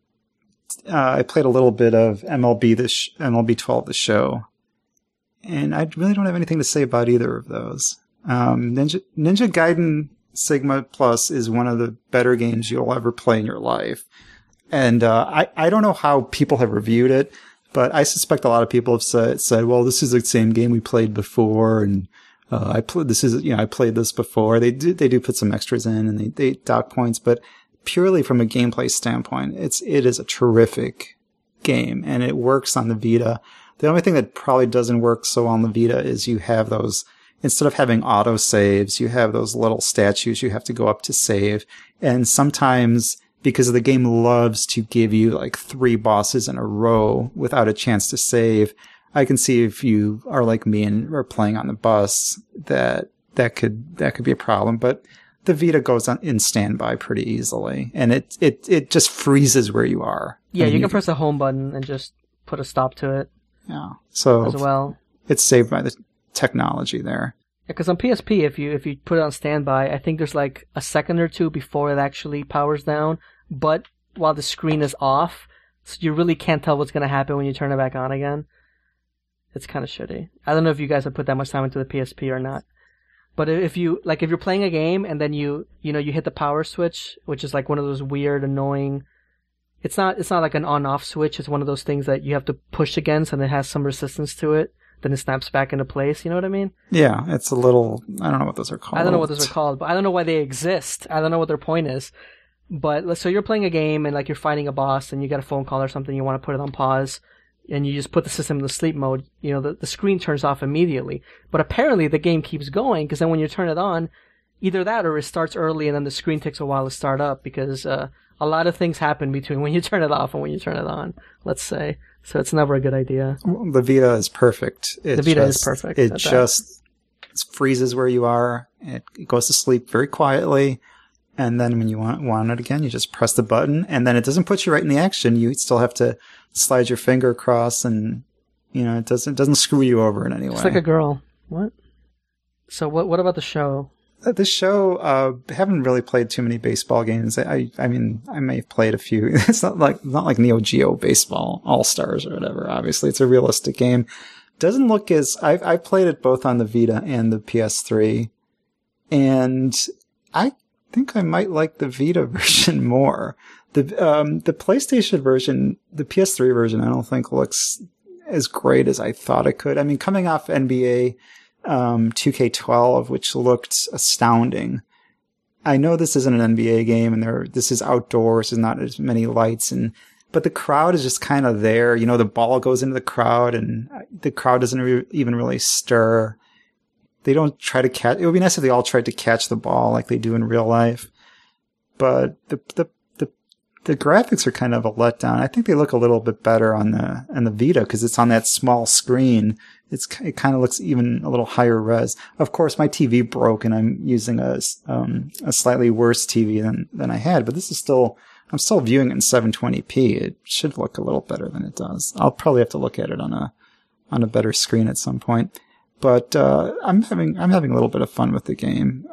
uh, I played a little bit of MLB the sh- MLB 12 the show, and I really don't have anything to say about either of those. Um, Ninja Ninja Gaiden Sigma Plus is one of the better games you'll ever play in your life. And uh, I I don't know how people have reviewed it, but I suspect a lot of people have said said, well, this is the same game we played before, and uh, I played this is you know I played this before. They do they do put some extras in and they they dock points, but purely from a gameplay standpoint, it's it is a terrific game and it works on the Vita. The only thing that probably doesn't work so on the Vita is you have those instead of having auto saves, you have those little statues you have to go up to save. And sometimes because the game loves to give you like three bosses in a row without a chance to save, I can see if you are like me and are playing on the bus that that could that could be a problem. But the Vita goes on in standby pretty easily, and it it it just freezes where you are. Yeah, you can press the home button and just put a stop to it Yeah, so as well. it's saved by the technology there. Because on PSP, if you if you put it on standby, I think there's like a second or two before it actually powers down. But while the screen is off, so you really can't tell what's gonna happen when you turn it back on again. It's kind of shitty. I don't know if you guys have put that much time into the PSP or not. But if you like, if you're playing a game and then you you know you hit the power switch, which is like one of those weird, annoying. It's not it's not like an on off switch. It's one of those things that you have to push against, and it has some resistance to it. Then it snaps back into place. You know what I mean? Yeah, it's a little. I don't know what those are called. I don't know what those are called, but I don't know why they exist. I don't know what their point is. But so you're playing a game and like you're fighting a boss and you get a phone call or something, you want to put it on pause and you just put the system in the sleep mode, you know, the, the screen turns off immediately. But apparently the game keeps going because then when you turn it on, either that or it starts early and then the screen takes a while to start up because, uh, a lot of things happen between <laughs> when you turn it off and when you turn it on, let's say. So it's never a good idea. The Vita is perfect. It The Vita is perfect It that. just freezes where you are. It goes to sleep very quietly. And then when you want, want it again, you just press the button and then it doesn't put you right in the action. You still have to slide your finger across and, you know, it doesn't, it doesn't screw you over in any way. It's like a girl. What? So what, what about the show? Uh, this show, uh, haven't really played too many baseball games. I, I mean, I may have played a few. <laughs> It's not like, not like Neo Geo baseball, All Stars or whatever. Obviously, it's a realistic game. Doesn't look as, I've, I've played it both on the Vita and the PS3. And I think I might like the Vita <laughs> version more. The, um, the PlayStation version, the PS3 version, I don't think looks as great as I thought it could. I mean, coming off NBA, um, 2K12, which looked astounding. I know this isn't an NBA game and there, this is outdoors and not as many lights and, but the crowd is just kind of there. You know, the ball goes into the crowd and the crowd doesn't re- even really stir. They don't try to catch, it would be nice if they all tried to catch the ball like they do in real life. But the, the, the, the graphics are kind of a letdown. I think they look a little bit better on the, on the Vita because it's on that small screen it's it kind of looks even a little higher res. Of course, my TV broke and I'm using a um, a slightly worse TV than than I had, but this is still I'm still viewing it in 720p. It should look a little better than it does. I'll probably have to look at it on a on a better screen at some point. But uh, I'm having I'm having a little bit of fun with the game.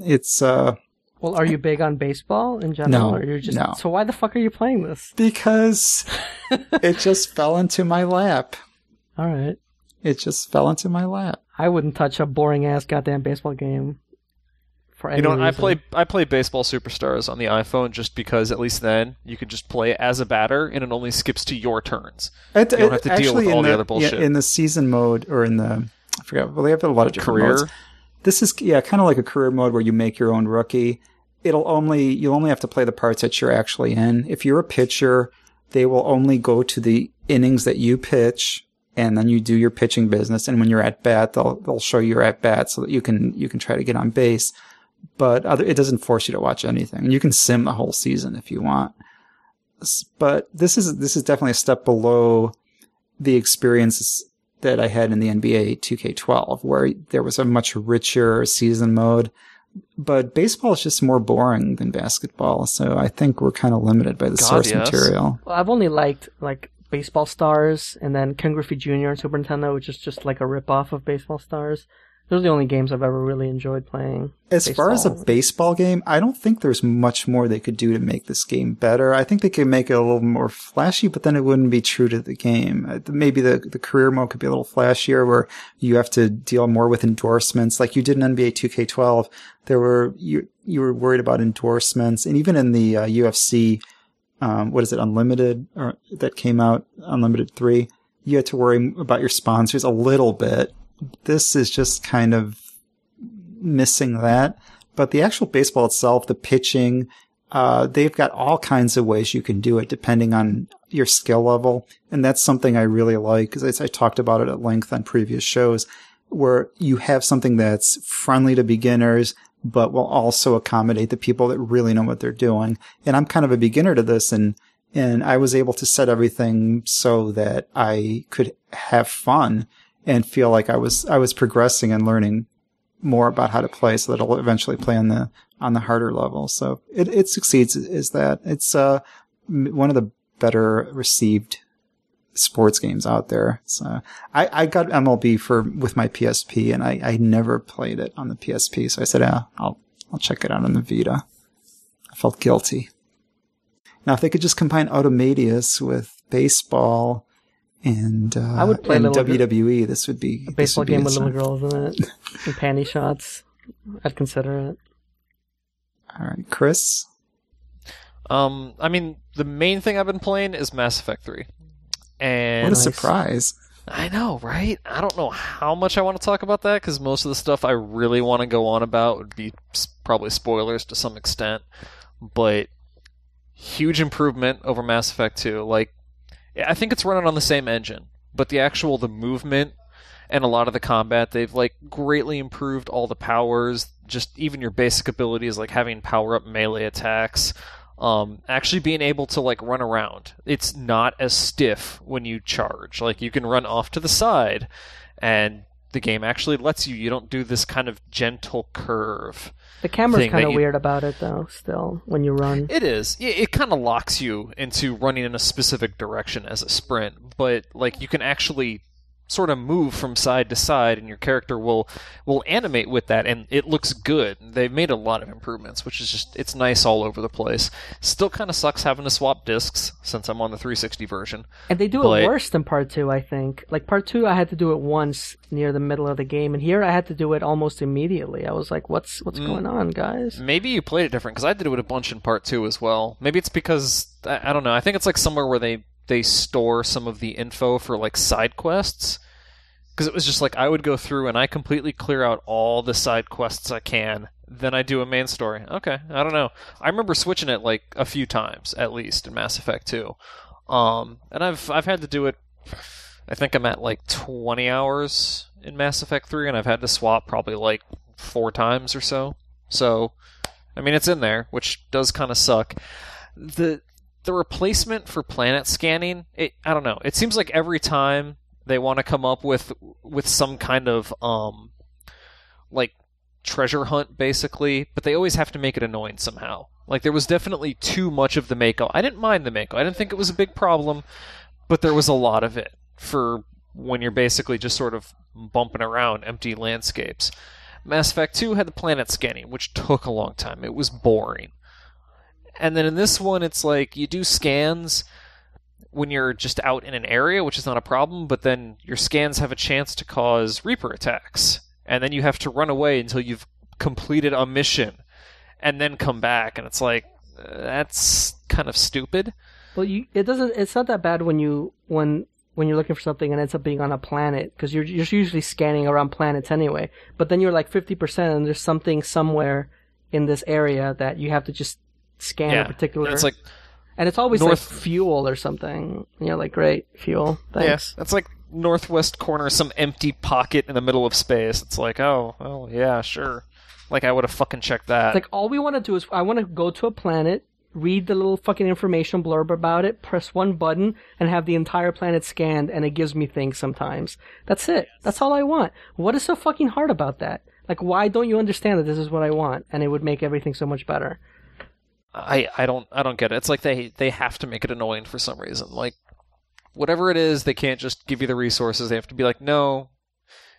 It's uh, Well, are you big on baseball in general, No, or you're just no. so? Why the fuck are you playing this? because <laughs> it just fell into my lap. All right, It just fell into my lap. I wouldn't touch a boring ass goddamn baseball game You know, I play I play Baseball Superstars on the iPhone just because at least then you can just play as a batter and it only skips to your turns. It, You don't have to deal actually, with all in the the other bullshit. Yeah, in the season mode or in the I forgot. Well, they have a lot of different Career. modes. This is yeah, kind of like a career mode where you make your own rookie. It'll only you'll only have to play the parts that you're actually in. If you're a pitcher, they will only go to the innings that you pitch, and then you do your pitching business. And when you're at bat, they'll they'll show you your at bat so that you can you can try to get on base. But other, it doesn't force you to watch anything. You can sim the whole season if you want. But this is this is definitely a step below the experiences that I had in the NBA 2K12, where there was a much richer season mode. But baseball is just more boring than basketball, so I think we're kind of limited by the God, source yes. material. Well, I've only liked like Baseball Stars and then Ken Griffey Jr. on Super Nintendo, which is just like a rip off of Baseball Stars. Those are the only games I've ever really enjoyed playing. As far as a Baseball. baseball game, I don't think there's much more they could do to make this game better. I think they could make it a little more flashy, but then it wouldn't be true to the game. Uh, Maybe the, the career mode could be a little flashier where you have to deal more with endorsements like you did in NBA 2K12. There were, you, you were worried about endorsements and even in the uh, UFC, um, what is it, Unlimited or that came out, Unlimited 3, you had to worry about your sponsors a little bit. This is just kind of missing that. But the actual baseball itself, the pitching, uh, they've got all kinds of ways you can do it depending on your skill level. And that's something I really like because I talked about it at length on previous shows where you have something that's friendly to beginners, but will also accommodate the people that really know what they're doing. And I'm kind of a beginner to this and, and I was able to set everything so that I could have fun and feel like I was, I was progressing and learning more about how to play so that I'll eventually play on the, on the harder level. So it, it succeeds is that it's, uh, one of the better received sports games out there. So I, I got MLB for, with my PSP and I, I never played it on the PSP. So I said, yeah, I'll, I'll check it out on the Vita. I felt guilty. Now, if they could just combine Automedius with baseball and, uh, I would play and little WWE, this would be A baseball would be game with the little girls in it <laughs> and panty shots. I'd consider it. All right, Chris. Um, I mean, the main thing I've been playing is Mass Effect 3. And What a surprise! I know, right? I don't know how much I want to talk about that because most of the stuff I really want to go on about would be probably spoilers to some extent. But huge improvement over Mass Effect 2. Like, I think it's running on the same engine, but the actual the movement and a lot of the combat they've like greatly improved all the powers. Just even your basic abilities, like having power up melee attacks um, actually being able to like run around. It's not as stiff when you charge. Like you can run off to the side, and the game actually lets you. You don't do this kind of gentle curve. The camera's kind of you- weird about it though. Still, when you run, It is. It, it kind of locks you into running in a specific direction as a sprint, but like you can actually sort of move from side to side and your character will will animate with that and it looks good. They've made a lot of improvements, which is just it's nice all over the place. Still kind of sucks having to swap discs since I'm on the 360 version. and they do but- it worse than part two. I think. Like part two, I had to do it once near the middle of the game, and here I had to do it almost immediately. I was like, "What's what's Mm. going on, guys?" Maybe you played it different because I did it with a bunch in part two as well. Maybe it's because I, I don't know. I think it's like somewhere where they they store some of the info for like side quests. Because it was just like I would go through and I completely clear out all the side quests I can. Then I do a main story. Okay, I don't know. I remember switching it like a few times at least in Mass Effect 2. Um, and I've I've had to do it. I think I'm at like 20 hours in Mass Effect 3, and I've had to swap probably like four times or so. So, I mean, it's in there, which does kind of suck. the The replacement for planet scanning, it, I don't know. It seems like every time they want to come up with with some kind of um, like treasure hunt, basically, but they always have to make it annoying somehow. Like there was definitely too much of the Mako. I didn't mind the Mako. I didn't think it was a big problem, but there was a lot of it for when you're basically just sort of bumping around empty landscapes. Mass Effect 2 had the planet scanning, which took a long time. It was boring. And then in this one, it's like you do scans when you're just out in an area, which is not a problem, but then your scans have a chance to cause Reaper attacks. And then you have to run away until you've completed a mission and then come back. And it's like, that's kind of stupid. Well, you it doesn't. It's not that bad when you when when you're looking for something and ends up being on a planet because you're you're usually scanning around planets anyway. But then you're like fifty percent, and there's something somewhere in this area that you have to just scan yeah. a particular. And it's like, and it's always north- like fuel or something. You know, like, great fuel, thanks. Yeah, that's like northwest corner, some empty pocket in the middle of space. It's like, oh, well, yeah, sure. Like I would have fucking checked that. Like all we want to do is I want to go to a planet, read the little fucking information blurb about it, press one button, and have the entire planet scanned, and it gives me things sometimes. That's it. That's all I want. What is so fucking hard about that? Like, why don't you understand that this is what I want, and it would make everything so much better? I, I don't I don't get it. It's like they they have to make it annoying for some reason. Like whatever it is, they can't just give you the resources. They have to be like, no,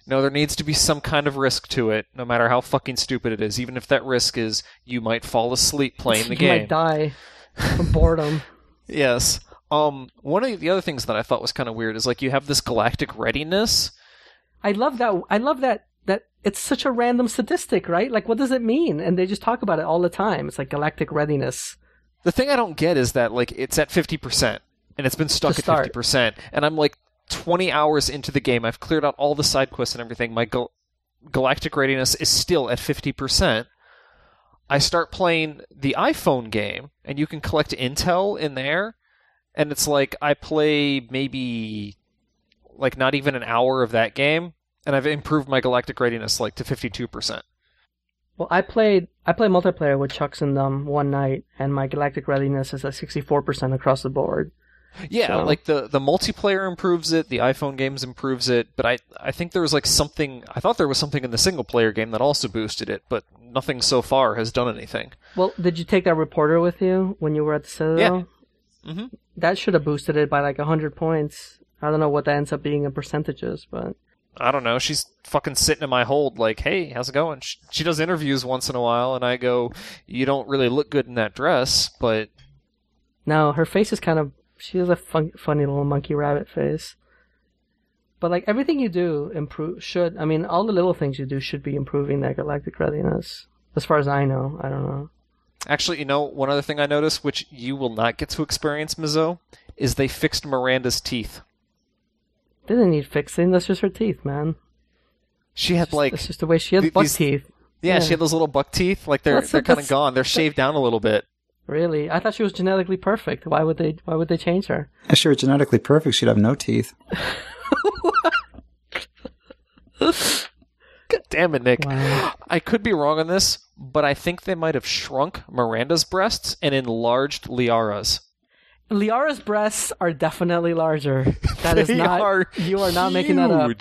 no, there needs to be some kind of risk to it, no matter how fucking stupid it is. Even if that risk is you might fall asleep playing <laughs> the you game. might die <laughs> from boredom. Yes. Um, one of the other things that I thought was kind of weird is like you have this galactic readiness. I love that. I love that. That it's such a random statistic, right? Like, what does it mean? And they just talk about it all the time. It's like galactic readiness. The thing I don't get is that like it's at fifty percent and it's been stuck at fifty percent, and I'm like twenty hours into the game. I've cleared out all the side quests and everything. My gal- galactic readiness is still at fifty percent. I start playing the iPhone game, and you can collect intel in there, and it's like I play maybe like not even an hour of that game, and I've improved my galactic readiness like to fifty two percent. Well, I played I played multiplayer with Chucks and them one night, and my galactic readiness is at sixty four percent across the board. Yeah, So- like the the multiplayer improves it, the iPhone games improves it, but I I think there was like something I thought there was something in the single player game that also boosted it, but nothing so far has done anything. Well, did you take that reporter with you when you were at the Citadel? Mhm. That should have boosted it by like hundred points. I don't know what that ends up being in percentages, but I don't know. She's fucking sitting in my hold, like, "Hey, how's it going?" She, she does interviews once in a while, and I go, "You don't really look good in that dress," but no, her face is kind of she has a fun, funny little monkey rabbit face. But like everything you do improve should I mean all the little things you do should be improving that galactic readiness. As far as I know, I don't know. actually, you know, one other thing I noticed, which you will not get to experience, Mizo, is they fixed Miranda's teeth. Didn't need fixing. That's just her teeth, man. She had like, that's just the way she has th- buck these- teeth. yeah, yeah. she had those little buck teeth. Like they're That's- they're kind of gone. They're shaved down a little bit. Really, I thought she was genetically perfect. Why would they? Why would they change her? If she were genetically perfect, she'd have no teeth. <laughs> God damn it, Nick. Wow. I could be wrong on this, but I think they might have shrunk Miranda's breasts and enlarged Liara's. Liara's breasts are definitely larger. That is not. are you are not making that up.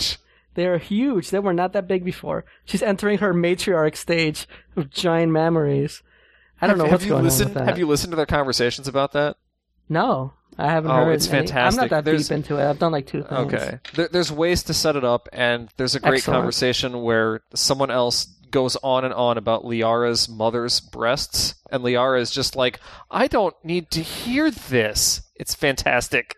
They are huge. They were not that big before. She's entering her matriarch stage of giant memories. I don't have, know what's have you going listened, on with that. Have you listened to their conversations about that? No, I haven't Oh, heard. it's any- I'm not that There's- deep into it. I've done like two things. Okay. There, there's ways to set it up, and there's a great Excellent. conversation where someone else goes on and on about Liara's mother's breasts, and Liara is just like, I don't need to hear this. It's fantastic.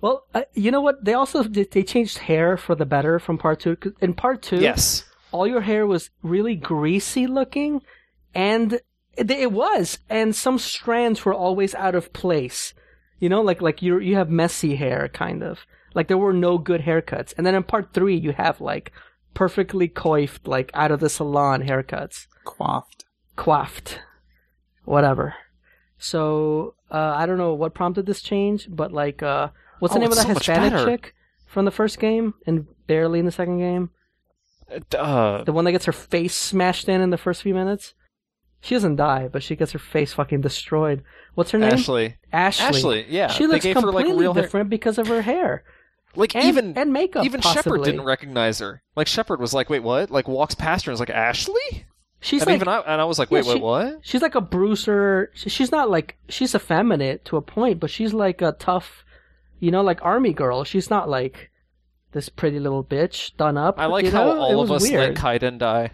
Well, uh, you know what? They also they changed hair for the better from part two. In part two, Yes. all your hair was really greasy looking, and it, it was, and some strands were always out of place. You know, like like you you have messy hair, kind of like there were no good haircuts. And then in part three, you have like perfectly coiffed, like out of the salon haircuts, Quaffed. coiffed, whatever. So uh, I don't know what prompted this change, but like, uh, what's the Oh, name of that so Hispanic chick from the first game and barely in the second game? Uh, The one that gets her face smashed in in the first few minutes. She doesn't die, but she gets her face fucking destroyed. What's her name? Ashley. Ashley. Ashley, yeah. She looks completely like real hair. different because of her hair Like and, even and makeup. even Shepard didn't recognize her. Like Shepard was like, "Wait, what?" Like walks past her and is like, "Ashley?" She's and like even I, and I was like, Yeah, "Wait, wait, she- what?" she's like a bruiser. She- She's not like she's effeminate to a point, but she's like a tough, you know, like army girl. She's not like this pretty little bitch done up. I like you how know? It all of us weird. let Kaidan die.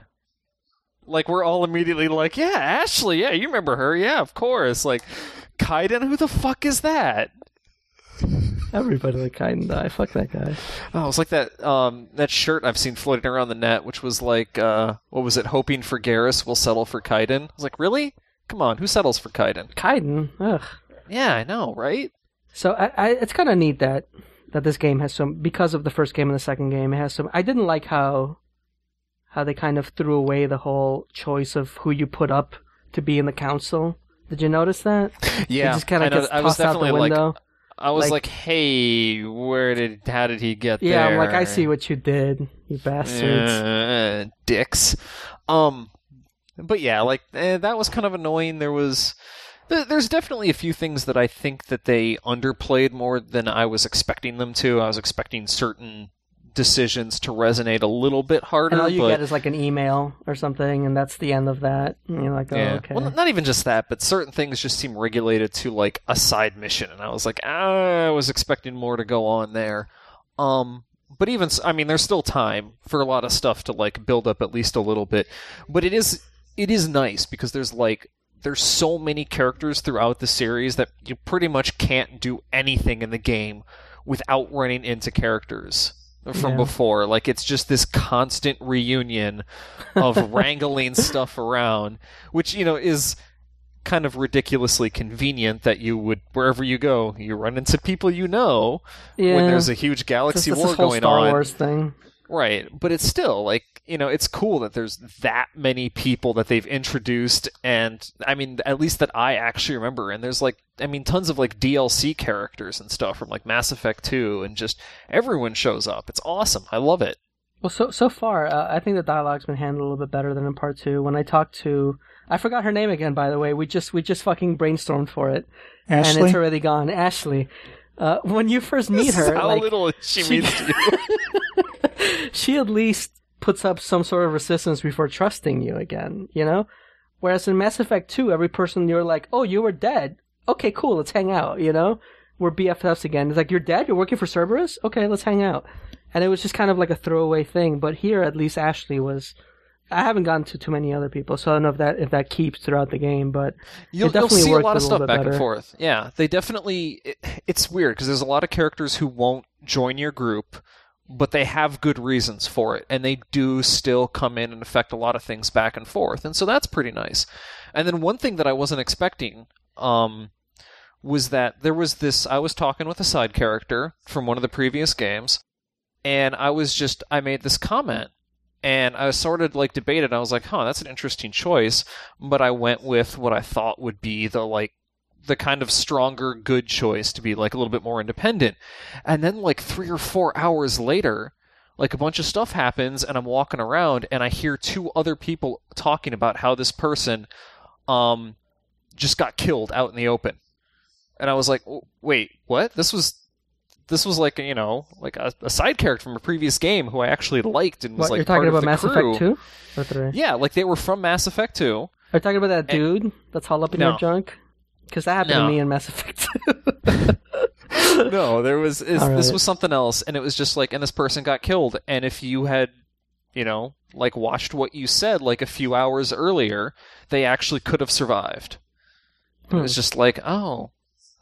Like we're all immediately like, "Yeah, Ashley. Yeah, you remember her? Yeah, of course." Like Kaidan, who the fuck is that? Everybody like kind die. Fuck that guy. Oh, it's like that um that shirt I've seen floating around the net, which was like, uh, what was it? Hoping for Garrus will settle for Kaidan. I was like, really? Come on, who settles for Kaidan? Kaidan. Ugh. Yeah, I know, right? So I, I it's kind of neat that that this game has some because of the first game and the second game. It has some. I didn't like how how they kind of threw away the whole choice of who you put up to be in the council. Did you notice that? Yeah, it just kind of gets I was tossed out the definitely like, window. I was like- like, hey, where did, how did he get yeah, there? I'm like, I see what you did, you bastards. Uh, dicks. Um, but yeah, like eh, that was kind of annoying. There was, th- there's definitely a few things that I think that they underplayed more than I was expecting them to. I was expecting certain decisions to resonate a little bit harder, and all you but get is like an email or something, and that's the end of that. And you're like, oh, yeah. okay. Well, not even just that, but certain things just seem regulated to like a side mission, and I was like, ah, I was expecting more to go on there. Um, but even I mean, there's still time for a lot of stuff to like build up at least a little bit. But it is it is nice because there's like there's so many characters throughout the series that you pretty much can't do anything in the game without running into characters from Yeah. before. Like it's just this constant reunion of <laughs> wrangling stuff around, which you know is kind of ridiculously convenient that you would wherever you go you run into people you know yeah. when there's a huge galaxy war going Star on Wars thing. Right, but it's still like you know it's cool that there's that many people that they've introduced, and I mean at least that I actually remember. And there's like I mean tons of like DLC characters and stuff from like Mass Effect Two, and just everyone shows up. It's awesome. I love it. Well, so so far, uh, I think the dialogue's been handled a little bit better than in part two. When I talked to, I forgot her name again, by the way. We just we just fucking brainstormed for it, and it's already gone. Ashley, uh, when you first meet This is her, how like, little she, she- means to you. <laughs> she at least puts up some sort of resistance before trusting you again, you know? Whereas in Mass Effect 2, every person you're like, oh, you were dead. Okay, cool, let's hang out, you know? We're BFFs again. It's like, you're dead? You're working for Cerberus? Okay, let's hang out. And it was just kind of like a throwaway thing, but here at least Ashley was. I haven't gotten to too many other people, so I don't know if that if that keeps throughout the game, but You'll, it you'll definitely see a lot of stuff back bit and forth. Yeah, they definitely. It, it's weird because there's a lot of characters who won't join your group, but they have good reasons for it, and they do still come in and affect a lot of things back and forth, and so that's pretty nice. And then one thing that I wasn't expecting um, was that there was this. I was talking with a side character from one of the previous games, and I was just I made this comment. And I sort of like debated. I was like, "Huh, that's an interesting choice." But I went with what I thought would be the like the kind of stronger good choice to be like a little bit more independent. And then like 3 or 4 hours later, like a bunch of stuff happens and I'm walking around and I hear two other people talking about how this person um just got killed out in the open. And I was like, "Wait, what? This was this was like, you know, like a, a side character from a previous game who I actually liked and was what, like you're talking about Mass crew. Effect 2? Or 3? Yeah, like they were from Mass Effect 2. Are you talking about that dude that's all up in no. your junk? Because that happened No. to me in Mass Effect 2. <laughs> no, there was is, All this was something else, and it was just like, and this person got killed, and if you had, you know, like watched what you said like a few hours earlier, they actually could have survived. It was Hmm. just like, oh,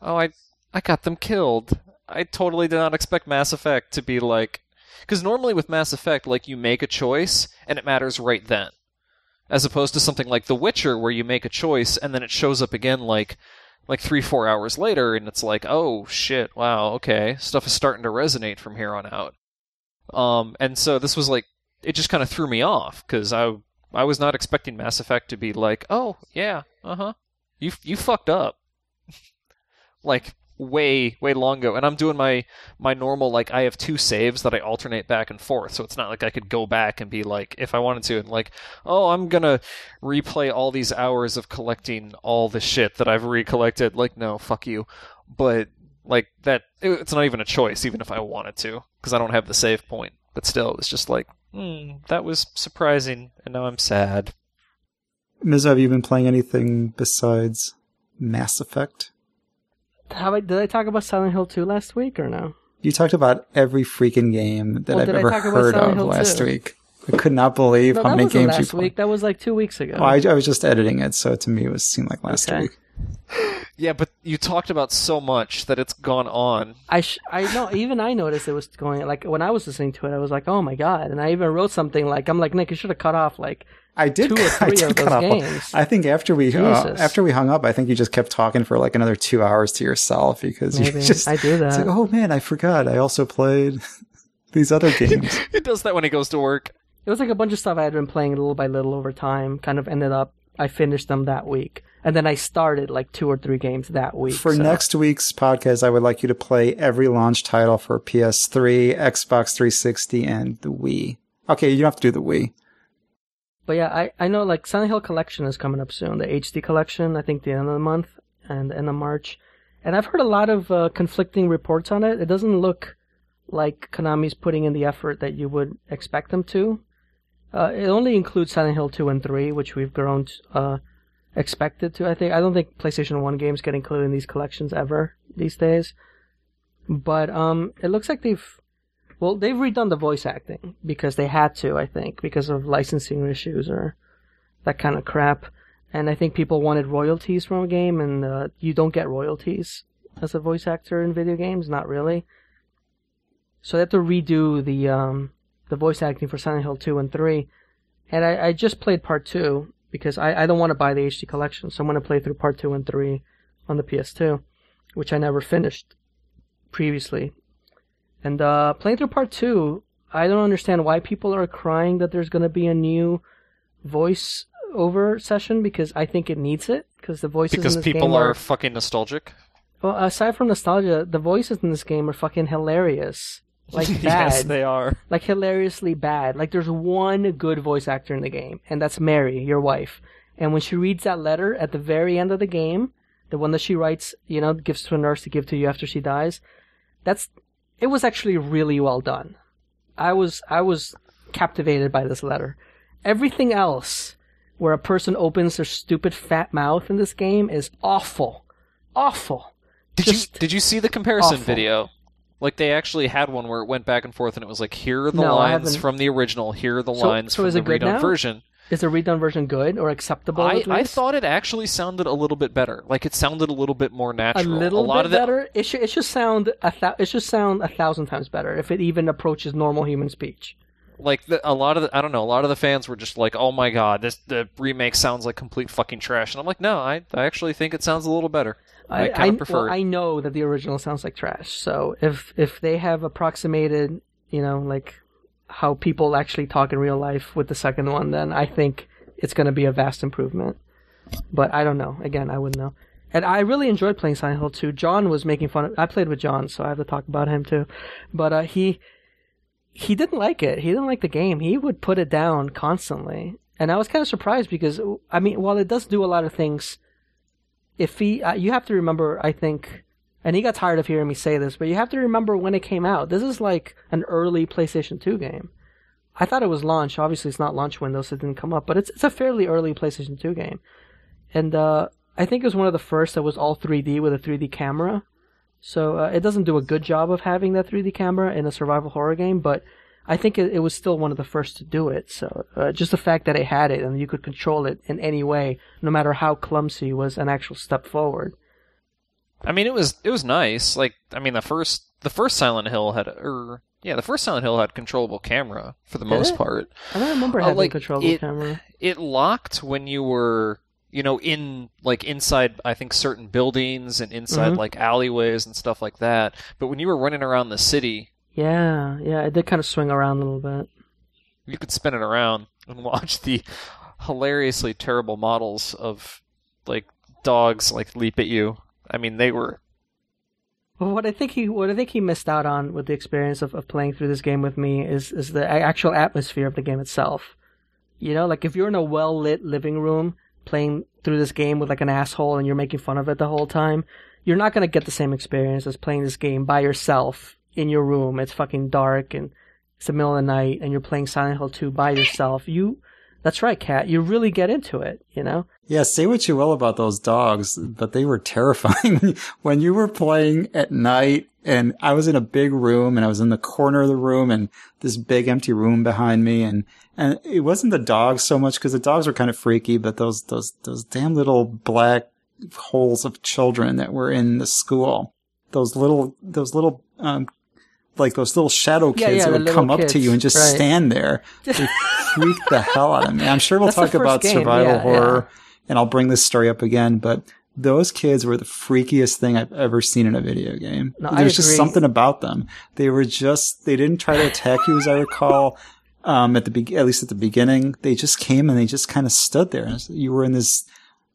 oh, I, I got them killed. I totally did not expect Mass Effect to be like, because normally with Mass Effect, like you make a choice and it matters right then, as opposed to something like The Witcher where you make a choice and then it shows up again like like three four hours later and it's like oh shit wow okay stuff is starting to resonate from here on out. Um and so this was like it just kind of threw me off because i i was not expecting mass effect to be like oh yeah uh-huh you you fucked up. <laughs> Like way way long ago and i'm doing my my normal like i have two saves that i alternate back and forth so it's not like i could go back and be like if i wanted to and like oh i'm gonna replay all these hours of collecting all the shit that i've recollected like no fuck you but like that it- it's not even a choice even if i wanted to because i don't have the save point but still it's just like hmm that was surprising and now i'm sad Miz, have you been playing anything besides Mass Effect? Have I, did I talk about Silent Hill 2 last week or no? You talked about every freaking game that Well, I've ever heard of Hill last 2? week. I could not believe No, how many games you last played. week. That was like two weeks ago. Well, I, I was just editing it, so to me it was seemed like last Okay. week. Yeah but you talked about so much that it's gone on I sh- I know even I noticed it was going like when I was listening to it I was like oh my god and I even wrote something like I'm like Nick you should have cut off like I did. Two or <laughs> I three did of cut those off- games. I think after we uh, after we hung up, I think you just kept talking for like another two hours to yourself because maybe you just I do it's that like, oh man, I forgot. I also played <laughs> these other games. <laughs> it does that when he goes to work it was like a bunch of stuff I had been playing little by little over time kind of ended up I finished them that week and then I started like two or three games that week For so- next week's podcast, I would like you to play every launch title for PS3, Xbox 360, and the Wii. Okay, you don't have to do the Wii. But yeah, I, I know like Silent Hill Collection is coming up soon. The HD Collection, I think the end of the month and the end of March. And I've heard a lot of uh, conflicting reports on it. It doesn't look like Konami's putting in the effort that you would expect them to. Uh, it only includes Silent Hill 2 and 3, which we've grown uh, expected to. I think I don't think PlayStation 1 games get included in these collections ever these days. But um, it looks like they've well, they've redone the voice acting because they had to, I think, because of licensing issues or that kind of crap. And I think people wanted royalties from a game, and uh, you don't get royalties as a voice actor in video games, not really. So they have to redo the um, the voice acting for Silent Hill 2 and 3. And I, I just played part 2 because I, I don't want to buy the HD collection, so I'm going to play through part 2 and 3 on the PS2, which I never finished previously. And uh, playing through part two, I don't understand why people are crying that there's going to be a new voice over session because I think it needs it because the voices Because in this people game are are fucking nostalgic. well aside from nostalgia the voices in this game are fucking hilarious <laughs> like bad yes, they are. like hilariously bad like there's one good voice actor in the game and that's Mary your wife and when she reads that letter at the very end of the game the one that she writes you know gives to a nurse to give to you after she dies that's it was actually really well done I was I was captivated by this letter. Everything else where a person opens their stupid fat mouth in this game is awful. Awful. Did Just you did you see the comparison awful. video? Like they actually had one where it went back and forth, and it was like, here are the No, lines from the original, here are the So- lines so from the redone now? version. Is the redone version good or acceptable? I, I thought it actually sounded a little bit better. Like it sounded a little bit more natural. a little lot bit of better. It should it should sound a thou- it should sound a thousand times better if it even approaches normal human speech. like the, a lot of the, I don't know, a lot of the fans were just like, "Oh my god, this the remake sounds like complete fucking trash." And I'm like, "No, I, I actually think it sounds a little better. I, kind of prefer well. I know that the original sounds like trash. So if if they have approximated, you know, like how people actually talk in real life with the second one, then I think it's going to be a vast improvement. But I don't know. Again, I wouldn't know. And I really enjoyed playing Silent Hill 2. John was making fun of. I played with John, so I have to talk about him too. But uh, he he didn't like it. He didn't like the game. He would put it down constantly, and I was kind of surprised because I mean, while it does do a lot of things if he, uh, you have to remember, I think, and he got tired of hearing me say this, but you have to remember when it came out. This is like an early PlayStation 2 game. I thought it was launch. Obviously, it's not launch window, so it didn't come up, but it's it's a fairly early PlayStation 2 game, and uh, I think it was one of the first that was all 3D with a 3D camera. So uh, it doesn't do a good job of having that 3D camera in a survival horror game, but I think it, it was still one of the first to do it. So uh, just the fact that it had it and you could control it in any way, no matter how clumsy, was an actual step forward. I mean, it was it was nice. Like, I mean, the first the first Silent Hill had, or yeah, the first Silent Hill had controllable camera for the Did most it? part. I don't remember Uh, having like, controllable it- camera. It locked when you were, you know, in like inside. I think certain buildings and inside Mhm. like alleyways and stuff like that. But when you were running around the city, Yeah, yeah, it did kind of swing around a little bit. you could spin it around and <laughs> watch the hilariously terrible models of like dogs like leap at you. I mean, they were Well, what I think he what I think he missed out on with the experience of, of playing through this game with me is is the actual atmosphere of the game itself. You know, like if you're in a well lit living room playing through this game with like an asshole and you're making fun of it the whole time, you're not gonna get the same experience as playing this game by yourself in your room. It's fucking dark and it's the middle of the night and you're playing Silent Hill 2 by yourself. You, that's right, Kat. You really get into it. You know. Yeah, say what you will about those dogs, but they were terrifying <laughs> when you were playing at night and I was in a big room and I was in the corner of the room and this big empty room behind me and, and it wasn't the dogs so much because the dogs were kind of freaky, but those, those, those damn little black holes of children that were in the school. Those little, those little, um, like those little shadow kids yeah, that would come up to you and just right. stand there. <laughs> They freaked the hell out of me. I'm sure we'll That's talk about game, survival yeah, horror and I'll bring this story up again, but those kids were the freakiest thing I've ever seen in a video game. No, There's just something about them. They were just, they didn't try to attack you as I recall. Um, at the be- at least at the beginning, they just came and they just kind of stood there. You were in this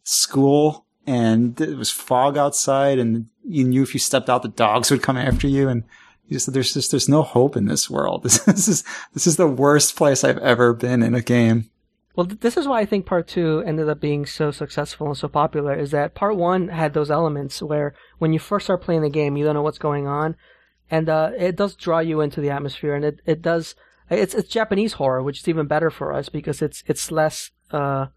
school and it was fog outside and you knew if you stepped out, the dogs would come after you. And you just, there's just, there's no hope in this world. This, <laughs> this is, this is the worst place I've ever been in a game. Well, this is why I think part two ended up being so successful and so popular. Is that part one had those elements where when you first start playing the game, you don't know what's going on, and uh, it does draw you into the atmosphere, and it, it does. It's it's Japanese horror, which is even better for us because it's it's less. Uh,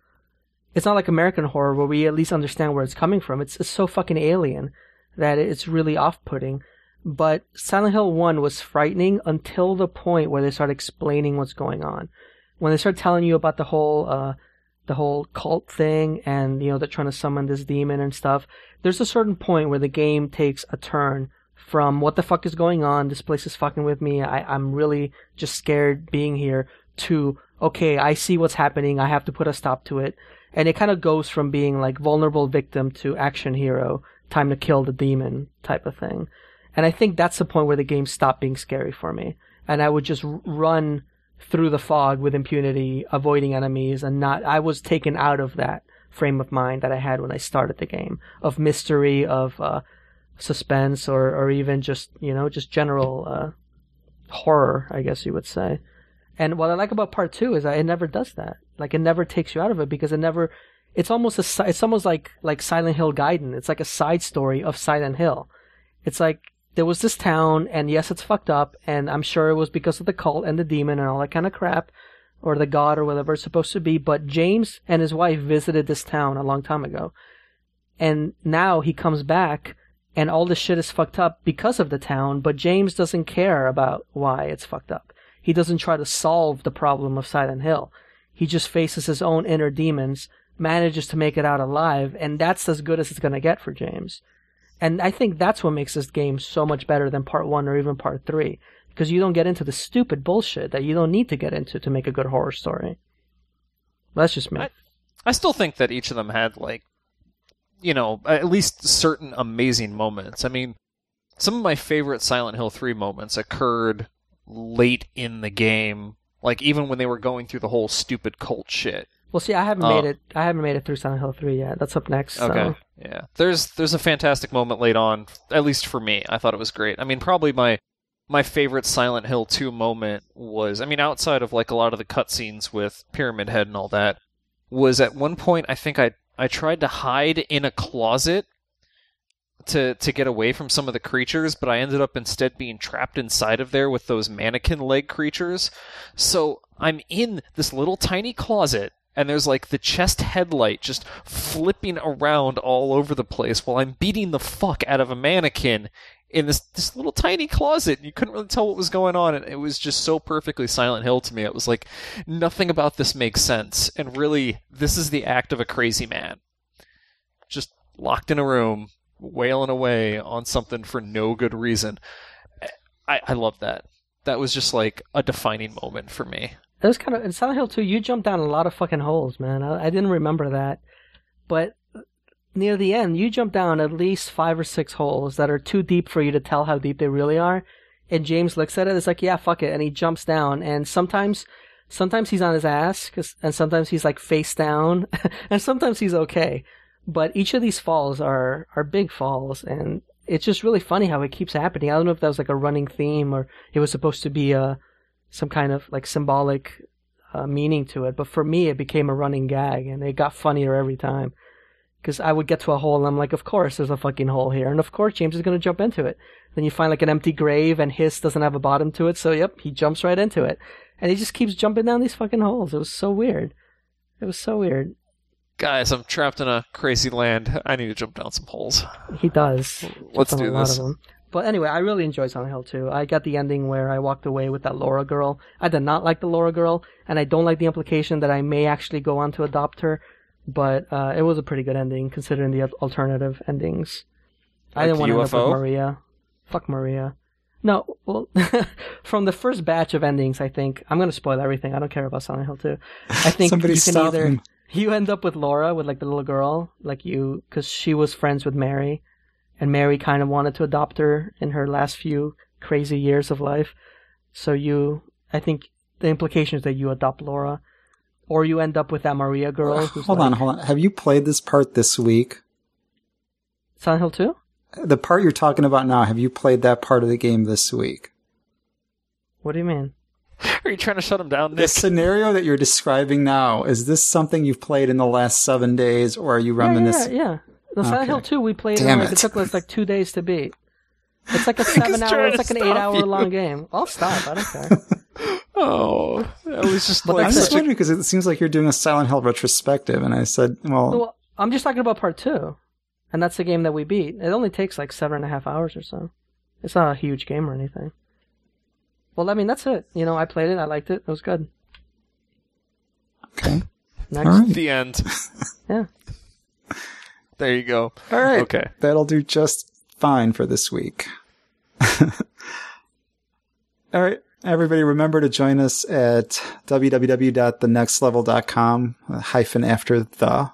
it's not like American horror where we at least understand where it's coming from. It's it's so fucking alien that it's really off-putting. But Silent Hill One was frightening until the point where they start explaining what's going on. When they start telling you about the whole uh the whole cult thing and you know they're trying to summon this demon and stuff there's a certain point where the game takes a turn from what the fuck is going on this place is fucking with me I, i'm really just scared being here to okay i see what's happening i have to put a stop to it. And it kind of goes from being like vulnerable victim to action hero time to kill the demon type of thing and i think that's the point where the game stopped being scary for me and I would just run through the fog with impunity, avoiding enemies, and not. I was taken out of that frame of mind that I had when I started the game of mystery, of uh, suspense, or or even just you know just general uh, horror, I guess you would say. And what I like about part two is that it never does that. Like it never takes you out of it because it never. It's almost a. It's almost like like Silent Hill Gaiden. It's like a side story of Silent Hill. It's like there was this town, and yes, it's fucked up, and I'm sure it was because of the cult and the demon and all that kind of crap, or the god or whatever it's supposed to be. But James and his wife visited this town a long time ago, and now he comes back, and all this shit is fucked up because of the town. But James doesn't care about why it's fucked up. He doesn't try to solve the problem of Silent Hill. He just faces his own inner demons, manages to make it out alive, and that's as good as it's gonna get for James. And I think that's what makes this game so much better than part one or even part three. Because you don't get into the stupid bullshit that you don't need to get into to make a good horror story. That's just me. I- I still think that each of them had like, you know, at least certain amazing moments. I mean, some of my favorite Silent Hill 3 moments occurred late in the game, like even when they were going through the whole stupid cult shit. Well, see, I haven't Oh. made it. I haven't made it through Silent Hill three yet. That's up next. So. Okay. Yeah. There's there's a fantastic moment late on, at least for me. I thought it was great. I mean, probably my my favorite Silent Hill 2 moment was I mean, outside of like a lot of the cutscenes with Pyramid Head and all that, was at one point I think I I tried to hide in a closet to to get away from some of the creatures, but I ended up instead being trapped inside of there with those mannequin leg creatures. So I'm in this little tiny closet and there's like the chest headlight just flipping around all over the place while I'm beating the fuck out of a mannequin in this this little tiny closet. You couldn't really tell what was going on, and it was just so perfectly Silent Hill to me. It was like nothing about this makes sense, and really, this is the act of a crazy man, just locked in a room, wailing away on something for no good reason. I I love that. That was just like a defining moment for me. Was kind of in Silent Hill 2. You jumped down a lot of fucking holes, man. I, I didn't remember that, but near the end, you jumped down at least five or six holes that are too deep for you to tell how deep they really are. And James looks at it. It's like, yeah, fuck it, and he jumps down. And sometimes, sometimes he's on his ass, and sometimes he's like face down, <laughs> and sometimes he's okay. But each of these falls are are big falls, and it's just really funny how it keeps happening. I don't know if that was like a running theme or it was supposed to be a some kind of like symbolic uh, meaning to it. But for me, it became a running gag, and it got funnier every time. Because I would get to a hole, and I'm like, of course there's a fucking hole here, and of course James is gonna jump into it. Then you find like an empty grave, and his doesn't have a bottom to it, so yep, he jumps right into it, and he just keeps jumping down these fucking holes. It was so weird. It was so weird. Guys, I'm trapped in a crazy land. I need to jump down some holes. He does. Let's do this. Of them. But anyway, I really enjoyed Silent Hill 2. I got the ending where I walked away with that Laura girl. I did not like the Laura girl, and I don't like the implication that I may actually go on to adopt her. But uh, it was a pretty good ending considering the alternative endings. I didn't want to end up UFO? with Maria. Fuck Maria. No, well, <laughs> from the first batch of endings, I think I'm going to spoil everything. I don't care about Silent Hill 2. I think Somebody you can stop either him. you end up with Laura, with like the little girl, like you, because she was friends with Mary, and Mary kind of wanted to adopt her in her last few crazy years of life. So you, I think the implication is that you adopt Laura, or you end up with that Maria girl. Who's Hold like, on, hold on. Have you played this part this week? Silent Hill 2? The part you're talking about now, have you played that part of the game this week? What do you mean? <laughs> Are you trying to shut him down, The scenario that you're describing now, is this something you've played in the last seven days, or are you Yeah, yeah, reminiscing? yeah. No, Silent Okay. Hill 2, we played Damn in like, it. it. took us like two days to beat. It's like a <laughs> seven hour, it's like an eight hour you. long game. I'll stop, I don't care. <laughs> Oh, that was just But like I'm that's just wondering because it seems like you're doing a Silent Hill retrospective, and I said, well, Well, I'm just talking about part two, and that's the game that we beat. It only takes like seven and a half hours or so. It's not a huge game or anything. Well, I mean, that's it. You know, I played it. I liked it. It was good. okay, Next. all right, the end. Yeah. There you go. all right, Okay. that'll do just fine for this week. <laughs> all right, everybody, remember to join us at www.thenextlevel.com hyphen after the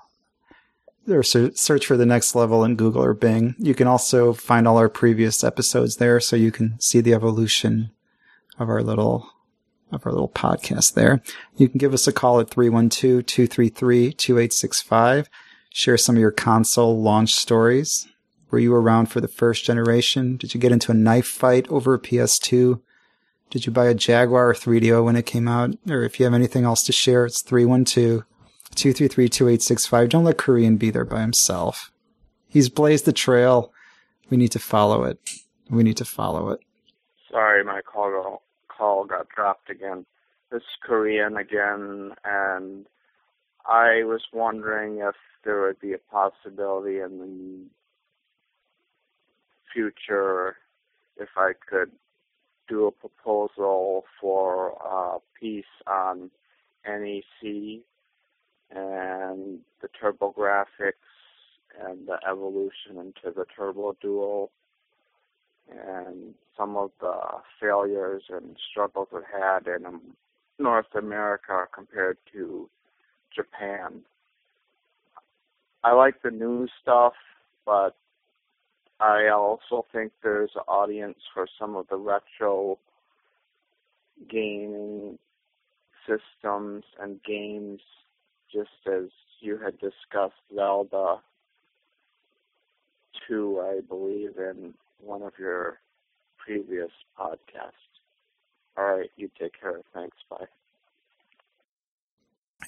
or search for the next level in Google or Bing. You can also find all our previous episodes there so you can see the evolution of our little of our little podcast there. You can give us a call at 312-233-2865. Share some of your console launch stories. Were you around for the first generation? Did you get into a knife fight over a PS2? Did you buy a Jaguar or 3DO when it came out? Or if you have anything else to share, it's 312 233 2865. Don't let Korean be there by himself. He's blazed the trail. We need to follow it. We need to follow it. Sorry, my call call got dropped again. This is Korean again, and I was wondering if there would be a possibility in the future if I could do a proposal for a piece on NEC and the TurboGrafx and the evolution into the TurboDuo and some of the failures and struggles it had in North America compared to Japan. I like the new stuff, but I also think there's an audience for some of the retro gaming systems and games, just as you had discussed Zelda 2, I believe, in one of your previous podcasts. All right, you take care. Thanks. Bye.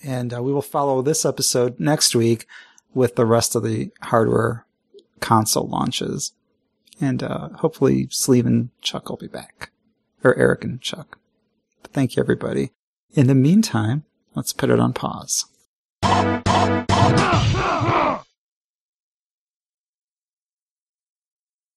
And uh, we will follow this episode next week with the rest of the hardware console launches. And uh, hopefully Sleeve and Chuck will be back. Or Eric and Chuck. But thank you, everybody. In the meantime, let's put it on pause.